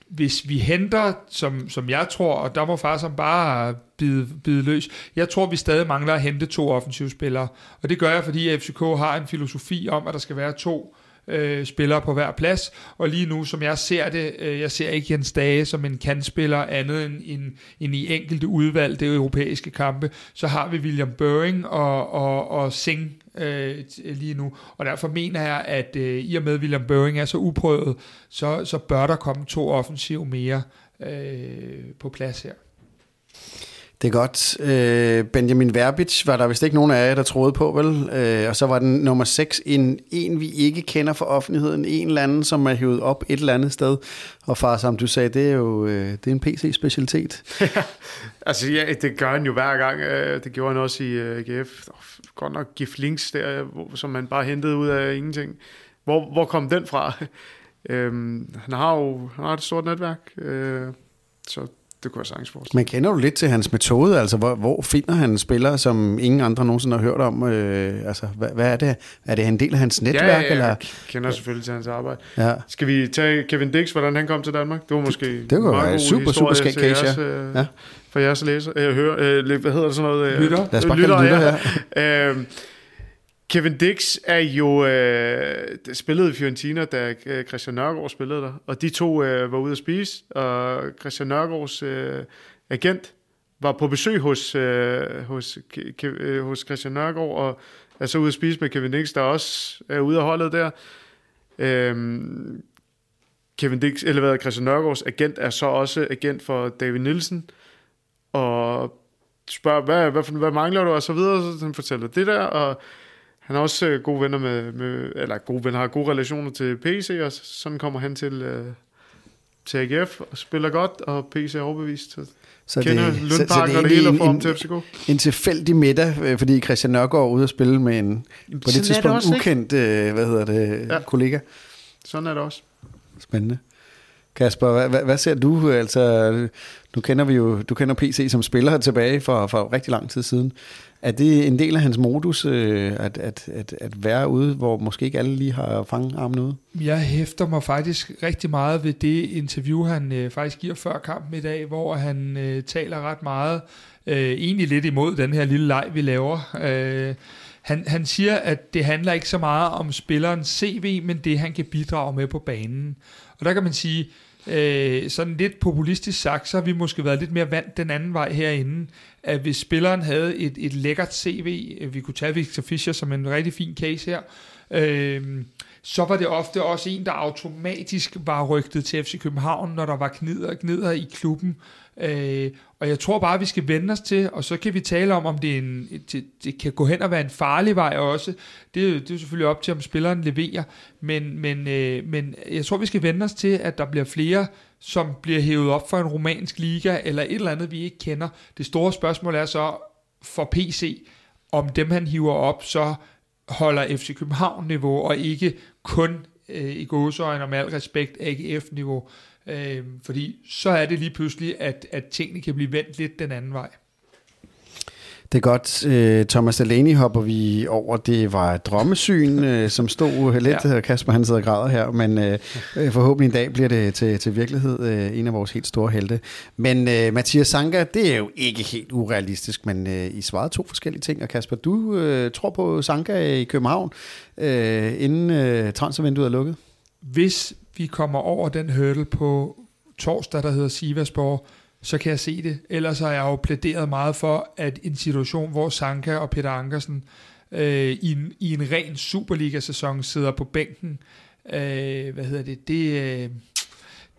hvis vi henter, som, som jeg tror, og der må far som bare bide, bide løs, jeg tror, vi stadig mangler at hente to offensive spillere. Og det gør jeg, fordi FCK har en filosofi om, at der skal være to øh, spillere på hver plads, og lige nu, som jeg ser det, øh, jeg ser ikke Jens Dage som en kandspiller andet end, end, end i enkelte udvalg, det europæiske kampe, så har vi William Børing og, og, og Singh øh, lige nu, og derfor mener jeg, at øh, i og med William Børing er så uprøvet, så, så bør der komme to offensiv mere øh, på plads her. Det er godt. Øh, Benjamin Verbic var der vist ikke nogen af jer, der troede på, vel? Øh, og så var den nummer 6 en, en, vi ikke kender for offentligheden. En eller anden, som er hævet op et eller andet sted. Og far, som du sagde, det er jo øh, det er en PC-specialitet. altså, ja, det gør han jo hver gang. Øh, det gjorde han også i øh, GF. AGF. Godt nok gift Links der, som man bare hentede ud af ingenting. Hvor, hvor kom den fra? øhm, han har jo han har et stort netværk. Øh, så det kunne jeg sagtens forestille. Men kender du lidt til hans metode? Altså, hvor, hvor finder han spillere, som ingen andre nogensinde har hørt om? Øh, altså, hvad, hvad er det? Er det en del af hans netværk? Ja, ja, ja eller? jeg kender selvfølgelig til hans arbejde. Ja. Skal vi tage Kevin Dix, hvordan han kom til Danmark? Det var måske det, det kunne være en super, super skæg case, jeres, ja. Øh, ja. For jeres læser, øh, høre, øh, hvad hedder det sådan noget? Øh, lytter. Lad os bare lytter, lytter, ja. øh, Kevin Dix er jo øh, spillede i Fiorentina, da øh, Christian Nørgaard spillede der, og de to øh, var ude at spise, og Christian Nørgaards øh, agent var på besøg hos, øh, hos, ke, øh, hos Christian Nørgaard, og er så ude at spise med Kevin Dix, der også er ude af holdet der. Øh, Kevin Dix, eller hvad Christian Nørgaards agent er så også agent for David Nielsen, og spørger, hvad, hvad, hvad mangler du, og så videre, så han fortæller det der, og han er også øh, gode venner med, med, eller gode venner, har gode relationer til PC, og sådan kommer han til, øh, til AGF og spiller godt, og PC er overbevist. Så, så kender det, Lundpark så, så det og det hele en, til FCK. En tilfældig middag, øh, fordi Christian Nørgaard er ude at spille med en på det Sådan tidspunkt også, ikke? ukendt, øh, hvad hedder det, ja. kollega. Sådan er det også. Spændende. Kasper, hvad, hvad, hvad ser du? Altså, nu kender vi jo, du kender PC som spiller tilbage for, for rigtig lang tid siden. Er det en del af hans modus, øh, at, at, at, at være ude, hvor måske ikke alle lige har fanget armen ude? Jeg hæfter mig faktisk rigtig meget ved det interview, han øh, faktisk giver før kampen i dag, hvor han øh, taler ret meget, øh, egentlig lidt imod den her lille leg, vi laver. Øh, han, han siger, at det handler ikke så meget om spillerens CV, men det, han kan bidrage med på banen. Og der kan man sige, øh, sådan lidt populistisk sagt, så har vi måske været lidt mere vant den anden vej herinde, at hvis spilleren havde et, et lækkert CV, øh, vi kunne tage Victor Fischer som en rigtig fin case her, øh, så var det ofte også en, der automatisk var rygtet til FC København, når der var knider knider i klubben. Øh, og jeg tror bare, at vi skal vende os til, og så kan vi tale om, om det, er en, det, det kan gå hen og være en farlig vej også. Det, det er jo selvfølgelig op til, om spilleren leverer. Men, men, øh, men jeg tror, vi skal vende os til, at der bliver flere, som bliver hævet op for en romansk liga, eller et eller andet, vi ikke kender. Det store spørgsmål er så for PC, om dem han hiver op, så holder FC København-niveau, og ikke kun øh, i gåsøjne og med al respekt AGF-niveau. Øh, fordi så er det lige pludselig, at, at tingene kan blive vendt lidt den anden vej. Det er godt. Øh, Thomas Delaney hopper vi over. Det var et drømmesyn, øh, som stod lidt. Ja. Kasper han sidder og græder her, men øh, øh, forhåbentlig en dag bliver det til, til virkelighed. Øh, en af vores helt store helte. Men øh, Mathias Sanka, det er jo ikke helt urealistisk, men øh, I svarede to forskellige ting. Og Kasper, du øh, tror på Sanka i København, øh, inden øh, transfervinduet er lukket? Hvis vi kommer over den hurdle på torsdag, der hedder Sivasborg, så kan jeg se det. Ellers har jeg jo plæderet meget for, at en situation, hvor Sanka og Peter Ankersen øh, i, en, i en ren Superliga-sæson sidder på bænken, øh, hvad hedder det, det, øh,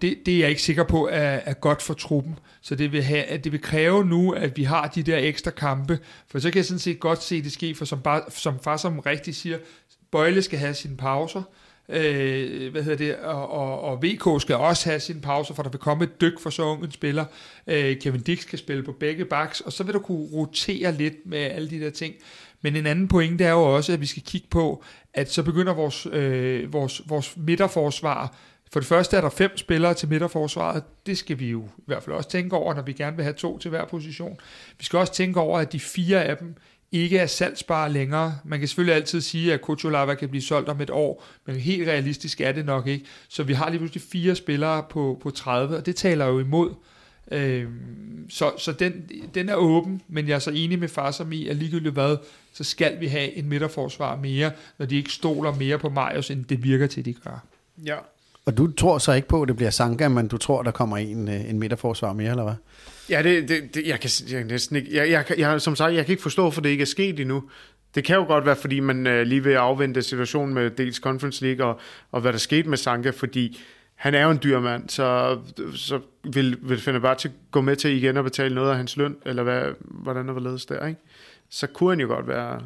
det, det er jeg ikke sikker på er, er godt for truppen. Så det vil, have, at det vil kræve nu, at vi har de der ekstra kampe. For så kan jeg sådan set godt se det ske, for som, bare, som far som rigtig siger, Bøjle skal have sine pauser. Øh, hvad hedder det, og, og, og VK skal også have sine pauser, for der vil komme et dyk for så unge en spiller. Øh, Kevin Dix skal spille på begge backs, og så vil du kunne rotere lidt med alle de der ting. Men en anden pointe er jo også, at vi skal kigge på, at så begynder vores, øh, vores, vores midterforsvar. For det første er der fem spillere til midterforsvaret. Det skal vi jo i hvert fald også tænke over, når vi gerne vil have to til hver position. Vi skal også tænke over, at de fire af dem ikke er salgsbare længere. Man kan selvfølgelig altid sige, at Kocholava kan blive solgt om et år, men helt realistisk er det nok ikke. Så vi har lige pludselig fire spillere på, på 30, og det taler jo imod. Øh, så så den, den er åben, men jeg er så enig med Farsam i, at ligegyldigt hvad, så skal vi have en midterforsvar mere, når de ikke stoler mere på Marius, end det virker til, de gør. Ja. Og du tror så ikke på, at det bliver Sanka, men du tror, der kommer en, øh, en midterforsvar mere, eller hvad? Ja, det, det, det jeg, kan, jeg næsten ikke... Jeg, jeg, jeg, som sagt, jeg kan ikke forstå, for det ikke er sket endnu. Det kan jo godt være, fordi man øh, lige vil afvente situationen med dels Conference League og, og hvad der skete med Sanka, fordi han er jo en dyr mand, så, så vil, vil Fenerbahce gå med til igen at betale noget af hans løn, eller hvad, hvordan der var ledes der, ikke? Så kunne han jo godt være...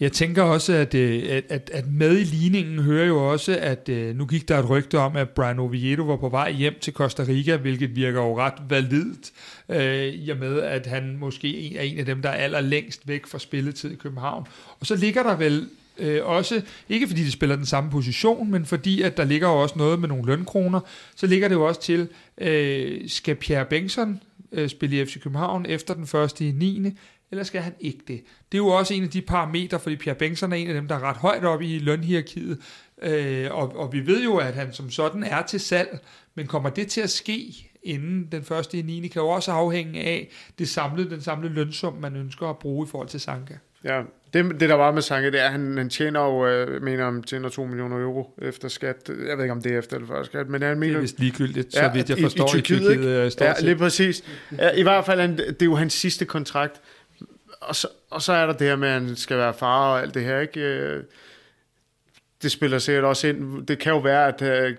Jeg tænker også, øh, at, at, at, med i ligningen hører jo også, at øh, nu gik der et rygte om, at Brian Oviedo var på vej hjem til Costa Rica, hvilket virker jo ret validt, øh, i og med, at han måske er en af dem, der er allerlængst væk fra spilletid i København. Og så ligger der vel Øh, også, ikke fordi de spiller den samme position, men fordi at der ligger jo også noget med nogle lønkroner, så ligger det jo også til, øh, skal Pierre Bengtsson øh, spille i FC København efter den første i 9 eller skal han ikke det? Det er jo også en af de parametre, fordi Pierre Bengtsson er en af dem, der er ret højt oppe i lønhierarkiet, øh, og, og vi ved jo, at han som sådan er til salg, men kommer det til at ske inden den første i 9. kan jo også afhænge af det samlede, den samlede lønsum, man ønsker at bruge i forhold til Sanka. Ja, det, det der var med Sanke, det er, at han, han tjener jo, øh, mener om tjener 2 millioner euro efter skat. Jeg ved ikke, om det er efter eller før skat, men han mener... Det er vist ligegyldigt, så vidt jeg forstår i, i Tyrkiet. I Tyrkiet ja, lige præcis. Ja, I hvert fald, han, det er jo hans sidste kontrakt. Og så, og så er der det her med, at han skal være far og alt det her, ikke? Øh, det spiller sikkert også ind. Det kan jo være, at øh,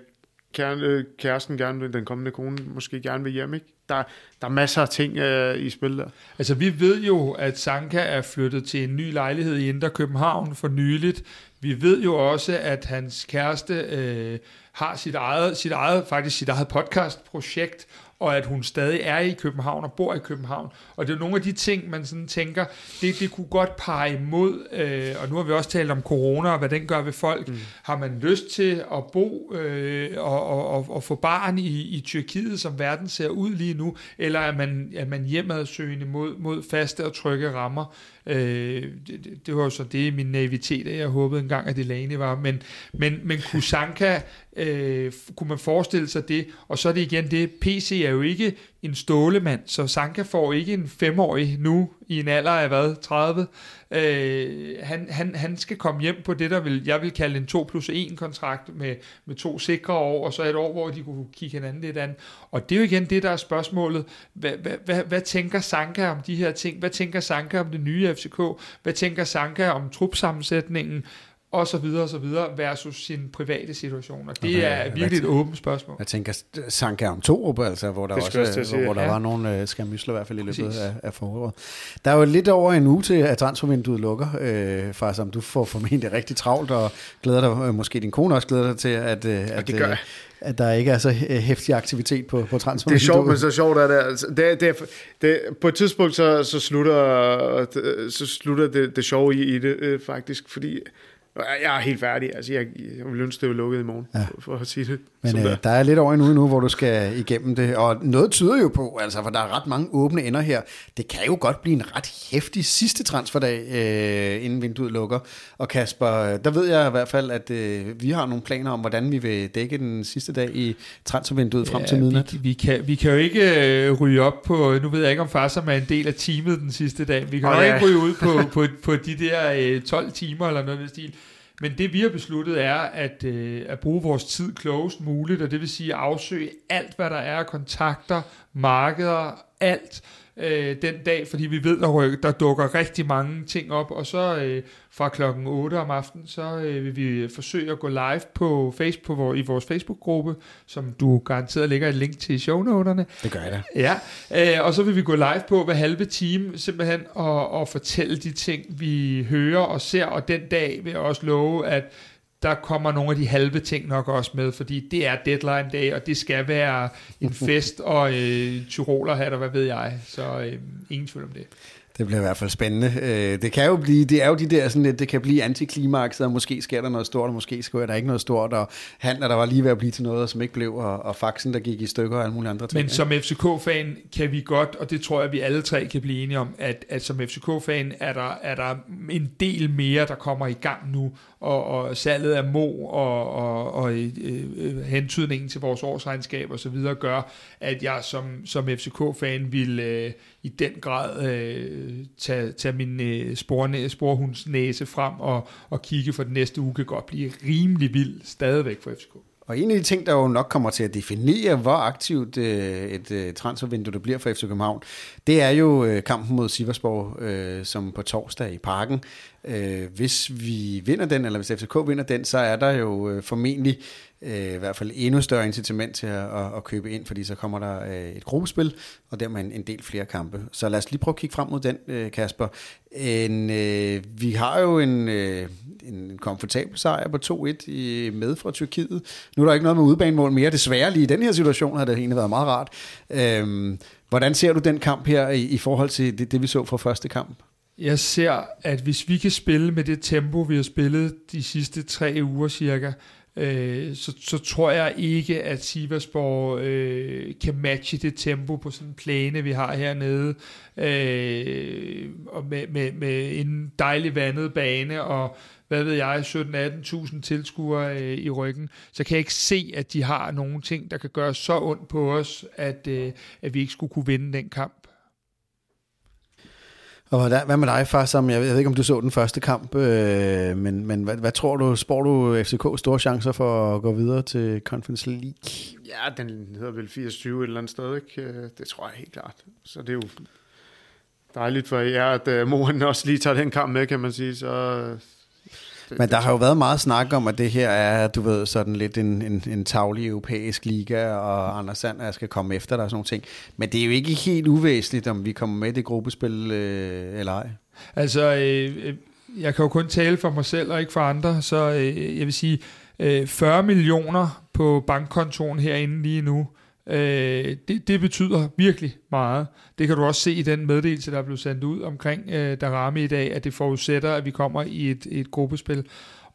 øh, kæresten gerne vil, den kommende kone måske gerne vil hjem, ikke? der, der er masser af ting øh, i spil der. Altså vi ved jo, at Sanka er flyttet til en ny lejlighed i Indre København for nyligt. Vi ved jo også, at hans kæreste øh, har sit eget, sit eget, faktisk sit eget podcastprojekt, og at hun stadig er i København og bor i København. Og det er nogle af de ting, man sådan tænker, det, det kunne godt pege imod, øh, og nu har vi også talt om corona og hvad den gør ved folk. Mm. Har man lyst til at bo øh, og, og, og, og få barn i, i Tyrkiet, som verden ser ud lige nu, eller er man, er man hjemadsøgende mod, mod faste og trygge rammer? Øh, det, det var jo så det min naivitet, jeg håbede engang, at Delaney var. Men, men, men Kusanka, øh, kunne man forestille sig det? Og så er det igen det, PC er jo ikke en stålemand, så Sanka får ikke en femårig nu i en alder af hvad, 30. Øh, han, han, han skal komme hjem på det, der vil, jeg vil kalde en 2 plus 1 kontrakt med, med to sikre år, og så et år, hvor de kunne kigge hinanden lidt an. Og det er jo igen det, der er spørgsmålet. Hvad, hvad, hvad, hvad tænker Sanka om de her ting? Hvad tænker Sanka om det nye FCK? Hvad tænker Sanka om trupsammensætningen? Og så videre og så videre versus sin private situation. Og det okay, er virkelig et åbent spørgsmål. Jeg tænker Sanka om to, altså, hvor der, også, sige, hvor der ja. var nogle uh, skærmysler i hvert fald i løbet af, af foråret. Der er jo lidt over en uge til, at transfervinduet lukker, øh, far, som du får formentlig rigtig travlt, og glæder dig, øh, måske din kone også glæder dig til, at, øh, at, det gør. Øh, at der ikke er så hæftig aktivitet på, på transfervinduet. Det er sjovt, men så sjovt er det. Altså, det, det, det på et tidspunkt, så, så slutter, så slutter det, det sjove i, i det, øh, faktisk, fordi jeg er helt færdig. Altså, jeg, jeg vil ønske, det var lukket i morgen, ja. for, for at sige det. Men øh, der er lidt over en uge nu, hvor du skal igennem det. Og noget tyder jo på, altså, for der er ret mange åbne ender her. Det kan jo godt blive en ret hæftig sidste transferdag, øh, inden vinduet lukker. Og Kasper, der ved jeg i hvert fald, at øh, vi har nogle planer om, hvordan vi vil dække den sidste dag i transfervinduet frem ja, til midnat. Vi, vi, kan, vi kan jo ikke øh, ryge op på, nu ved jeg ikke, om Farsom er en del af teamet den sidste dag. Vi kan oh, jo ja. ikke ryge ud på, på, på de der øh, 12 timer eller noget i stil. Men det vi har besluttet er at, øh, at bruge vores tid klogest muligt, og det vil sige at afsøge alt, hvad der er af kontakter, markeder, alt, øh, den dag, fordi vi ved, der, der dukker rigtig mange ting op, og så øh, fra klokken 8 om aftenen, så øh, vil vi forsøge at gå live på Facebook, på, i vores Facebook-gruppe, som du garanteret lægger et link til i shownoterne. Det gør jeg da. Ja, øh, og så vil vi gå live på hver halve time, simpelthen, og, og fortælle de ting, vi hører og ser, og den dag vil jeg også love, at der kommer nogle af de halve ting nok også med, fordi det er deadline day, og det skal være en fest og øh, tyroler hat, og hvad ved jeg. Så øh, ingen tvivl om det. Det bliver i hvert fald spændende. Øh, det kan jo blive, det er jo de der sådan lidt, det kan blive antiklimakset, og måske sker der noget stort, og måske sker der ikke noget stort, og handler der var lige ved at blive til noget, som ikke blev, og, og faxen, der gik i stykker og alle mulige andre ting. Men som FCK-fan kan vi godt, og det tror jeg, vi alle tre kan blive enige om, at, at som FCK-fan er der, er der en del mere, der kommer i gang nu, og, og salget af Mo og, og, og øh, øh, hentydningen til vores årsregnskab og så videre gør, at jeg som, som FCK-fan vil øh, i den grad øh, tage, tage min øh, sporne, sporhunds næse frem og, og kigge for den næste uge kan godt blive rimelig vild stadigvæk for FCK. Og en af de ting, der jo nok kommer til at definere, hvor aktivt øh, et øh, transfervindue der bliver for FC København, det er jo øh, kampen mod Siversborg, øh, som på torsdag i parken. Øh, hvis vi vinder den, eller hvis FCK vinder den, så er der jo øh, formentlig øh, i hvert fald endnu større incitament til at, at, at købe ind, fordi så kommer der øh, et gruppespil, og dermed en, en del flere kampe. Så lad os lige prøve at kigge frem mod den, øh, Kasper. En, øh, vi har jo en, øh, en komfortabel sejr på 2-1 i, med fra Tyrkiet. Nu er der ikke noget med udbanemål mere, desværre lige i den her situation har det egentlig været meget rart. Øh, hvordan ser du den kamp her i, i forhold til det, det, vi så fra første kamp? Jeg ser, at hvis vi kan spille med det tempo, vi har spillet de sidste tre uger cirka, øh, så, så tror jeg ikke, at Siversborg øh, kan matche det tempo på sådan en plæne, vi har hernede, øh, og med, med, med en dejlig vandet bane, og hvad ved jeg, 17-18.000 tilskuere øh, i ryggen, så kan jeg ikke se, at de har nogen ting, der kan gøre så ondt på os, at, øh, at vi ikke skulle kunne vinde den kamp. Og hvad, hvad med dig, far, som jeg, jeg ved ikke, om du så den første kamp, øh, men, men hvad, hvad tror du, spår du FCK store chancer for at gå videre til Conference League? Ja, den hedder vel 24 et eller andet sted, ikke? Øh, det tror jeg helt klart. Så det er jo dejligt for jer, at uh, moren også lige tager den kamp med, kan man sige. Så, men der har jo været meget snak om, at det her er, du ved, sådan lidt en, en, en tavlig europæisk liga, og Anders Sand skal komme efter dig og sådan nogle ting. Men det er jo ikke helt uvæsentligt, om vi kommer med i det gruppespil øh, eller ej. Altså, øh, jeg kan jo kun tale for mig selv og ikke for andre, så øh, jeg vil sige, øh, 40 millioner på bankkontoen herinde lige nu, Øh, det, det betyder virkelig meget. Det kan du også se i den meddelelse, der er blevet sendt ud omkring øh, Darami i dag, at det forudsætter, at vi kommer i et, et gruppespil.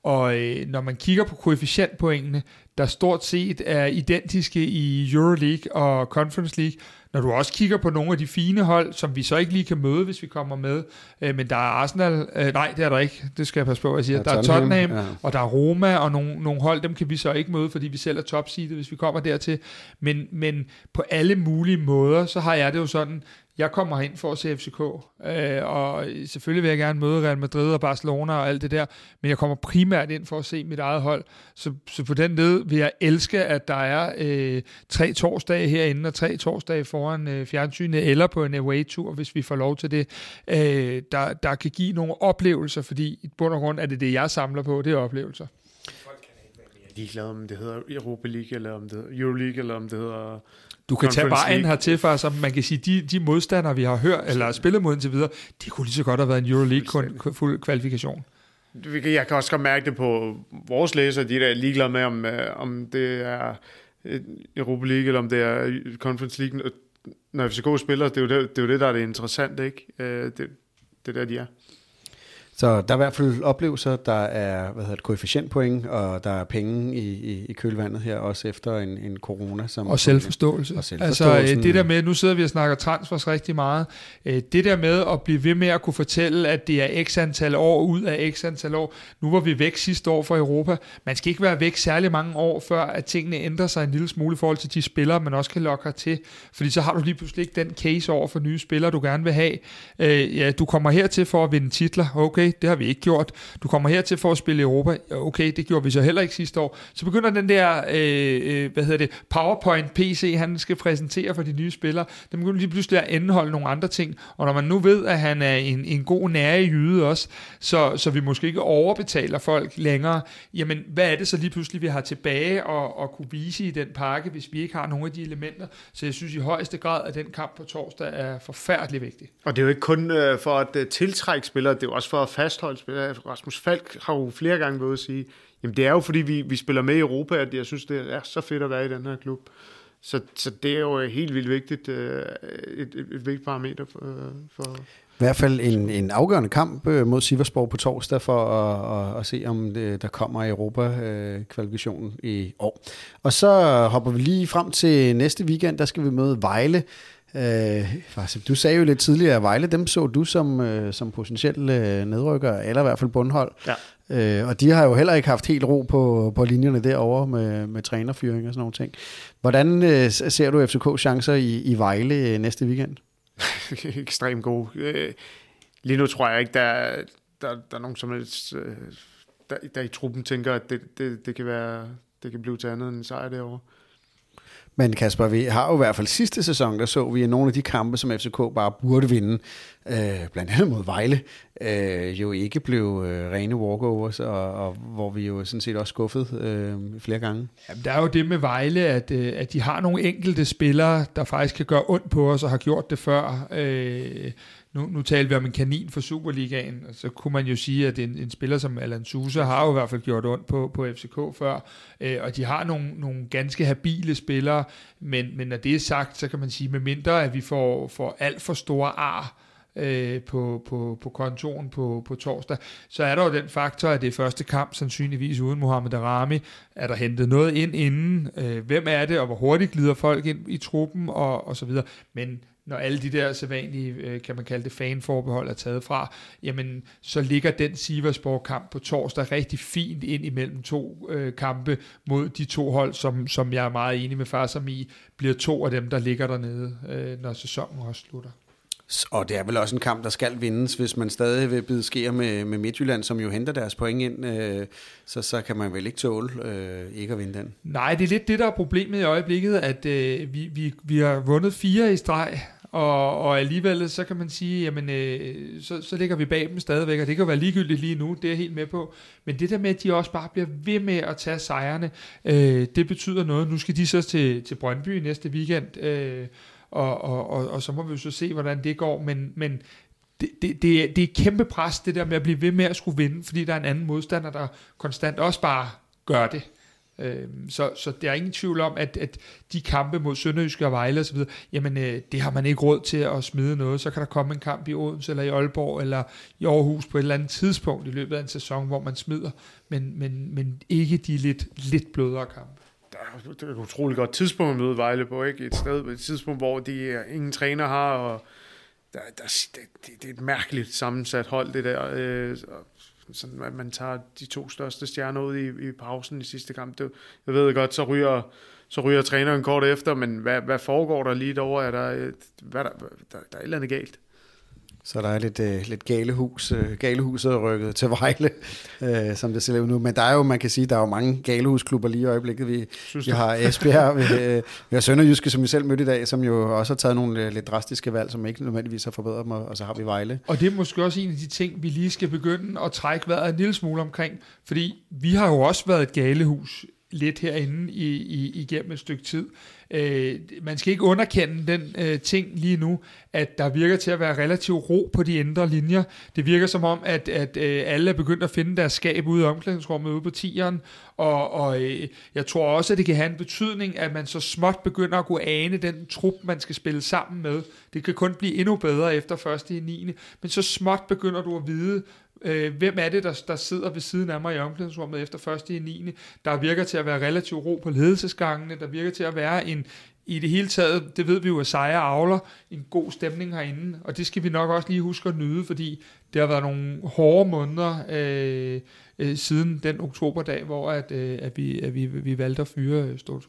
Og øh, når man kigger på koefficientpoengene, der stort set er identiske i Euroleague og Conference League, når du også kigger på nogle af de fine hold, som vi så ikke lige kan møde, hvis vi kommer med, øh, men der er Arsenal, øh, nej, det er der ikke, det skal jeg passe på, at jeg siger. Ja, der er Tottenham, ja. og der er Roma, og nogle, nogle hold, dem kan vi så ikke møde, fordi vi selv er topseedet, hvis vi kommer dertil. Men, men på alle mulige måder, så har jeg det jo sådan, jeg kommer ind for at se FCK, øh, og selvfølgelig vil jeg gerne møde Real Madrid og Barcelona og alt det der, men jeg kommer primært ind for at se mit eget hold. Så, så på den led vil jeg elske, at der er øh, tre torsdage herinde og tre torsdage foran øh, fjernsynet, eller på en away-tur, hvis vi får lov til det, øh, der, der kan give nogle oplevelser, fordi i bund og grund er det det, jeg samler på, det er oplevelser. ligeglad om det hedder Europa League, eller om det hedder Euroleague, eller om det hedder du kan tage vejen hertil, for så man kan sige, de, de modstandere, vi har hørt, eller spillet mod indtil videre, de kunne lige så godt have været en Euroleague fuld kvalifikation. Jeg kan også godt mærke det på vores læsere, de der er ligeglade med, om, øh, om det er Europa League, eller om det er Conference League. Når FCK spiller, det er jo det, det, er jo det der er det interessante, ikke? Øh, det, det er der, de er. Så der er i hvert fald oplevelser, der er hvad hedder det, koefficientpoint, og der er penge i, i, i kølvandet her, også efter en, en corona. Som og selvforståelse. Og selvforståelse. Altså det der med, nu sidder vi og snakker transfers rigtig meget, øh, det der med at blive ved med at kunne fortælle, at det er x antal år ud af x antal år. Nu var vi væk sidste år fra Europa. Man skal ikke være væk særlig mange år, før at tingene ændrer sig en lille smule i forhold til de spillere, man også kan lokke til. Fordi så har du lige pludselig ikke den case over for nye spillere, du gerne vil have. Øh, ja, du kommer hertil for at vinde titler, okay, okay, det har vi ikke gjort. Du kommer hertil for at spille i Europa, okay, det gjorde vi så heller ikke sidste år. Så begynder den der, øh, øh hvad hedder det, PowerPoint-PC, han skal præsentere for de nye spillere, den begynder lige pludselig at indeholde nogle andre ting. Og når man nu ved, at han er en, en god nære jyde også, så, så vi måske ikke overbetaler folk længere, jamen hvad er det så lige pludselig, vi har tilbage og, og kunne vise i den pakke, hvis vi ikke har nogle af de elementer. Så jeg synes i højeste grad, at den kamp på torsdag er forfærdelig vigtig. Og det er jo ikke kun øh, for at øh, tiltrække spillere, det er jo også for at fastholde spillere. Øh, Rasmus Falk har jo flere gange været at sige, jamen det er jo fordi, vi, vi spiller med i Europa, at jeg synes, det er så fedt at være i den her klub. Så, så det er jo øh, helt vildt vigtigt, øh, et, et, et vigtigt parameter for, øh, for... I hvert fald en, en afgørende kamp mod Siversborg på torsdag for at, at, at se, om det, der kommer Europa-kvalifikationen i år. Og så hopper vi lige frem til næste weekend, der skal vi møde Vejle. Øh, du sagde jo lidt tidligere, at Vejle, dem så du som, øh, som potentielle øh, nedrykker, eller i hvert fald bundhold. Ja. Øh, og de har jo heller ikke haft helt ro på, på linjerne derovre med, med trænerfyring og sådan nogle ting. Hvordan øh, ser du FCK chancer i, i Vejle øh, næste weekend? Ekstremt gode. Øh, lige nu tror jeg ikke, der, der, der er nogen som helst, øh, der, der i truppen tænker, at det, det, det, kan være, det kan blive til andet end en sejr derovre. Men Kasper, vi har jo i hvert fald sidste sæson, der så vi nogle af de kampe, som FCK bare burde vinde, øh, blandt andet mod Vejle, øh, jo ikke blev øh, rene walkovers, og, og hvor vi jo sådan set også skuffet øh, flere gange. Jamen, der er jo det med Vejle, at, øh, at de har nogle enkelte spillere, der faktisk kan gøre ondt på os, og har gjort det før. Øh, nu, nu taler vi om en kanin for Superligaen, og så kunne man jo sige, at en, en spiller som Alan Sousa har jo i hvert fald gjort ondt på, på FCK før, øh, og de har nogle, nogle ganske habile spillere, men, men når det er sagt, så kan man sige, med mindre at vi får, får alt for store ar, øh, på, på, på kontoren på, på torsdag, så er der jo den faktor, at det er første kamp, sandsynligvis uden Mohamed Arami. Er der hentet noget ind inden? Øh, hvem er det, og hvor hurtigt glider folk ind i truppen, og, og så videre. Men når alle de der sædvanlige, øh, kan man kalde det, fanforbehold er taget fra, jamen så ligger den Siversborg-kamp på torsdag rigtig fint ind imellem to øh, kampe mod de to hold, som, som jeg er meget enig med far som i, bliver to af dem, der ligger dernede, øh, når sæsonen også slutter. Og det er vel også en kamp, der skal vindes, hvis man stadig vil bide sker med, med Midtjylland, som jo henter deres point ind, øh, så, så kan man vel ikke tåle øh, ikke at vinde den. Nej, det er lidt det, der er problemet i øjeblikket, at øh, vi, vi, vi har vundet fire i streg, og, og alligevel så kan man sige, jamen øh, så, så ligger vi bag dem stadigvæk, og det kan være ligegyldigt lige nu, det er jeg helt med på. Men det der med, at de også bare bliver ved med at tage sejrene, øh, det betyder noget. Nu skal de så til, til Brøndby næste weekend, øh, og, og, og, og så må vi jo så se, hvordan det går, men, men det, det, det, er, det er kæmpe pres, det der med at blive ved med at skulle vinde, fordi der er en anden modstander, der konstant også bare gør det. Øhm, så, så der er ingen tvivl om, at, at de kampe mod Sønderjysk og Vejle osv., jamen øh, det har man ikke råd til at smide noget. Så kan der komme en kamp i Odense eller i Aalborg eller i Aarhus på et eller andet tidspunkt i løbet af en sæson, hvor man smider, men, men, men ikke de lidt, lidt blødere kampe det er et utroligt godt tidspunkt at møde Vejle på, ikke? Et sted, et tidspunkt, hvor de øh, ingen træner har, og der, der, det, det, er et mærkeligt sammensat hold, det der. Øh, sådan, at man tager de to største stjerner ud i, i pausen i sidste kamp. Det, jeg ved godt, så ryger, så ryger træneren kort efter, men hvad, hvad foregår der lige derovre? Er der, øh, hvad der, der, der er et eller andet galt. Så der er lidt, øh, lidt galehus, øh, galehuset rykket til Vejle, øh, som det ser ud nu. Men der er jo, man kan sige, der er jo mange galehusklubber lige i øjeblikket. Vi, vi har Esbjerg, vi, øh, vi har Sønderjyske, som vi selv mødte i dag, som jo også har taget nogle øh, lidt drastiske valg, som ikke nødvendigvis har forbedret dem, og så har vi Vejle. Og det er måske også en af de ting, vi lige skal begynde at trække vejret en lille smule omkring, fordi vi har jo også været et galehus lidt herinde i, i, igennem et stykke tid. Øh, man skal ikke underkende den øh, ting lige nu, at der virker til at være relativ ro på de indre linjer. Det virker som om, at, at øh, alle er begyndt at finde deres skab ude i omklædningsrummet ude på tieren, og, og øh, jeg tror også, at det kan have en betydning, at man så småt begynder at kunne ane den trup, man skal spille sammen med. Det kan kun blive endnu bedre efter første i 9. Men så småt begynder du at vide, øh, hvem er det, der, der sidder ved siden af mig i omklædningsrummet efter første i 9. Der virker til at være relativt ro på ledelsesgangene, der virker til at være en, i det hele taget, det ved vi jo, at sejre avler en god stemning herinde, og det skal vi nok også lige huske at nyde, fordi det har været nogle hårde måneder øh, øh, siden den oktoberdag, hvor at, øh, at, vi, at vi, vi valgte at fyre Stort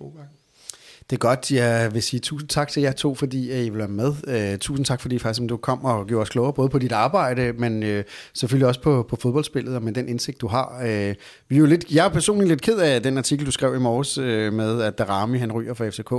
det er godt. Jeg vil sige tusind tak til jer to, fordi øh, I vil være med. Øh, tusind tak, fordi faktisk, du kom og gjorde os klogere, både på dit arbejde, men øh, selvfølgelig også på, på fodboldspillet, og med den indsigt, du har. Øh, vi er jo lidt, jeg er personligt lidt ked af den artikel, du skrev i morges, øh, med at Darami han ryger for FCK.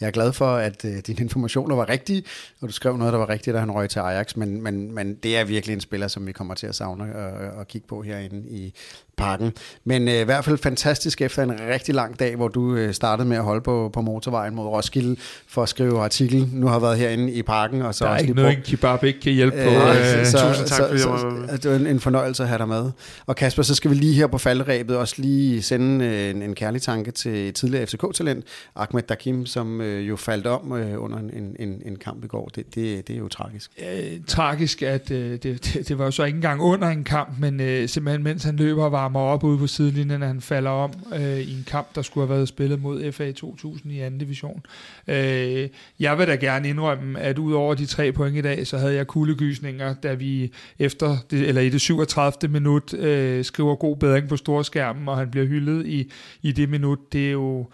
Jeg er glad for, at uh, dine informationer var rigtige, og du skrev noget, der var rigtigt, da han røg til Ajax, men, men, men det er virkelig en spiller, som vi kommer til at savne og, og kigge på herinde i parken. Men øh, i hvert fald fantastisk efter en rigtig lang dag, hvor du øh, startede med at holde på, på motorvejen mod Roskilde for at skrive artikel. Nu har været herinde i parken. Og så der er også ikke noget, brugt- en kebab ikke kan hjælpe på. Øh, Øh, så, tusind tak, så, fordi jeg så, var det var en, en fornøjelse at have dig med. Og Kasper, så skal vi lige her på faldrebet også lige sende øh, en, en kærlig tanke til tidligere FCK-talent, Ahmed Dakim, som øh, jo faldt om øh, under en, en, en, kamp i går. Det, det, det er jo tragisk. øh, tragisk, at øh, det, det, det var jo så ikke engang under en kamp, men øh, simpelthen mens han løber og varmer op ude på sidelinjen, at han falder om øh, i en kamp, der skulle have været spillet mod FA 2000 i anden division. Øh, jeg vil da gerne indrømme, at ud over de tre point i dag, så havde jeg kuldegysninger, da vi efter det, eller i det 37. minut øh, skriver god bedring på storskærmen, og han bliver hyldet i, i det minut. Det er jo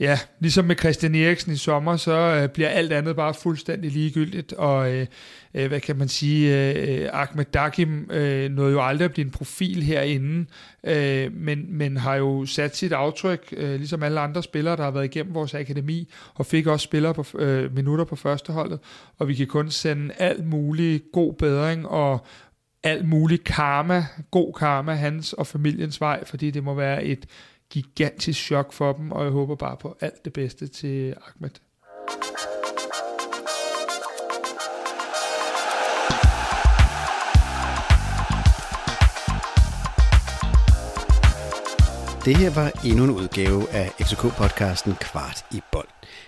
Ja, ligesom med Christian Eriksen i sommer, så øh, bliver alt andet bare fuldstændig ligegyldigt, og øh, øh, hvad kan man sige, øh, Ahmed Dakim øh, nåede jo aldrig at blive en profil herinde, øh, men, men har jo sat sit aftryk, øh, ligesom alle andre spillere, der har været igennem vores akademi, og fik også spillere på øh, minutter på førsteholdet, og vi kan kun sende alt mulig god bedring og alt mulig karma, god karma, hans og familiens vej, fordi det må være et gigantisk chok for dem, og jeg håber bare på alt det bedste til Ahmed. Det her var endnu en udgave af FCK-podcasten Kvart i bold.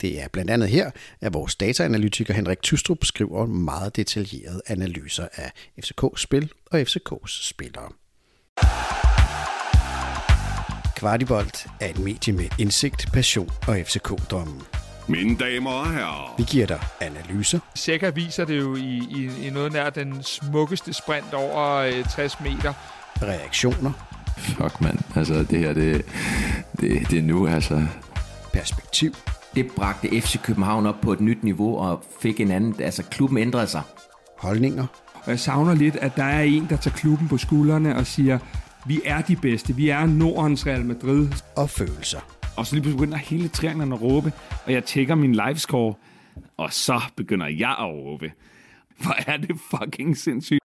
Det er blandt andet her, at vores dataanalytiker Henrik Tystrup skriver meget detaljerede analyser af FCK-spil og FCK's spillere. Kvartibolt er et medie med indsigt, passion og FCK-drømmen. Mine damer og herrer, Vi giver dig analyser, Sækker viser det jo i, i, i noget nær den smukkeste sprint over øh, 60 meter. reaktioner, Fuck, mand. Altså, det her, det, det, det er nu, altså. perspektiv Det bragte FC København op på et nyt niveau og fik en anden... Altså, klubben ændrede sig. holdninger Og jeg savner lidt, at der er en, der tager klubben på skuldrene og siger, vi er de bedste, vi er Nordens Real Madrid. og følelser. Og så lige pludselig begynder hele trianglerne at råbe, og jeg tjekker min livescore, og så begynder jeg at råbe. Hvor er det fucking sindssygt.